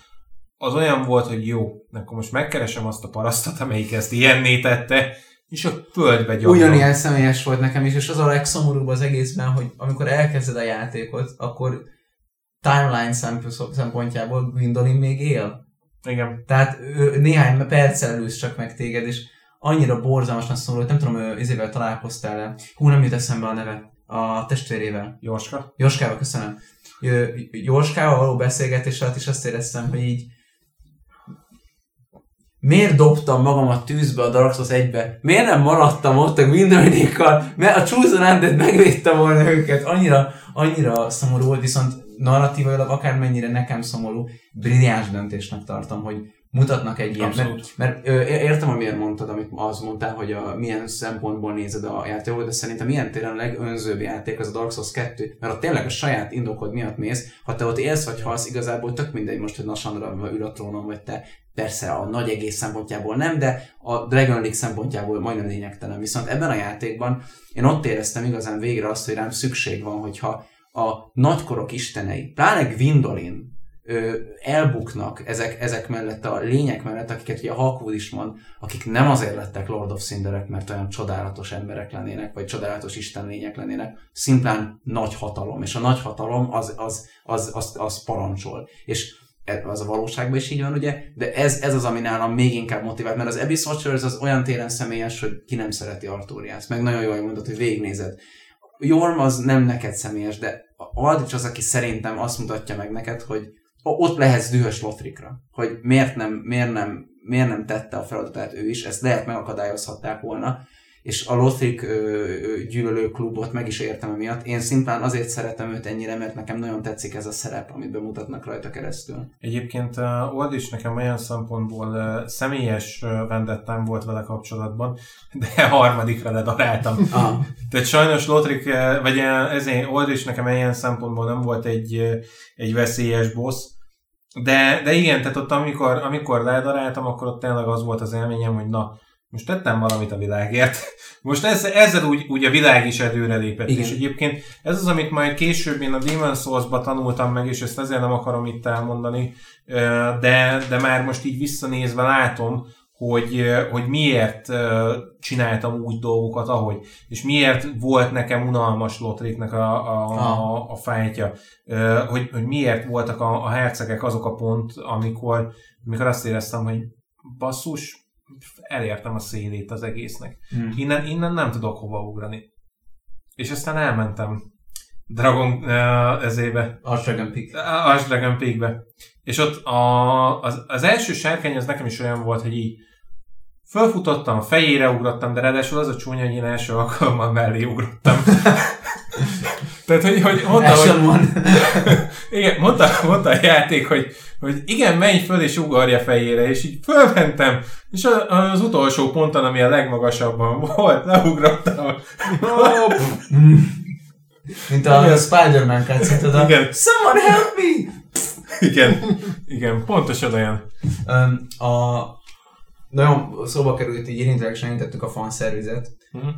az olyan volt, hogy jó, akkor most megkeresem azt a parasztot, amelyik ezt ilyenné tette, és a földbe gyomrom. Ugyanilyen személyes volt nekem is, és az a legszomorúbb az egészben, hogy amikor elkezded a játékot, akkor timeline szempont- szempontjából Gwendolyn még él. Igen. Tehát ő néhány perccel elősz csak meg téged, és annyira borzalmasan szomorú, hogy nem tudom, ő izével találkoztál-e. Hú, nem jut eszembe a neve. A testvérével. Jóska? Jorskával, köszönöm. Jorskával való beszélgetés alatt is azt éreztem, hogy így miért dobtam magamat tűzbe a Dark 1-be? Miért nem maradtam ott a Gwendolyinékkal? Mert a Chosen Undead megvédte volna őket. Annyira, annyira szomorú volt, viszont narratívailag akármennyire nekem szomorú, brilliáns döntésnek tartom, hogy mutatnak egy ilyen, mert, Abszolút. mert ö, értem, hogy miért mondtad, amit azt mondtál, hogy a, milyen szempontból nézed a játékot, de szerintem ilyen téren a legönzőbb játék az a Dark Souls 2, mert ott tényleg a saját indokod miatt mész, ha te ott élsz vagy halsz, igazából tök mindegy most, hogy Nasandra ül a trónon, vagy te persze a nagy egész szempontjából nem, de a Dragon League szempontjából majdnem lényegtelen. Viszont ebben a játékban én ott éreztem igazán végre azt, hogy rám szükség van, hogyha a nagykorok istenei, pláne Gwendolyn, ö, elbuknak ezek, ezek mellett a lények mellett, akiket ugye Hawkwood is mond, akik nem azért lettek Lord of Cinderek, mert olyan csodálatos emberek lennének, vagy csodálatos istenlények lennének, szimplán nagy hatalom, és a nagy hatalom az, az, az, az, az parancsol. És e- az a valóságban is így van, ugye? De ez, ez az, ami nálam még inkább motivált, mert az Abyss Watchers az olyan téren személyes, hogy ki nem szereti Arturiást. Meg nagyon jól mondod, hogy végignézed. Jorm az nem neked személyes, de Aldrich az, aki szerintem azt mutatja meg neked, hogy ott lehetsz dühös Lothrikra, hogy miért nem, miért nem, miért nem tette a feladatát ő is, ezt lehet megakadályozhatták volna, és a Lothric ö, ö, gyűlölő klubot meg is értem emiatt. Én szimplán azért szeretem őt ennyire, mert nekem nagyon tetszik ez a szerep, amit bemutatnak rajta keresztül. Egyébként Old is nekem olyan szempontból személyes vendettám volt vele kapcsolatban, de <laughs> harmadikra ledaráltam. Ah, Tehát sajnos Lotrik, vagy ezért Old is nekem ilyen szempontból nem volt egy, egy veszélyes boss, de, de igen, tehát ott amikor, amikor ledaráltam, akkor ott tényleg az volt az élményem, hogy na, most tettem valamit a világért. <laughs> Most ezzel, ezzel úgy, úgy a világ is előrelépett. Igen. És egyébként ez az, amit majd később én a Demon Souls-ba tanultam meg, és ezt ezért nem akarom itt elmondani, de, de már most így visszanézve látom, hogy, hogy miért csináltam úgy dolgokat, ahogy. És miért volt nekem unalmas Lotriknek a, a, a, a fájtja. Hogy, hogy miért voltak a, a hercegek azok a pont, amikor, amikor azt éreztem, hogy basszus, elértem a szélét az egésznek. hm. Innen, innen nem tudok hova ugrani. És aztán elmentem Dragon uh, ezébe, Arch Dragon Peak. Ash Dragon Peakbe. És ott a, az, az első sárkány az nekem is olyan volt, hogy így fölfutottam, fejére ugrottam, de ráadásul az a csúnya, hogy én első alkalommal mellé ugrottam. <laughs> Tehát, hogy, hogy mondta, hogy, <laughs> igen, mondta, mondta a játék, hogy, hogy igen, menj föl és ugorja fejére, és így fölmentem, és a- az utolsó ponton, ami a legmagasabban volt, leugrottam. Mint a Igen. Spider-Man cutscene, tudod? Igen. Someone help me! Igen, igen, pontosan olyan. Um, a nagyon szóba került, így érintileg sem érintettük a fanszervizet.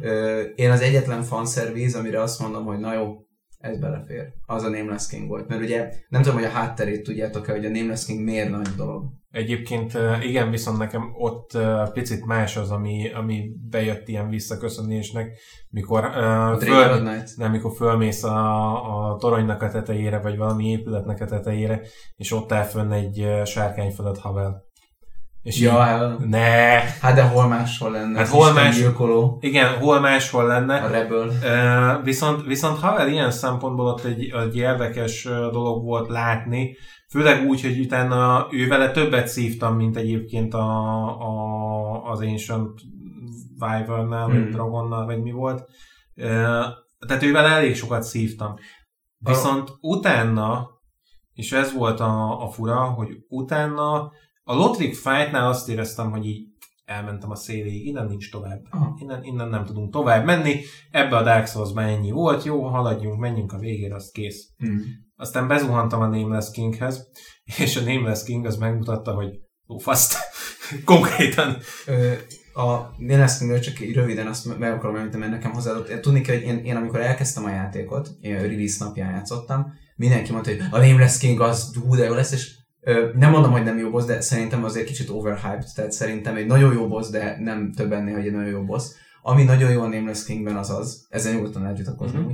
Ö, Én az egyetlen fanszerviz, amire azt mondom, hogy na jó, ez belefér. Az a Nameless King volt. Mert ugye nem tudom, hogy a hátterét tudjátok-e, hogy a Nameless King miért nagy dolog. Egyébként igen, viszont nekem ott picit más az, ami, ami bejött ilyen visszaköszönésnek, mikor, uh, A föl, Dragon Knight. nem, mikor fölmész a, a toronynak a tetejére, vagy valami épületnek a tetejére, és ott áll fönn egy sárkány fölött Havel. És Ja, ne, hát de hol máshol lenne? Hát hol más- Gyilkoló, igen, hol máshol lenne, a Rebel. Uh, viszont, viszont Havel ilyen szempontból ott egy, egy érdekes dolog volt látni, főleg úgy, hogy utána ő vele többet szívtam, mint egyébként a, a, az Ancient Wyvern-nel, vagy Hmm. Dragonnal, vagy mi volt. Uh, tehát ővel elég sokat szívtam. Viszont utána, és ez volt a, a fura, hogy utána a Lothric Fight-nál azt éreztem, hogy így elmentem a széléig, innen nincs tovább. Aha. Innen, innen nem tudunk tovább menni. Ebbe a Dark souls ennyi volt, jó, haladjunk, menjünk a végére, az kész. Hmm. Aztán bezuhantam a Nameless Kinghez, és a Nameless King az megmutatta, hogy lófaszt. <laughs> Konkrétan. Ö, a Nameless King csak így röviden azt meg akarom említeni, mert nekem hozzáadott. Tudni kell, hogy én, én, amikor elkezdtem a játékot, én a release napján játszottam, mindenki mondta, hogy a Nameless King az hú, de jó lesz, és nem mondom, hogy nem jó boss, de szerintem azért kicsit overhyped, tehát szerintem egy nagyon jó boss, de nem több ennél, hogy egy nagyon jó boss. Ami nagyon jó a Nameless Kingben az az, ezen nyugodtan vitatkozni, mm-hmm.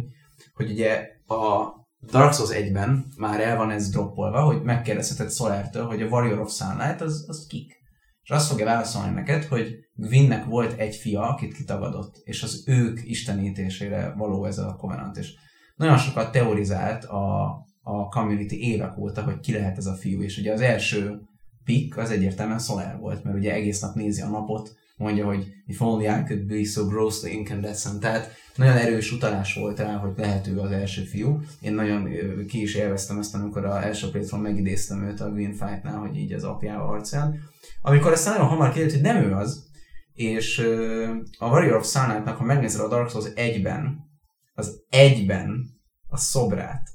hogy ugye a Dark Souls 1-ben már el van ez droppolva, hogy megkérdezheted Solartől, hogy a Warrior of Sunlight az, az kik. És azt fogja válaszolni neked, hogy Gwynnek volt egy fia, akit kitagadott, és az ők istenítésére való ez a Covenant. És nagyon sokat teorizált a, a community évek óta, hogy ki lehet ez a fiú, és ugye az első pick az egyértelműen Solar volt, mert ugye egész nap nézi a napot, mondja, hogy if only I could be so grossly incandescent, tehát nagyon erős utalás volt rá, hogy lehető az első fiú. Én nagyon ki is élveztem ezt, amikor a első playthrough megidéztem őt a Green Fight-nál, hogy így az apjával arcán. Amikor aztán nagyon hamar kiderült, hogy nem ő az, és a Warrior of Sunlight-nak, ha megnézed a Dark Souls egyben, az egyben a szobrát,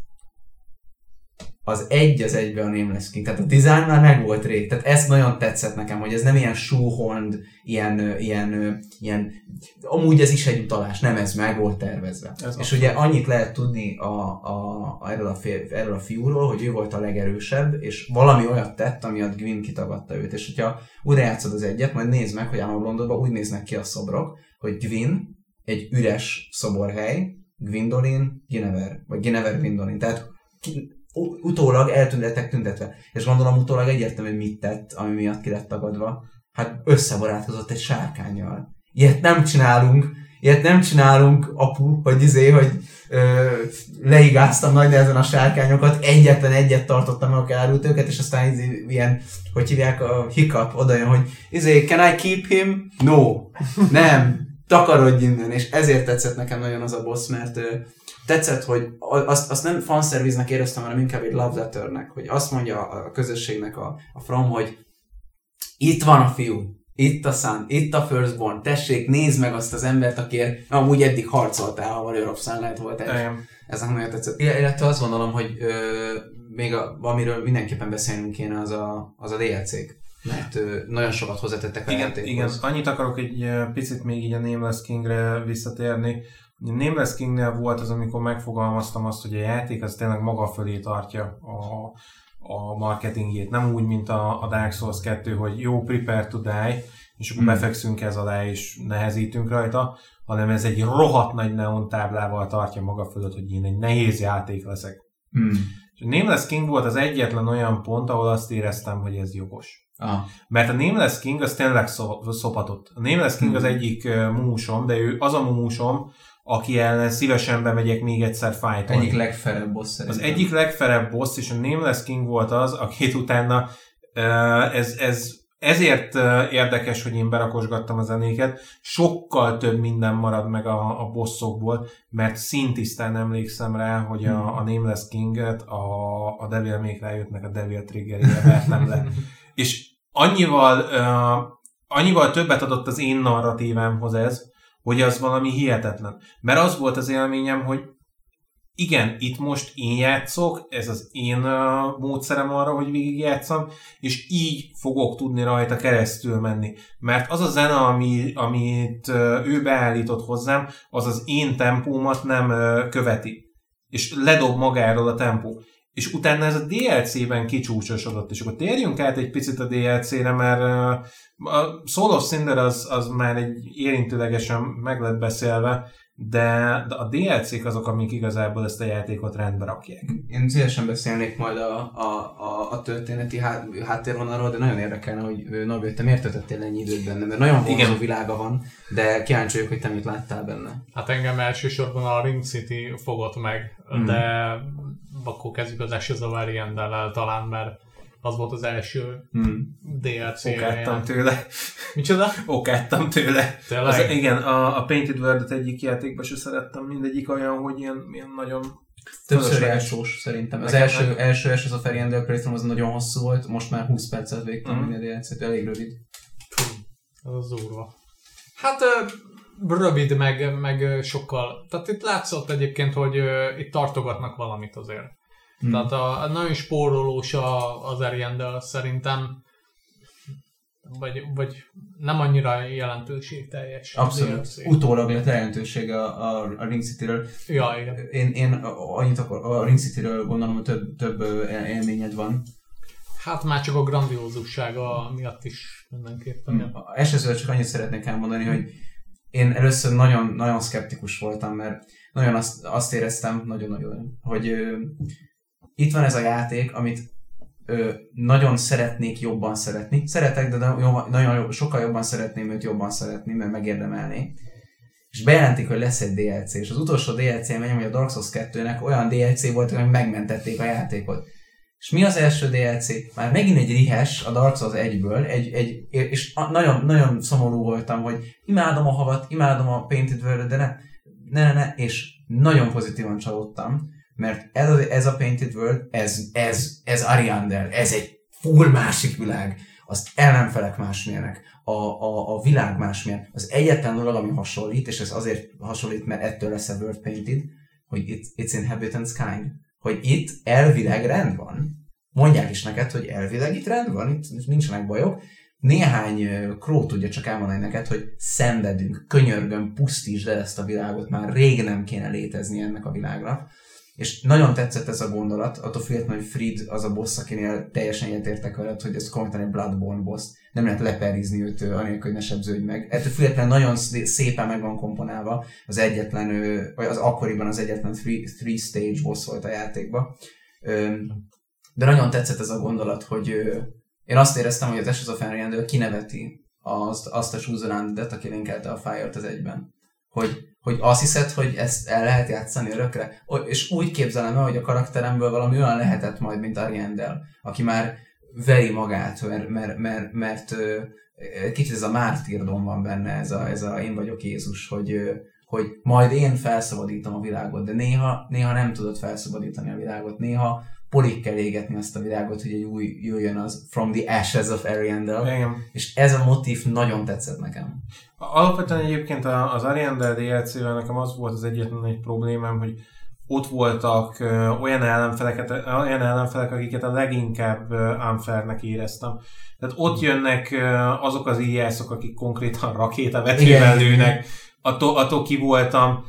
az egy az egybe a Nameless King. Tehát a design már meg volt rég. Tehát ez nagyon tetszett nekem, hogy ez nem ilyen shoehorned, ilyen, ilyen, ilyen, amúgy ez is egy utalás, nem ez meg volt tervezve. Ez és abszolút. ugye annyit lehet tudni a, a, a, erről, a fél, erről a fiúról, hogy ő volt a legerősebb, és valami olyat tett, amiatt Gwyn kitagadta őt. És hogyha újra játszod az egyet, majd nézd meg, hogy ám a úgy néznek ki a szobrok, hogy Gwyn egy üres szoborhely, Gwendolyn, Ginever, vagy Ginever Gwendolyn. Tehát utólag eltűntek tüntetve. És gondolom utólag egyértelmű, mit tett, ami miatt ki lett tagadva. Hát összebarátkozott egy sárkányjal. Ilyet nem csinálunk, ilyet nem csinálunk, apu, hogy izé, hogy ö, leigáztam nagy nehezen a sárkányokat, egyetlen egyet tartottam, amikor elárult őket, és aztán izé, ilyen, hogy hívják a hiccup, oda jön, hogy izé, can I keep him? No. Nem. Takarodj innen, és ezért tetszett nekem nagyon az a boss, mert ö, tetszett, hogy azt, azt nem fanszerviznek éreztem, hanem inkább egy love letternek, hogy azt mondja a közösségnek a, a From, hogy itt van a fiú, itt a Sun, itt a Firstborn, tessék, nézd meg azt az embert, akiért amúgy eddig harcoltál, ha Warrior of Sunlight volt egy. Ez nagyon tetszett. Illetve azt gondolom, hogy ö, még a, amiről mindenképpen beszélnünk kéne, az a, az a DLC-k. Mert ö, nagyon sokat hozzátettek a igen, játékhoz. Igen, annyit akarok egy picit még így a Nameless Kingre visszatérni, Nameless Kingnél volt az, amikor megfogalmaztam azt, hogy a játék az tényleg maga fölé tartja a, a marketingjét. Nem úgy, mint a, a Dark Souls 2, hogy jó, prepare to die, és akkor hmm. befekszünk ez alá, és nehezítünk rajta, hanem ez egy rohadt nagy neon táblával tartja maga fölött, hogy én egy nehéz játék leszek. Hmm. És a Nameless King volt az egyetlen olyan pont, ahol azt éreztem, hogy ez jogos. Ah. Mert a Nameless King az tényleg szopatott. A Nameless King hmm. az egyik mumusom, de ő az a mumusom, aki ellen szívesen bemegyek még egyszer fájtolni. Egyik legferebb boss szerintem. Az egyik legferebb boss, és a Nameless King volt az, akit <laughs> utána ez, ez ezért érdekes, hogy én berakosgattam a zenéket, sokkal több minden marad meg a, a bosszokból, mert szintisztán emlékszem rá, hogy a, a Nameless King-et a, a Devil May cry a Devil Triggerére vertem le. <laughs> és annyival, uh, annyival többet adott az én narratívámhoz ez, hogy az valami hihetetlen. Mert az volt az élményem, hogy igen, itt most én játszok, ez az én uh, módszerem arra, hogy végigjátszam, és így fogok tudni rajta keresztül menni. Mert az a zene, ami, amit uh, ő beállított hozzám, az az én tempómat nem uh, követi. És ledob magáról a tempó és utána ez a DLC-ben kicsúcsosodott, és akkor térjünk át egy picit a DLC-re, mert a Soul of Cinder az, az már egy érintőlegesen meg lett beszélve, de, de a DLC-k azok, amik igazából ezt a játékot rendbe rakják. Én szívesen beszélnék majd a, a, a, a történeti há, háttérvonalról, de nagyon érdekelne, hogy Norbi, te miért töltöttél ennyi időt benne, mert nagyon vonzó világa van, de kíváncsi vagyok, hogy te mit láttál benne. Hát engem elsősorban a Ring City fogott meg, mm. de akkor kezdjük az Ashes of Ariandel talán, mert az volt az első hmm. DLC. Okáttam tőle. Micsoda? Okáttam tőle. Az, igen, a, a Painted World-et egyik játékban se szerettem, mindegyik olyan, hogy ilyen, ilyen nagyon Többször elsős szerintem. Az első, első, első az a Feriendel Playthrough az nagyon hosszú volt, most már 20 percet végtem uh-huh. a DLC-t, elég rövid. Az az úrva. Hát rövid, meg, meg sokkal. Tehát itt látszott egyébként, hogy itt tartogatnak valamit azért. Hmm. Tehát a, nagyon spórolós a, az Ariandel szerintem, vagy, vagy nem annyira jelentőségteljes. Abszolút. DLC. Utólag lett jelentősége a, a, a Ring City-ről. Ja, igen. Én, én annyit akar, a Ring City-ről gondolom, hogy több, több élményed van. Hát már csak a grandiózussága miatt is mindenképpen. Mm. Ja. Elsősorban csak annyit szeretnék elmondani, hogy én először nagyon, nagyon szkeptikus voltam, mert nagyon azt, azt éreztem, nagyon-nagyon, hogy ö, itt van ez a játék, amit ö, nagyon szeretnék jobban szeretni. Szeretek, de nagyon, nagyon sokkal jobban szeretném őt jobban szeretni, mert megérdemelné. És bejelentik, hogy lesz egy DLC, és az utolsó DLC megy, hogy a Dark Souls 2-nek olyan DLC volt, hogy megmentették a játékot. És mi az első DLC? Már megint egy rihes a Dark Souls 1-ből, egy, egy, és nagyon, nagyon szomorú voltam, hogy imádom a havat, imádom a Painted world de ne, ne, ne, ne, és nagyon pozitívan csalódtam, mert ez a, ez a Painted World, ez, ez, ez Ariander, ez egy full másik világ, az ellenfelek másmilyenek, a, a, a világ másmilyen. Az egyetlen dolog, ami hasonlít, és ez azért hasonlít, mert ettől lesz a World Painted, hogy it's, it's inhabitants kind. Hogy itt elvileg rend van. Mondják is neked, hogy elvileg itt rend van, itt nincsenek bajok. Néhány kró tudja csak elmondani neked, hogy szenvedünk, könyörgöm, pusztítsd el ezt a világot, már rég nem kéne létezni ennek a világnak. És nagyon tetszett ez a gondolat, attól függetlenül, hogy Fried az a boss, akinél teljesen egyetértek veled, hogy ez konkrétan egy Bloodborne boss. Nem lehet leperizni őt, anélkül, hogy ne sebződj meg. Ettől függetlenül nagyon szé- szépen meg van komponálva. Az egyetlen, vagy az akkoriban az egyetlen three, three stage boss volt a játékban. De nagyon tetszett ez a gondolat, hogy én azt éreztem, hogy az Ashes of Enriandel kineveti azt, azt a Susan aki linkelte a Fire-t az egyben. Hogy, hogy azt hiszed, hogy ezt el lehet játszani örökre? És úgy képzelem el, hogy a karakteremből valami olyan lehetett majd, mint Ariandel, aki már veri magát, mert, mert, mert, mert kicsit ez a mártírdom van benne, ez a, ez a én vagyok Jézus, hogy, hogy majd én felszabadítom a világot, de néha, néha nem tudod felszabadítani a világot, néha polig kell égetni azt a világot, hogy egy új jöjjön az From the Ashes of Ariandel, Igen. és ez a motív nagyon tetszett nekem. Alapvetően egyébként az Ariandel DLC-vel nekem az volt az egyetlen egy problémám, hogy ott voltak olyan ellenfeleket, olyan ellenfelek, akiket a leginkább unfairnek éreztem. Tehát ott jönnek azok az íjászok, akik konkrétan rakétavetővel lőnek, attól, attól ki voltam,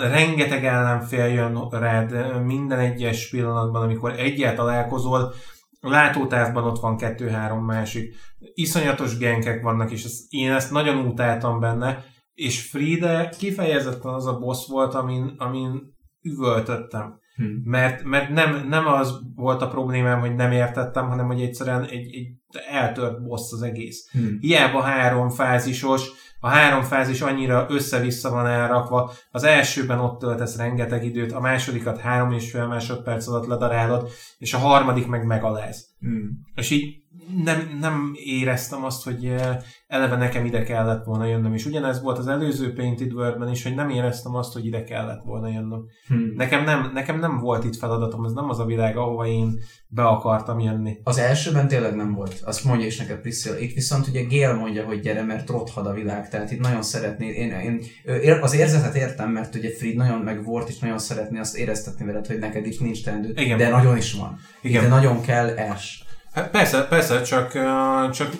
rengeteg ellenfél jön rád minden egyes pillanatban, amikor egyel találkozol, látótávban ott van kettő-három másik, iszonyatos genkek vannak, és ezt, én ezt nagyon utáltam benne, és Friede kifejezetten az a boss volt, amin, amin üvöltöttem. Hm. Mert, mert nem, nem az volt a problémám, hogy nem értettem, hanem hogy egyszerűen egy, egy eltört boss az egész. Hm. Hiába három fázisos, a három fázis annyira össze-vissza van elrakva, az elsőben ott töltesz rengeteg időt, a másodikat három és fél másodperc alatt ledarálod, és a harmadik meg megaláz. Hm. És így nem, nem éreztem azt, hogy eh, eleve nekem ide kellett volna jönnöm. És ugyanez volt az előző Painted World-ben is, hogy nem éreztem azt, hogy ide kellett volna jönnöm. Hm. Nekem nem, nekem nem volt itt feladatom, ez nem az a világ, ahova én be akartam jönni. Az elsőben tényleg nem volt. Azt mondja is neked Priscilla. Itt viszont ugye Gél mondja, hogy gyere, mert rothad a világ. Tehát itt nagyon szeretné. Én, én, az érzetet értem, mert ugye Fried nagyon meg volt, és nagyon szeretné azt éreztetni veled, hogy neked itt nincs teendő. Igen. De nagyon is van. Igen. De nagyon kell es. Hát persze, persze, csak, csak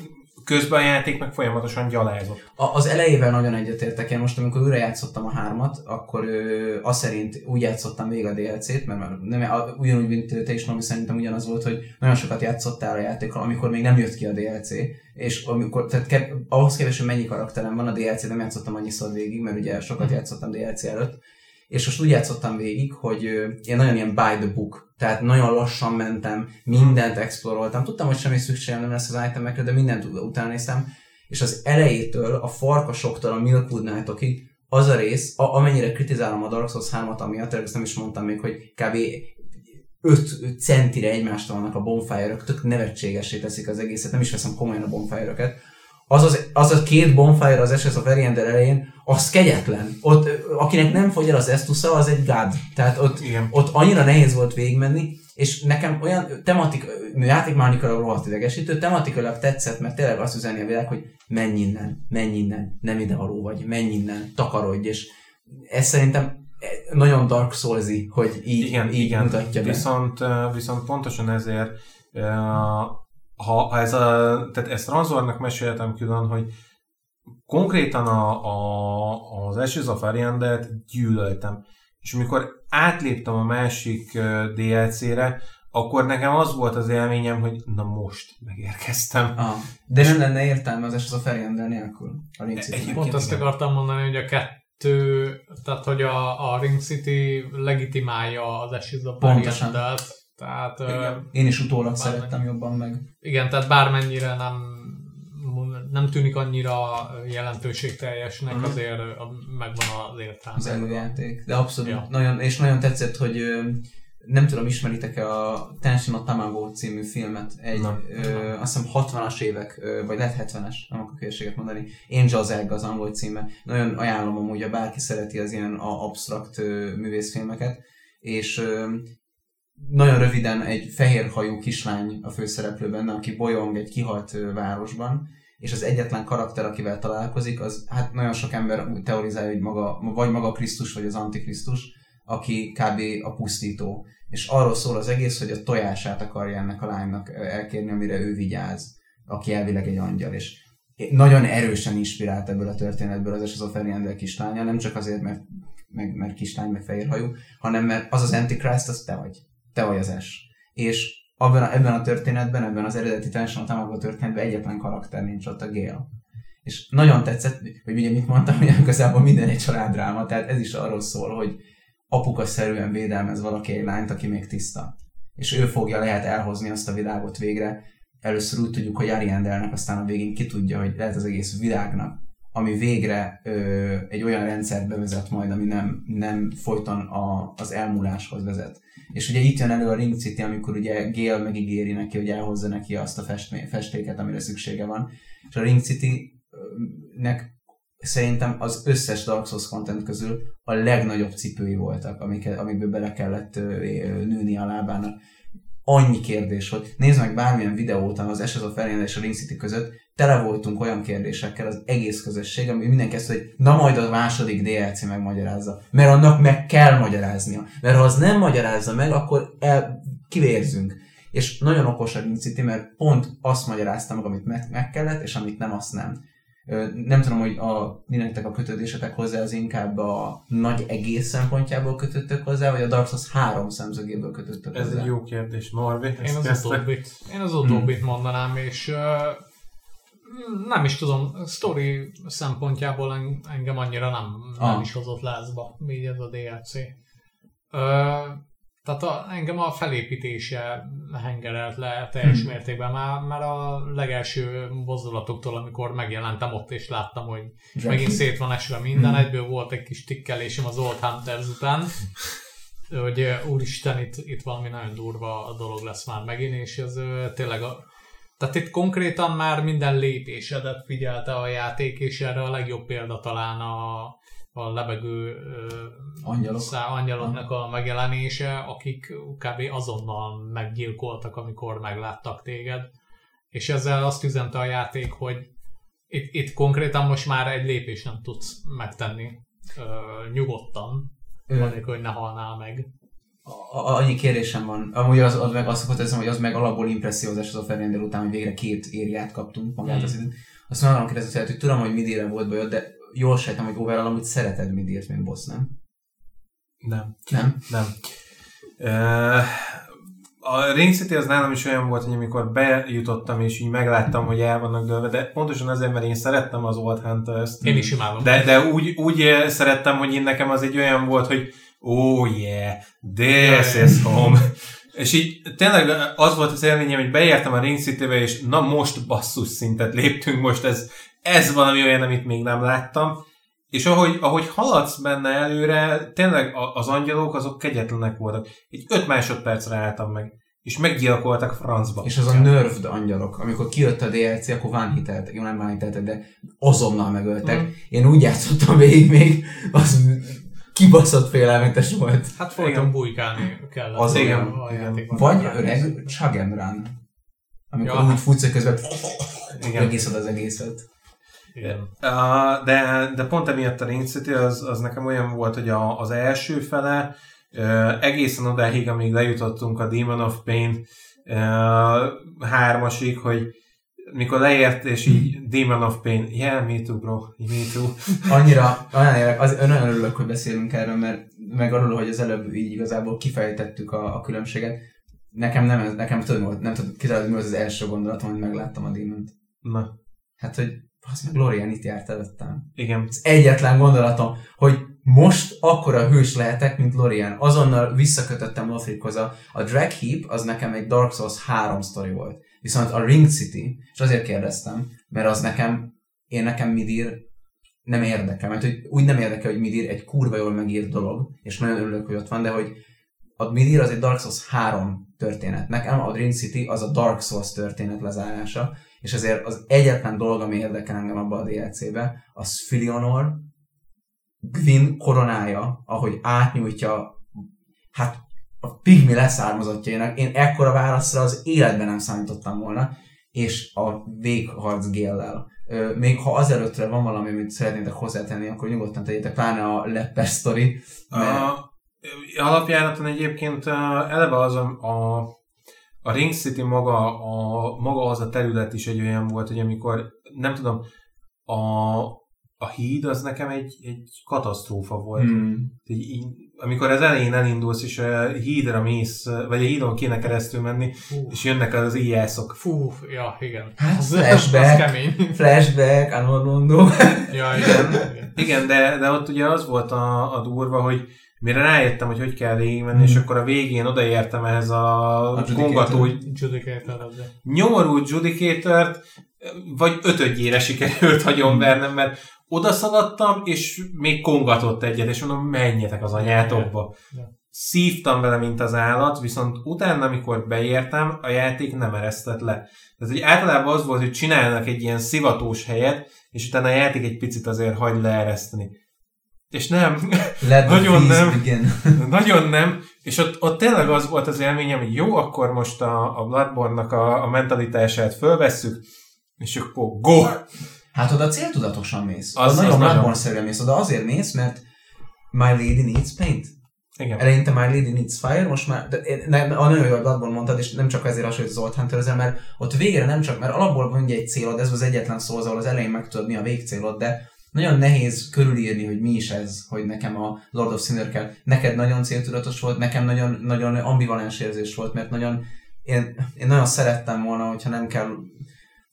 közben a játék meg folyamatosan gyalázott. A, az elejével nagyon egyetértek. Én most, amikor újra játszottam a hármat, akkor ö, azt szerint úgy játszottam végig a DLC-t, mert nem, a, ugyanúgy, mint te is, ami szerintem ugyanaz volt, hogy nagyon sokat játszottál a játékkal, amikor még nem jött ki a DLC, és amikor, tehát ke, ahhoz képest, hogy mennyi karakterem van, a DLC nem játszottam annyiszor végig, mert ugye sokat játszottam DLC előtt, és most úgy játszottam végig, hogy én nagyon ilyen by the book, tehát nagyon lassan mentem, mindent exploroltam, tudtam, hogy semmi szükségem nem lesz az itemekre, de mindent ut- utána néztem, és az elejétől, a farkasoktól a Milkwood Night-okig az a rész, a, amennyire kritizálom a Dark Souls 3-at amiatt, ezt nem is mondtam még, hogy kb. 5 centire egymástól vannak a bonfire-ök, tök nevetségesé teszik az egészet, nem is veszem komolyan a bonfire-öket. Az, az, az a két bonfire az SS of Ariander elején, az kegyetlen. Ott, akinek nem fogy el az Estusza, az egy god. Tehát ott, Igen. ott annyira nehéz volt végigmenni, és nekem olyan tematik, játékmánikailag rohadt idegesítő, tematikailag tetszett, mert tényleg azt üzeni a világ, hogy menj innen, menj innen, nem ide való vagy, menj innen, takarodj, és ez szerintem nagyon Dark souls hogy így, igen, így igen. mutatja be. Viszont, viszont pontosan ezért, ha, ha ez a, tehát ezt Ranzornak meséltem külön, hogy konkrétan a, a, az Ashes of Ariandet gyűlöltem. És amikor átléptem a másik DLC-re, akkor nekem az volt az élményem, hogy na most megérkeztem. Ah, de nem lenne értelme az Ashes of Ariander nélkül. A Ring City. Egyébként Pont azt igen. akartam mondani, hogy a kettő, tehát hogy a, a Ring City legitimálja az Ashes of Pontosan. Tehát ö, Igen. Én is utólag Bármely. szerettem jobban meg. igen, tehát bármennyire nem nem tűnik annyira jelentőségteljesnek, Mhm. azért a- megvan az értelme. az előjáték. De abszolút, Ja. nagyon, és nagyon tetszett, hogy nem tudom, ismeritek-e a Tension of Tamago című filmet? Egy, Nem. ö, azt hiszem 60-as évek, ö, vagy lehet 70-es, nem akarok hülyeséget mondani. Angel's Egg az angol címe. Nagyon ajánlom amúgy, ha bárki szereti az ilyen a- absztrakt ö, művészfilmeket. És ö, nagyon röviden egy fehérhajú kislány a főszereplő benne, aki bolyong egy kihalt városban, és az egyetlen karakter, akivel találkozik, az hát nagyon sok ember úgy teorizálja, hogy maga, vagy maga Krisztus, vagy az Antikrisztus, aki kb. a pusztító. És arról szól az egész, hogy a tojását akarja ennek a lánynak elkérni, amire ő vigyáz, aki elvileg egy angyal, és nagyon erősen inspirált ebből a történetből az Ashes of Ariander kislánya, nem csak azért, mert, meg, mert kislány, meg fehérhajú, hanem mert az az Antichrist, az te vagy. Te vagy az S. És abban a, ebben a történetben, ebben az eredeti Tension támogató történetben egyetlen karakter nincs ott a Gale. És nagyon tetszett, hogy ugye mit mondtam, hogy igazából minden egy családráma, tehát ez is arról szól, hogy apuka-szerűen védelmez valaki egy lányt, aki még tiszta. És ő fogja lehet elhozni azt a világot végre. Először úgy tudjuk, hogy Ariandelnek, aztán a végén ki tudja, hogy lehet az egész világnak, ami végre ö, egy olyan rendszert bevezet majd, ami nem, nem folyton a, az elmúláshoz vezet. És ugye itt jön elő a Ring City, amikor ugye Gale megígéri neki, hogy elhozza neki azt a festmé- festéket, amire szüksége van. És a Ring City-nek szerintem az összes Dark Souls content közül a legnagyobb cipői voltak, amiket, amikből bele kellett ö, ö, nőni a lábának. Annyi kérdés volt. Nézd meg bármilyen videót az Ashes of Ariana és a Ring City között, tele voltunk olyan kérdésekkel az egész közösség, ami mindenki ezt, hogy na majd a második DLC megmagyarázza. Mert annak meg kell magyaráznia. Mert ha az nem magyarázza meg, akkor el, kivérzünk. És nagyon okos a Ring City, mert pont azt magyarázta meg, amit meg, meg kellett, és amit nem, azt nem. Nem tudom, hogy a, mi nektek a kötődésetek hozzá, az inkább a nagy egész szempontjából kötöttek hozzá, vagy a Dark Souls három szemszögéből kötöttek Ez hozzá? egy jó kérdés, Norbi. Én az utóbbit, én az utóbbit mondanám, és uh, nem is tudom, story szempontjából en- engem annyira nem, nem Ah. is hozott lázba, így ez a DLC. Uh, tehát a, engem a felépítése hengerelt le teljes Hmm. mértékben, már, már a legelső mozdulatoktól, amikor megjelentem ott és láttam, hogy Dragon. megint szét van esve minden, Mhm. egyből volt egy kis tikkelésem az Old Hunters után, hogy ö, úristen, itt, itt valami nagyon durva a dolog lesz már megint, és ez ö, tényleg a, tehát itt konkrétan már minden lépésedet figyelte a játék, és erre a legjobb példa talán a, a lebegő Angyalok. Szá, angyaloknak a megjelenése, akik kb. azonnal meggyilkoltak, amikor megláttak téged. És ezzel azt üzente a játék, hogy itt, itt konkrétan most már egy lépés nem tudsz megtenni ö, nyugodtan, anélkül, hogy ne halnál meg. Annyi kérdésem van. Amúgy az, az meg azt ezem, hogy az meg alapból impressziózás az a Fernandel után, hogy végre két ériát kaptunk magát Mm. az időn. Azt mondom, kérdezni, hogy tudom, hogy midére volt bajod, de jól sejtem, hogy overall amúgy szereted midírt, mint boss, nem? Nem. Nem? Nem. Uh, a Ring City az nálam is olyan volt, hogy amikor bejutottam és így megláttam, hogy el vannak dőlve, de pontosan azért, mert én szerettem az Old Hunters-t. Én is imádom. De, de úgy, úgy szerettem, hogy én nekem az egy olyan volt, hogy oh yeah, this is home. És így tényleg az volt az élményem, hogy beértem a Ring City-be, és na most basszus szintet léptünk, most ez, ez valami olyan, amit még nem láttam. És ahogy, ahogy haladsz benne előre, tényleg az angyalok azok kegyetlenek voltak. Egy öt másodpercre álltam meg, és meggyilkoltak francba. És az a nerved angyalok, amikor kijött a DLC, akkor van hiteltek, jó nem van hiteltek, de azonnal megöltek. Mm. Én úgy játszottam végig még, az kibaszott félelmetes volt. Hát folyton bujkálni kellett. Az igen, a igen. játékban. Vagy öreg Chug and Run. Amikor Ja. úgy futsz, közben Igen. megiszod az egészet. Igen. Uh, de, de pont emiatt a Ring City az, az nekem olyan volt, hogy a, az első fele uh, egészen odáig, amíg lejutottunk a Demon of Pain uh, hármasig, hogy mikor leért, és így Demon of Pain, yeah, me too, bro, me too. Annyira, olyan, érdek- az, nagyon örülök, hogy beszélünk erről, mert meg arról, hogy az előbb így igazából kifejtettük a, a különbséget. Nekem nem, ez- nekem tudom, nem tudom, kitalálni, mi az az első gondolatom, hogy megláttam a Demon-t. Na, Hát, hogy az meg Lorian itt járt előttem. igen. Az egyetlen gondolatom, hogy most akkora hős lehetek, mint Lorian. Azonnal visszakötöttem Lothrikhoz. A, a Drag Heap az nekem egy Dark Souls 3 sztori volt. Viszont a Ring City, és azért kérdeztem, mert az nekem, én nekem Midir nem érdekel, mert hogy úgy nem érdekel, hogy Midir egy kurva jól megírt dolog, és nagyon örülök, hogy ott van, de hogy a Midir az egy Dark Souls 3 történet. Nekem a Ring City az a Dark Souls történet lezárása, és ezért az egyetlen dolog, ami érdekel engem abba a DLC-be, az Filionor, Gwyn koronája, ahogy átnyújtja, hát pigmi leszármazottjainak, én ekkora válaszra az életben nem számítottam volna, és a végharc géllel. Még ha azelőttre van valami, amit szeretnétek hozzátenni, akkor nyugodtan tegyétek, pláne a Lepper sztori. mert- A, alapjáraton egyébként eleve az a, a, a Ring City maga, a, maga az a terület is egy olyan volt, hogy amikor, nem tudom, a, a híd az nekem egy, egy katasztrófa volt. Hmm. Így, így, amikor az elején elindulsz, és a hídra mész, vagy a hídon kéne keresztül menni, Fú, és jönnek az íjászok. fú, ja, igen. Hát, az, flashback. az kemény. Flashback, Anorlondo. Ja, igen. igen. Igen, de, de ott ugye az volt a, a durva, hogy mire rájöttem, hogy hogy kell végigmenni, és Mhm. akkor a végén odaértem ehhez a, Judicator. kongató Judicator nyomorú Judicator-t, vagy ötödjére sikerült hagyom vernem, mert odaszaladtam, és még kongatott egyet, és mondom, menjetek az anyátokba. Ja. Szívtam vele, mint az állat, viszont utána, amikor beértem, a játék nem eresztett le. Tehát, hogy általában az volt, hogy csinálnak egy ilyen szivatós helyet, és utána a játék egy picit azért hagy leereszteni. És nem, <laughs> Nagyon nem. <laughs> nagyon nem, és ott, ott tényleg az volt az élményem, hogy jó, akkor most a, a Bloodborne-nak a, a mentalitását fölvesszük, és akkor go! Hát oda céltudatosan mész. Az- az nagyon. Bloodborne-szerűen mész. Oda azért mész, mert My Lady needs paint. Igen. Eleinte My Lady needs fire, most már, de, ne, a nagyon jó, hogy Bloodborne mondtad, és nem csak ezért hasonlít Zolt hunter mert ott végre nem csak, mert alapból van egy célod, ez az egyetlen szó, ahol az elején megtudod, mi a végcélod, de nagyon nehéz körülírni, hogy mi is ez, hogy nekem a Lord of Sinner kell. Neked nagyon céltudatos volt, nekem nagyon, nagyon ambivalens érzés volt, mert nagyon, én, én nagyon szerettem volna, hogyha nem kell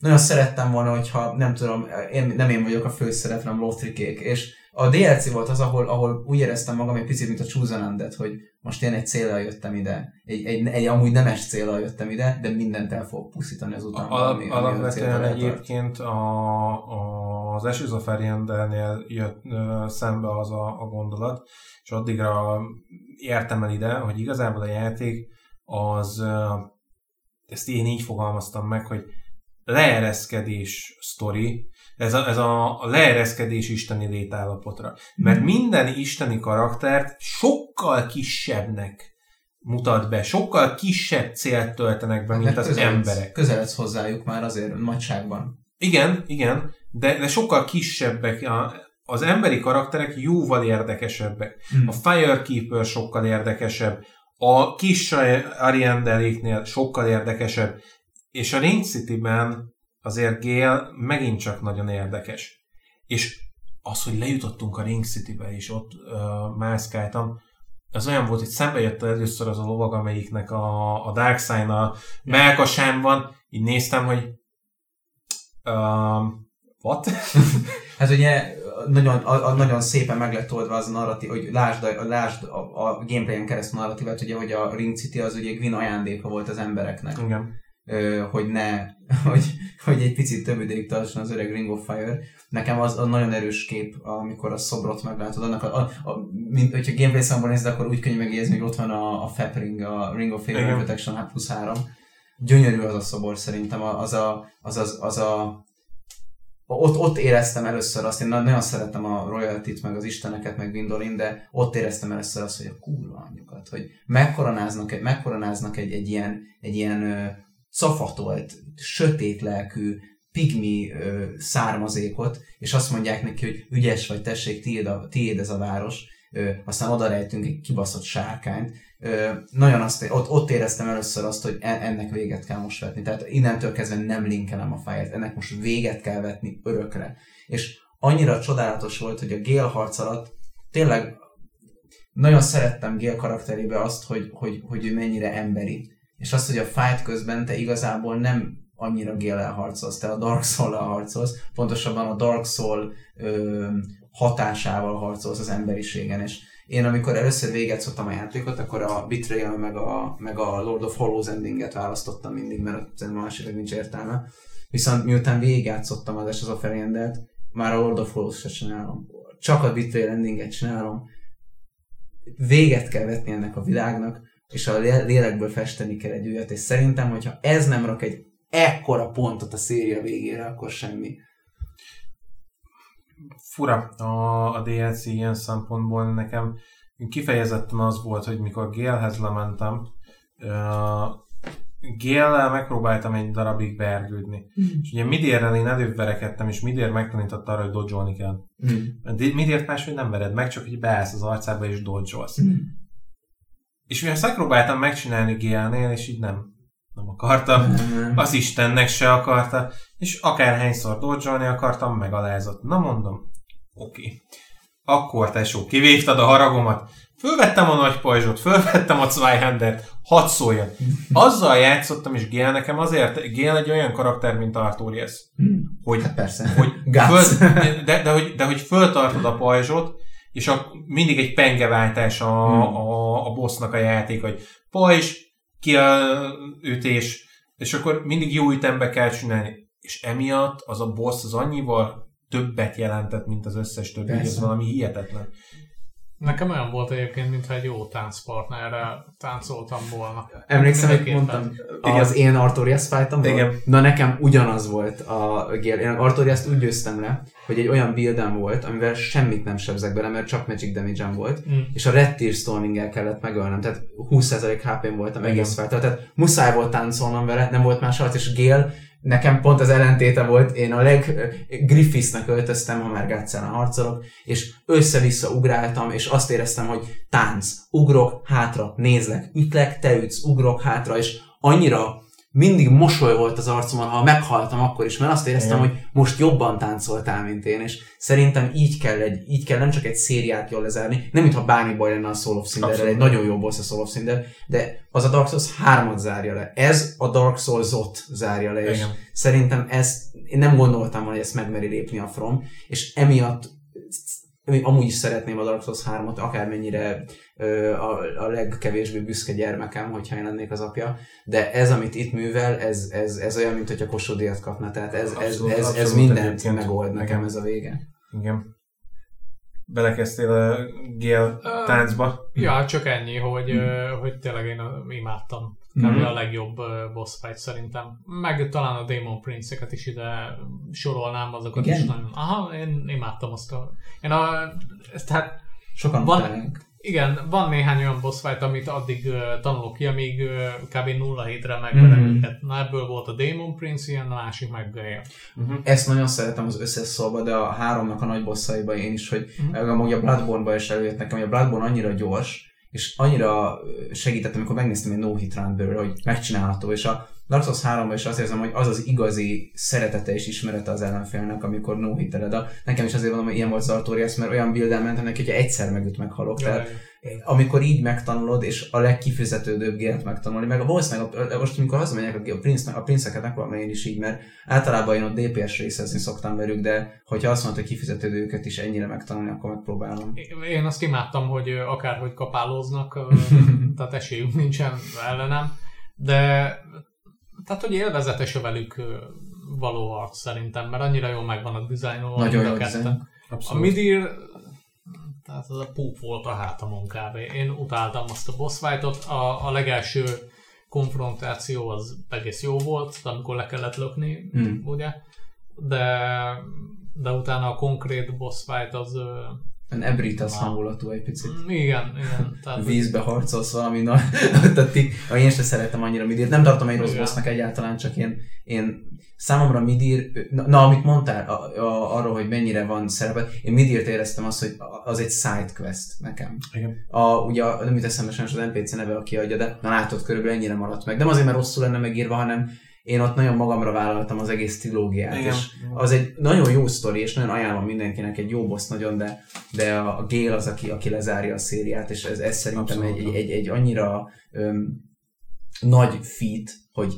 nagyon szerettem volna, hogyha nem tudom, én, nem én vagyok a főszereplő, hanem Lothrikék, és a DLC volt az, ahol, ahol úgy éreztem magam egy picit, mint a Undead, hogy most én egy célral jöttem ide, egy, egy, egy amúgy nemes célral jöttem ide, de mindent el fog pusztítani az után. Alap, alapvetően egyébként a, a, az Ashes of Ariandelnél jött ö, szembe az a, a gondolat, és addigra értem el ide, hogy igazából a játék az, ö, ezt én így fogalmaztam meg, hogy leereszkedés sztori, ez a, ez a leereszkedés isteni létállapotra. Mert minden isteni karaktert sokkal kisebbnek mutat be, sokkal kisebb célt töltenek be, mint az közeledsz, emberek. Közeledsz hozzájuk már azért nagyságban. Igen, igen, de, de sokkal kisebbek. A, az emberi karakterek jóval érdekesebbek. Mm. A Firekeeper sokkal érdekesebb, a kis Ariandeléknél sokkal érdekesebb, és a Ring City-ben azért Gale megint csak nagyon érdekes. És az, hogy lejutottunk a Ring City-be, és ott uh, mászkáltam, az olyan volt, hogy szembe jött először az a lovag, amelyiknek a, a Dark Sign a melkasán van, így néztem, hogy um, what? <laughs> Hát ugye nagyon, a, a, nagyon szépen meg lett oldva az a narratív, hogy lásd, a, lásd a, a gameplayen keresztül narratívát, ugye, hogy a Ring City az ugye Gwyn ajándéka volt az embereknek. Igen. Hogy ne, <laughs> hogy, hogy egy picit több ideig tartson az öreg Ring of Fire. Nekem az a nagyon erős kép, amikor a szobrot meglátod, annak a, a, a mint, hogyha gameplay számból nézed, akkor úgy könnyű megérzni, hogy ott van a, a FEP ring, a Ring of Fire. Protection hát plusz 3. Gyönyörű az a szobor szerintem, az a, az, az, az a ott, ott éreztem először azt, én na- nagyon szeretem a royalty meg az isteneket, meg Windolin, de ott éreztem először azt, hogy a kurva anyjukat, hogy megkoronáznak, megkoronáznak egy, egy ilyen, egy ilyen szafatolt, sötét lelkű, pigmi ö, származékot, és azt mondják neki, hogy ügyes vagy, tessék, tiéd, a, tiéd ez a város, ö, aztán oda rejtünk egy kibaszott sárkányt. Ö, nagyon azt, ott, ott éreztem először azt, hogy en, ennek véget kell most vetni. Tehát innentől kezdve nem linkelem a fáját, ennek most véget kell vetni örökre. És annyira csodálatos volt, hogy a Gél harc alatt tényleg nagyon szerettem Gél karakterébe azt, hogy, hogy, hogy ő mennyire emberi. És azt, hogy a fight közben te igazából nem annyira gél harcolsz, te a Dark soul harcolsz, pontosabban a Dark Soul ö, hatásával harcolsz az emberiségen, és én amikor először véget szoktam a játékot, akkor a Betrayal meg a, meg a Lord of Hollows endinget választottam mindig, mert szerintem másiknak nincs értelme. Viszont miután végigjátszottam az Ashes of Ariandet, már a Lord of Hollows se csinálom. Csak a Betrayal endinget csinálom. Véget kell vetni ennek a világnak, és a lélekből festeni kell egy újat, és szerintem, hogyha ez nem rak egy ekkora pontot a széria végére, akkor semmi. Fura a, a DLC ilyen szempontból nekem kifejezetten az volt, hogy mikor Gélhez lementem, uh, Géllel megpróbáltam egy darabig beergődni. Mm. És ugye Midérrel én előbb verekedtem, és Midér megtanította arra, hogy dodge kell. Mm. Midért máshogy nem vered meg, csak hogy beállsz az arcába és dodge mm. És ugye ezt próbáltam megcsinálni Gélnél, és így nem, nem akartam. <laughs> Az Istennek se akarta. És akárhányszor dodge akartam, megalázott. Na mondom, oké. Okay. Akkor tesó, kivívtad a haragomat, Fölvettem a nagy pajzsot, fölvettem a Zweihandert, hadd szóljon. <laughs> Azzal játszottam, és Gél nekem azért, Gél egy olyan karakter, mint Arturius. Hmm. Hogy, hát persze. Hogy föl, de, de, hogy, de hogy föltartod a pajzsot, és a, mindig egy pengeváltás a, hmm. a, a bossnak a játék, hogy pajzs, ütés, és akkor mindig jó ütembe kell csinálni. És emiatt az a boss az annyival többet jelentett, mint az összes többi, ez valami hihetetlen. Nekem olyan volt egyébként, mintha egy jó táncpartnerre táncoltam volna. Emlékszem, hogy mondtam, Igen. az én Artorias fightom Igen. Na nekem ugyanaz volt a gél. Én Artorias úgy győztem le, hogy egy olyan buildem volt, amivel semmit nem sebzek bele, mert csak magic damage volt, mm. és a Red Tear storming kellett megölnem, tehát 20% HP-n voltam Igen. egész fel. Tehát muszáj volt táncolnom vele, nem volt más arc, és Gél nekem pont az ellentéte volt, én a leg Griffithsnek öltöztem, ha már Gátsán harcolok, és össze-vissza ugráltam, és azt éreztem, hogy tánc, ugrok, hátra, nézlek, ütlek, te ütsz, ugrok, hátra, és annyira mindig mosoly volt az arcomon, ha meghaltam akkor is, mert azt éreztem, Igen. hogy most jobban táncoltál, mint én, és szerintem így kell, egy, így kell nem csak egy szériát jól lezárni, nem mintha bármi baj lenne a Soul of Cinder, egy nagyon jó boss a Soul of Cinder, de az a Dark Souls 3-at zárja le. Ez a Dark Souls-ot zárja le, és Igen. szerintem ezt, én nem gondoltam, hogy ezt megmeri lépni a From, és emiatt amúgy is szeretném a Dark Souls 3-ot, akármennyire ö, a, a legkevésbé büszke gyermekem, hogyha én lennék az apja, de ez, amit itt művel, ez, ez, ez olyan, mint hogyha Kossuth kapna, tehát ez, abszolút, ez, ez, ez mindent megold nekem ez a vége. Igen. Belekezdtél a Gél táncba? Ja, csak ennyi, hogy, mm. hogy tényleg én imádtam. mm-hmm. a legjobb boss fight szerintem. Meg talán a Demon Prince-eket is ide sorolnám, azokat Igen? is nagyon... Aha, én imádtam azt a... Én a... Tehát Sokan van, utálják. Igen, van néhány olyan boss fight, amit addig uh, tanulok ki, amíg uh, kb. 0 hétre megverem mm-hmm. őket. Na ebből volt a Demon Prince, ilyen a másik meg Gaia. Uh-huh. Ezt nagyon szeretem az összes szóba, de a háromnak a nagy bosszaiba én is, hogy amúgy a Bloodborne-ba is előjött nekem, hogy a Bloodborne annyira gyors, és annyira segített, amikor megnéztem egy no hit run hogy megcsinálható, és a Dark Souls 3 is azt érzem, hogy az az igazi szeretete és ismerete az ellenfélnek, amikor no hiteled. Nekem is azért hogy ilyen volt Zartorias, mert olyan build mentem neki, hogyha egyszer megüt meghalok. Jaj. Tehát amikor így megtanulod, és a legkifizetődőbb gélt megtanulni, meg a valószínűleg, most amikor hazamegyek a, prince, a princeket megpróbálom én is így, mert általában én ott DPS részezni szoktam velük, de hogyha azt mondod, hogy kifizetődőket is ennyire megtanulni, akkor megpróbálom. Én azt imádtam, hogy akárhogy kapálóznak, <laughs> tehát esélyünk nincsen ellenem, de tehát, hogy élvezetes a velük való arc szerintem, mert annyira jól megvan a dizájnolva. Nagyon jó A Midir, tehát az a púp volt a hátamon kb. Én utáltam azt a boss fight-ot. A, a legelső konfrontáció az egész jó volt, amikor le kellett lökni, hmm. ugye? De, de utána a konkrét boss fight az Ebritas hangulatú egy picit. Mm, Igen, igen. Tehát, <laughs> Vízbe harcolsz valami na, tehát ah, én sem szeretem annyira Midir. Nem tartom egy rossz bossnak egyáltalán, csak én, én számomra Midir, na, na amit mondtál a, a, arról, hogy mennyire van szerepe, én Midirt éreztem azt, hogy az egy side quest nekem. Igen. A, ugye a- nem jut eszembe sajnos az NPC neve, aki adja, de na látod, körülbelül ennyire maradt meg. Nem azért, mert rosszul lenne megírva, hanem én ott nagyon magamra vállaltam az egész trilógiát, Igen. és az egy nagyon jó sztori, és nagyon ajánlom mindenkinek, egy jó boss nagyon, de, de a, Gale az, aki, aki lezárja a szériát, és ez, ez szerintem egy, egy, egy, egy annyira öm, nagy feat, hogy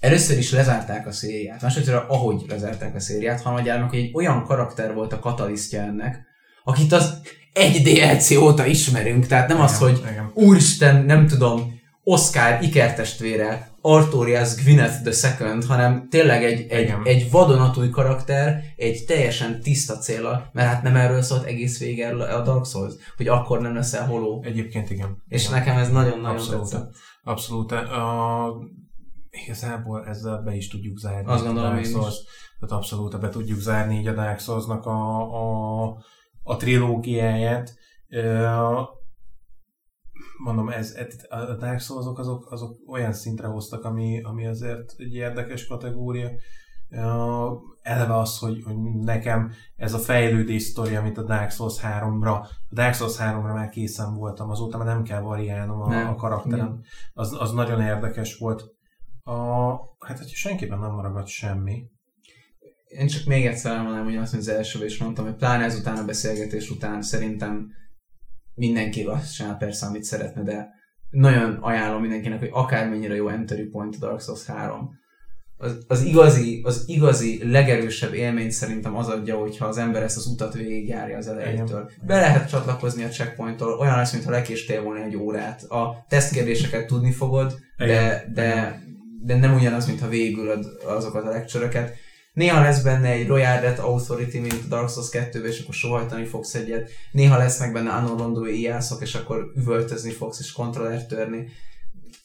először is lezárták a szériát, másodszor ahogy lezárták a szériát, hanem hogy egy olyan karakter volt a katalisztja ennek, akit az egy DLC óta ismerünk, tehát nem az, hogy Igen. úristen, nem tudom, Oscar ikertestvére, Artorias Gwyneth the Second, hanem tényleg egy, egy, Igen. egy vadonatúj karakter, egy teljesen tiszta célra, mert hát nem erről szólt egész erről a Dark Souls, hogy akkor nem leszel holó. Egyébként igen. És igen. nekem ez nagyon-nagyon Abszolút. tetszett. Abszolút. A, igazából ezzel be is tudjuk zárni. Azt gondolom én is. Souls. Tehát abszolút be tudjuk zárni így a Dark Souls-nak a, a, a trilógiáját. Ö, Mondom, ez, a Dark souls azok, azok olyan szintre hoztak, ami, ami azért egy érdekes kategória. Ö, Eleve az, hogy, hogy nekem ez a fejlődés sztori, amit a Dark Souls 3-ra, a Dark Souls 3-ra már készen voltam, azóta már nem kell variálnom a, Nem. a karakterem. Az, az nagyon érdekes volt. A, hát, hogyha senkiben nem maragad semmi. Én csak még egyszer elmondanám, hogy azt, amit az elsőben is mondtam, hogy pláne ezután a beszélgetés után szerintem mindenki azt csinál persze, amit szeretne, de nagyon ajánlom mindenkinek, hogy akármennyire jó entry point a Dark Souls 3, az, az, igazi, az igazi legerősebb élmény szerintem az adja, hogyha az ember ezt az utat végigjárja az elejétől. Be lehet csatlakozni a checkpointtól, olyan lesz, mintha lekéstél volna egy órát. A tesztkérdéseket tudni fogod, de, de, de nem ugyanaz, mintha végülöd azokat a lectöröket. Néha lesz benne egy Royal Red Authority, mint a Dark Souls 2 és akkor sohajtani fogsz egyet. Néha lesznek benne anorondói ijászok, és akkor üvöltözni fogsz, és kontrollert törni.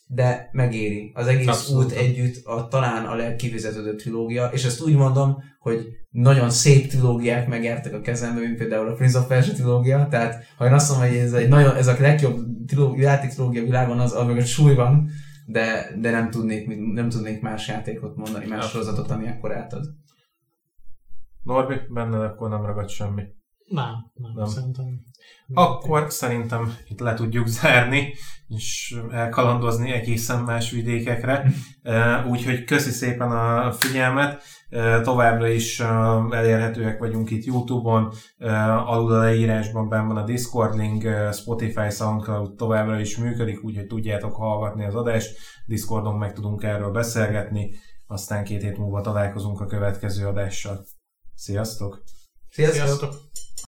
De megéri. Az egész Abszolút. út együtt a, talán a legkifizetődőbb trilógia, és ezt úgy mondom, hogy nagyon szép trilógiák megértek a kezembe, mint például a Prince of Persia trilógia, tehát ha én azt mondom, hogy ez, egy nagyon, ez a legjobb trilógia, játék trilógia világon, az, az mögött súly van, de, de nem, tudnék, nem tudnék más játékot mondani, más Abszolút. sorozatot, ami akkor átad. Norbi, benned akkor nem ragad semmi. Nem, nem, Nem. nem. szerintem. Akkor szerintem itt le tudjuk zárni, és elkalandozni egészen más vidékekre. <laughs> Eh, Úgyhogy köszi szépen a figyelmet. Továbbra is elérhetőek vagyunk itt Youtube-on, alul a leírásban benn van a Discord link, Spotify, SoundCloud továbbra is működik, úgyhogy tudjátok hallgatni az adást. Discordon meg tudunk erről beszélgetni, aztán két hét múlva találkozunk a következő adással. Sziasztok! Sziasztok! Sziasztok!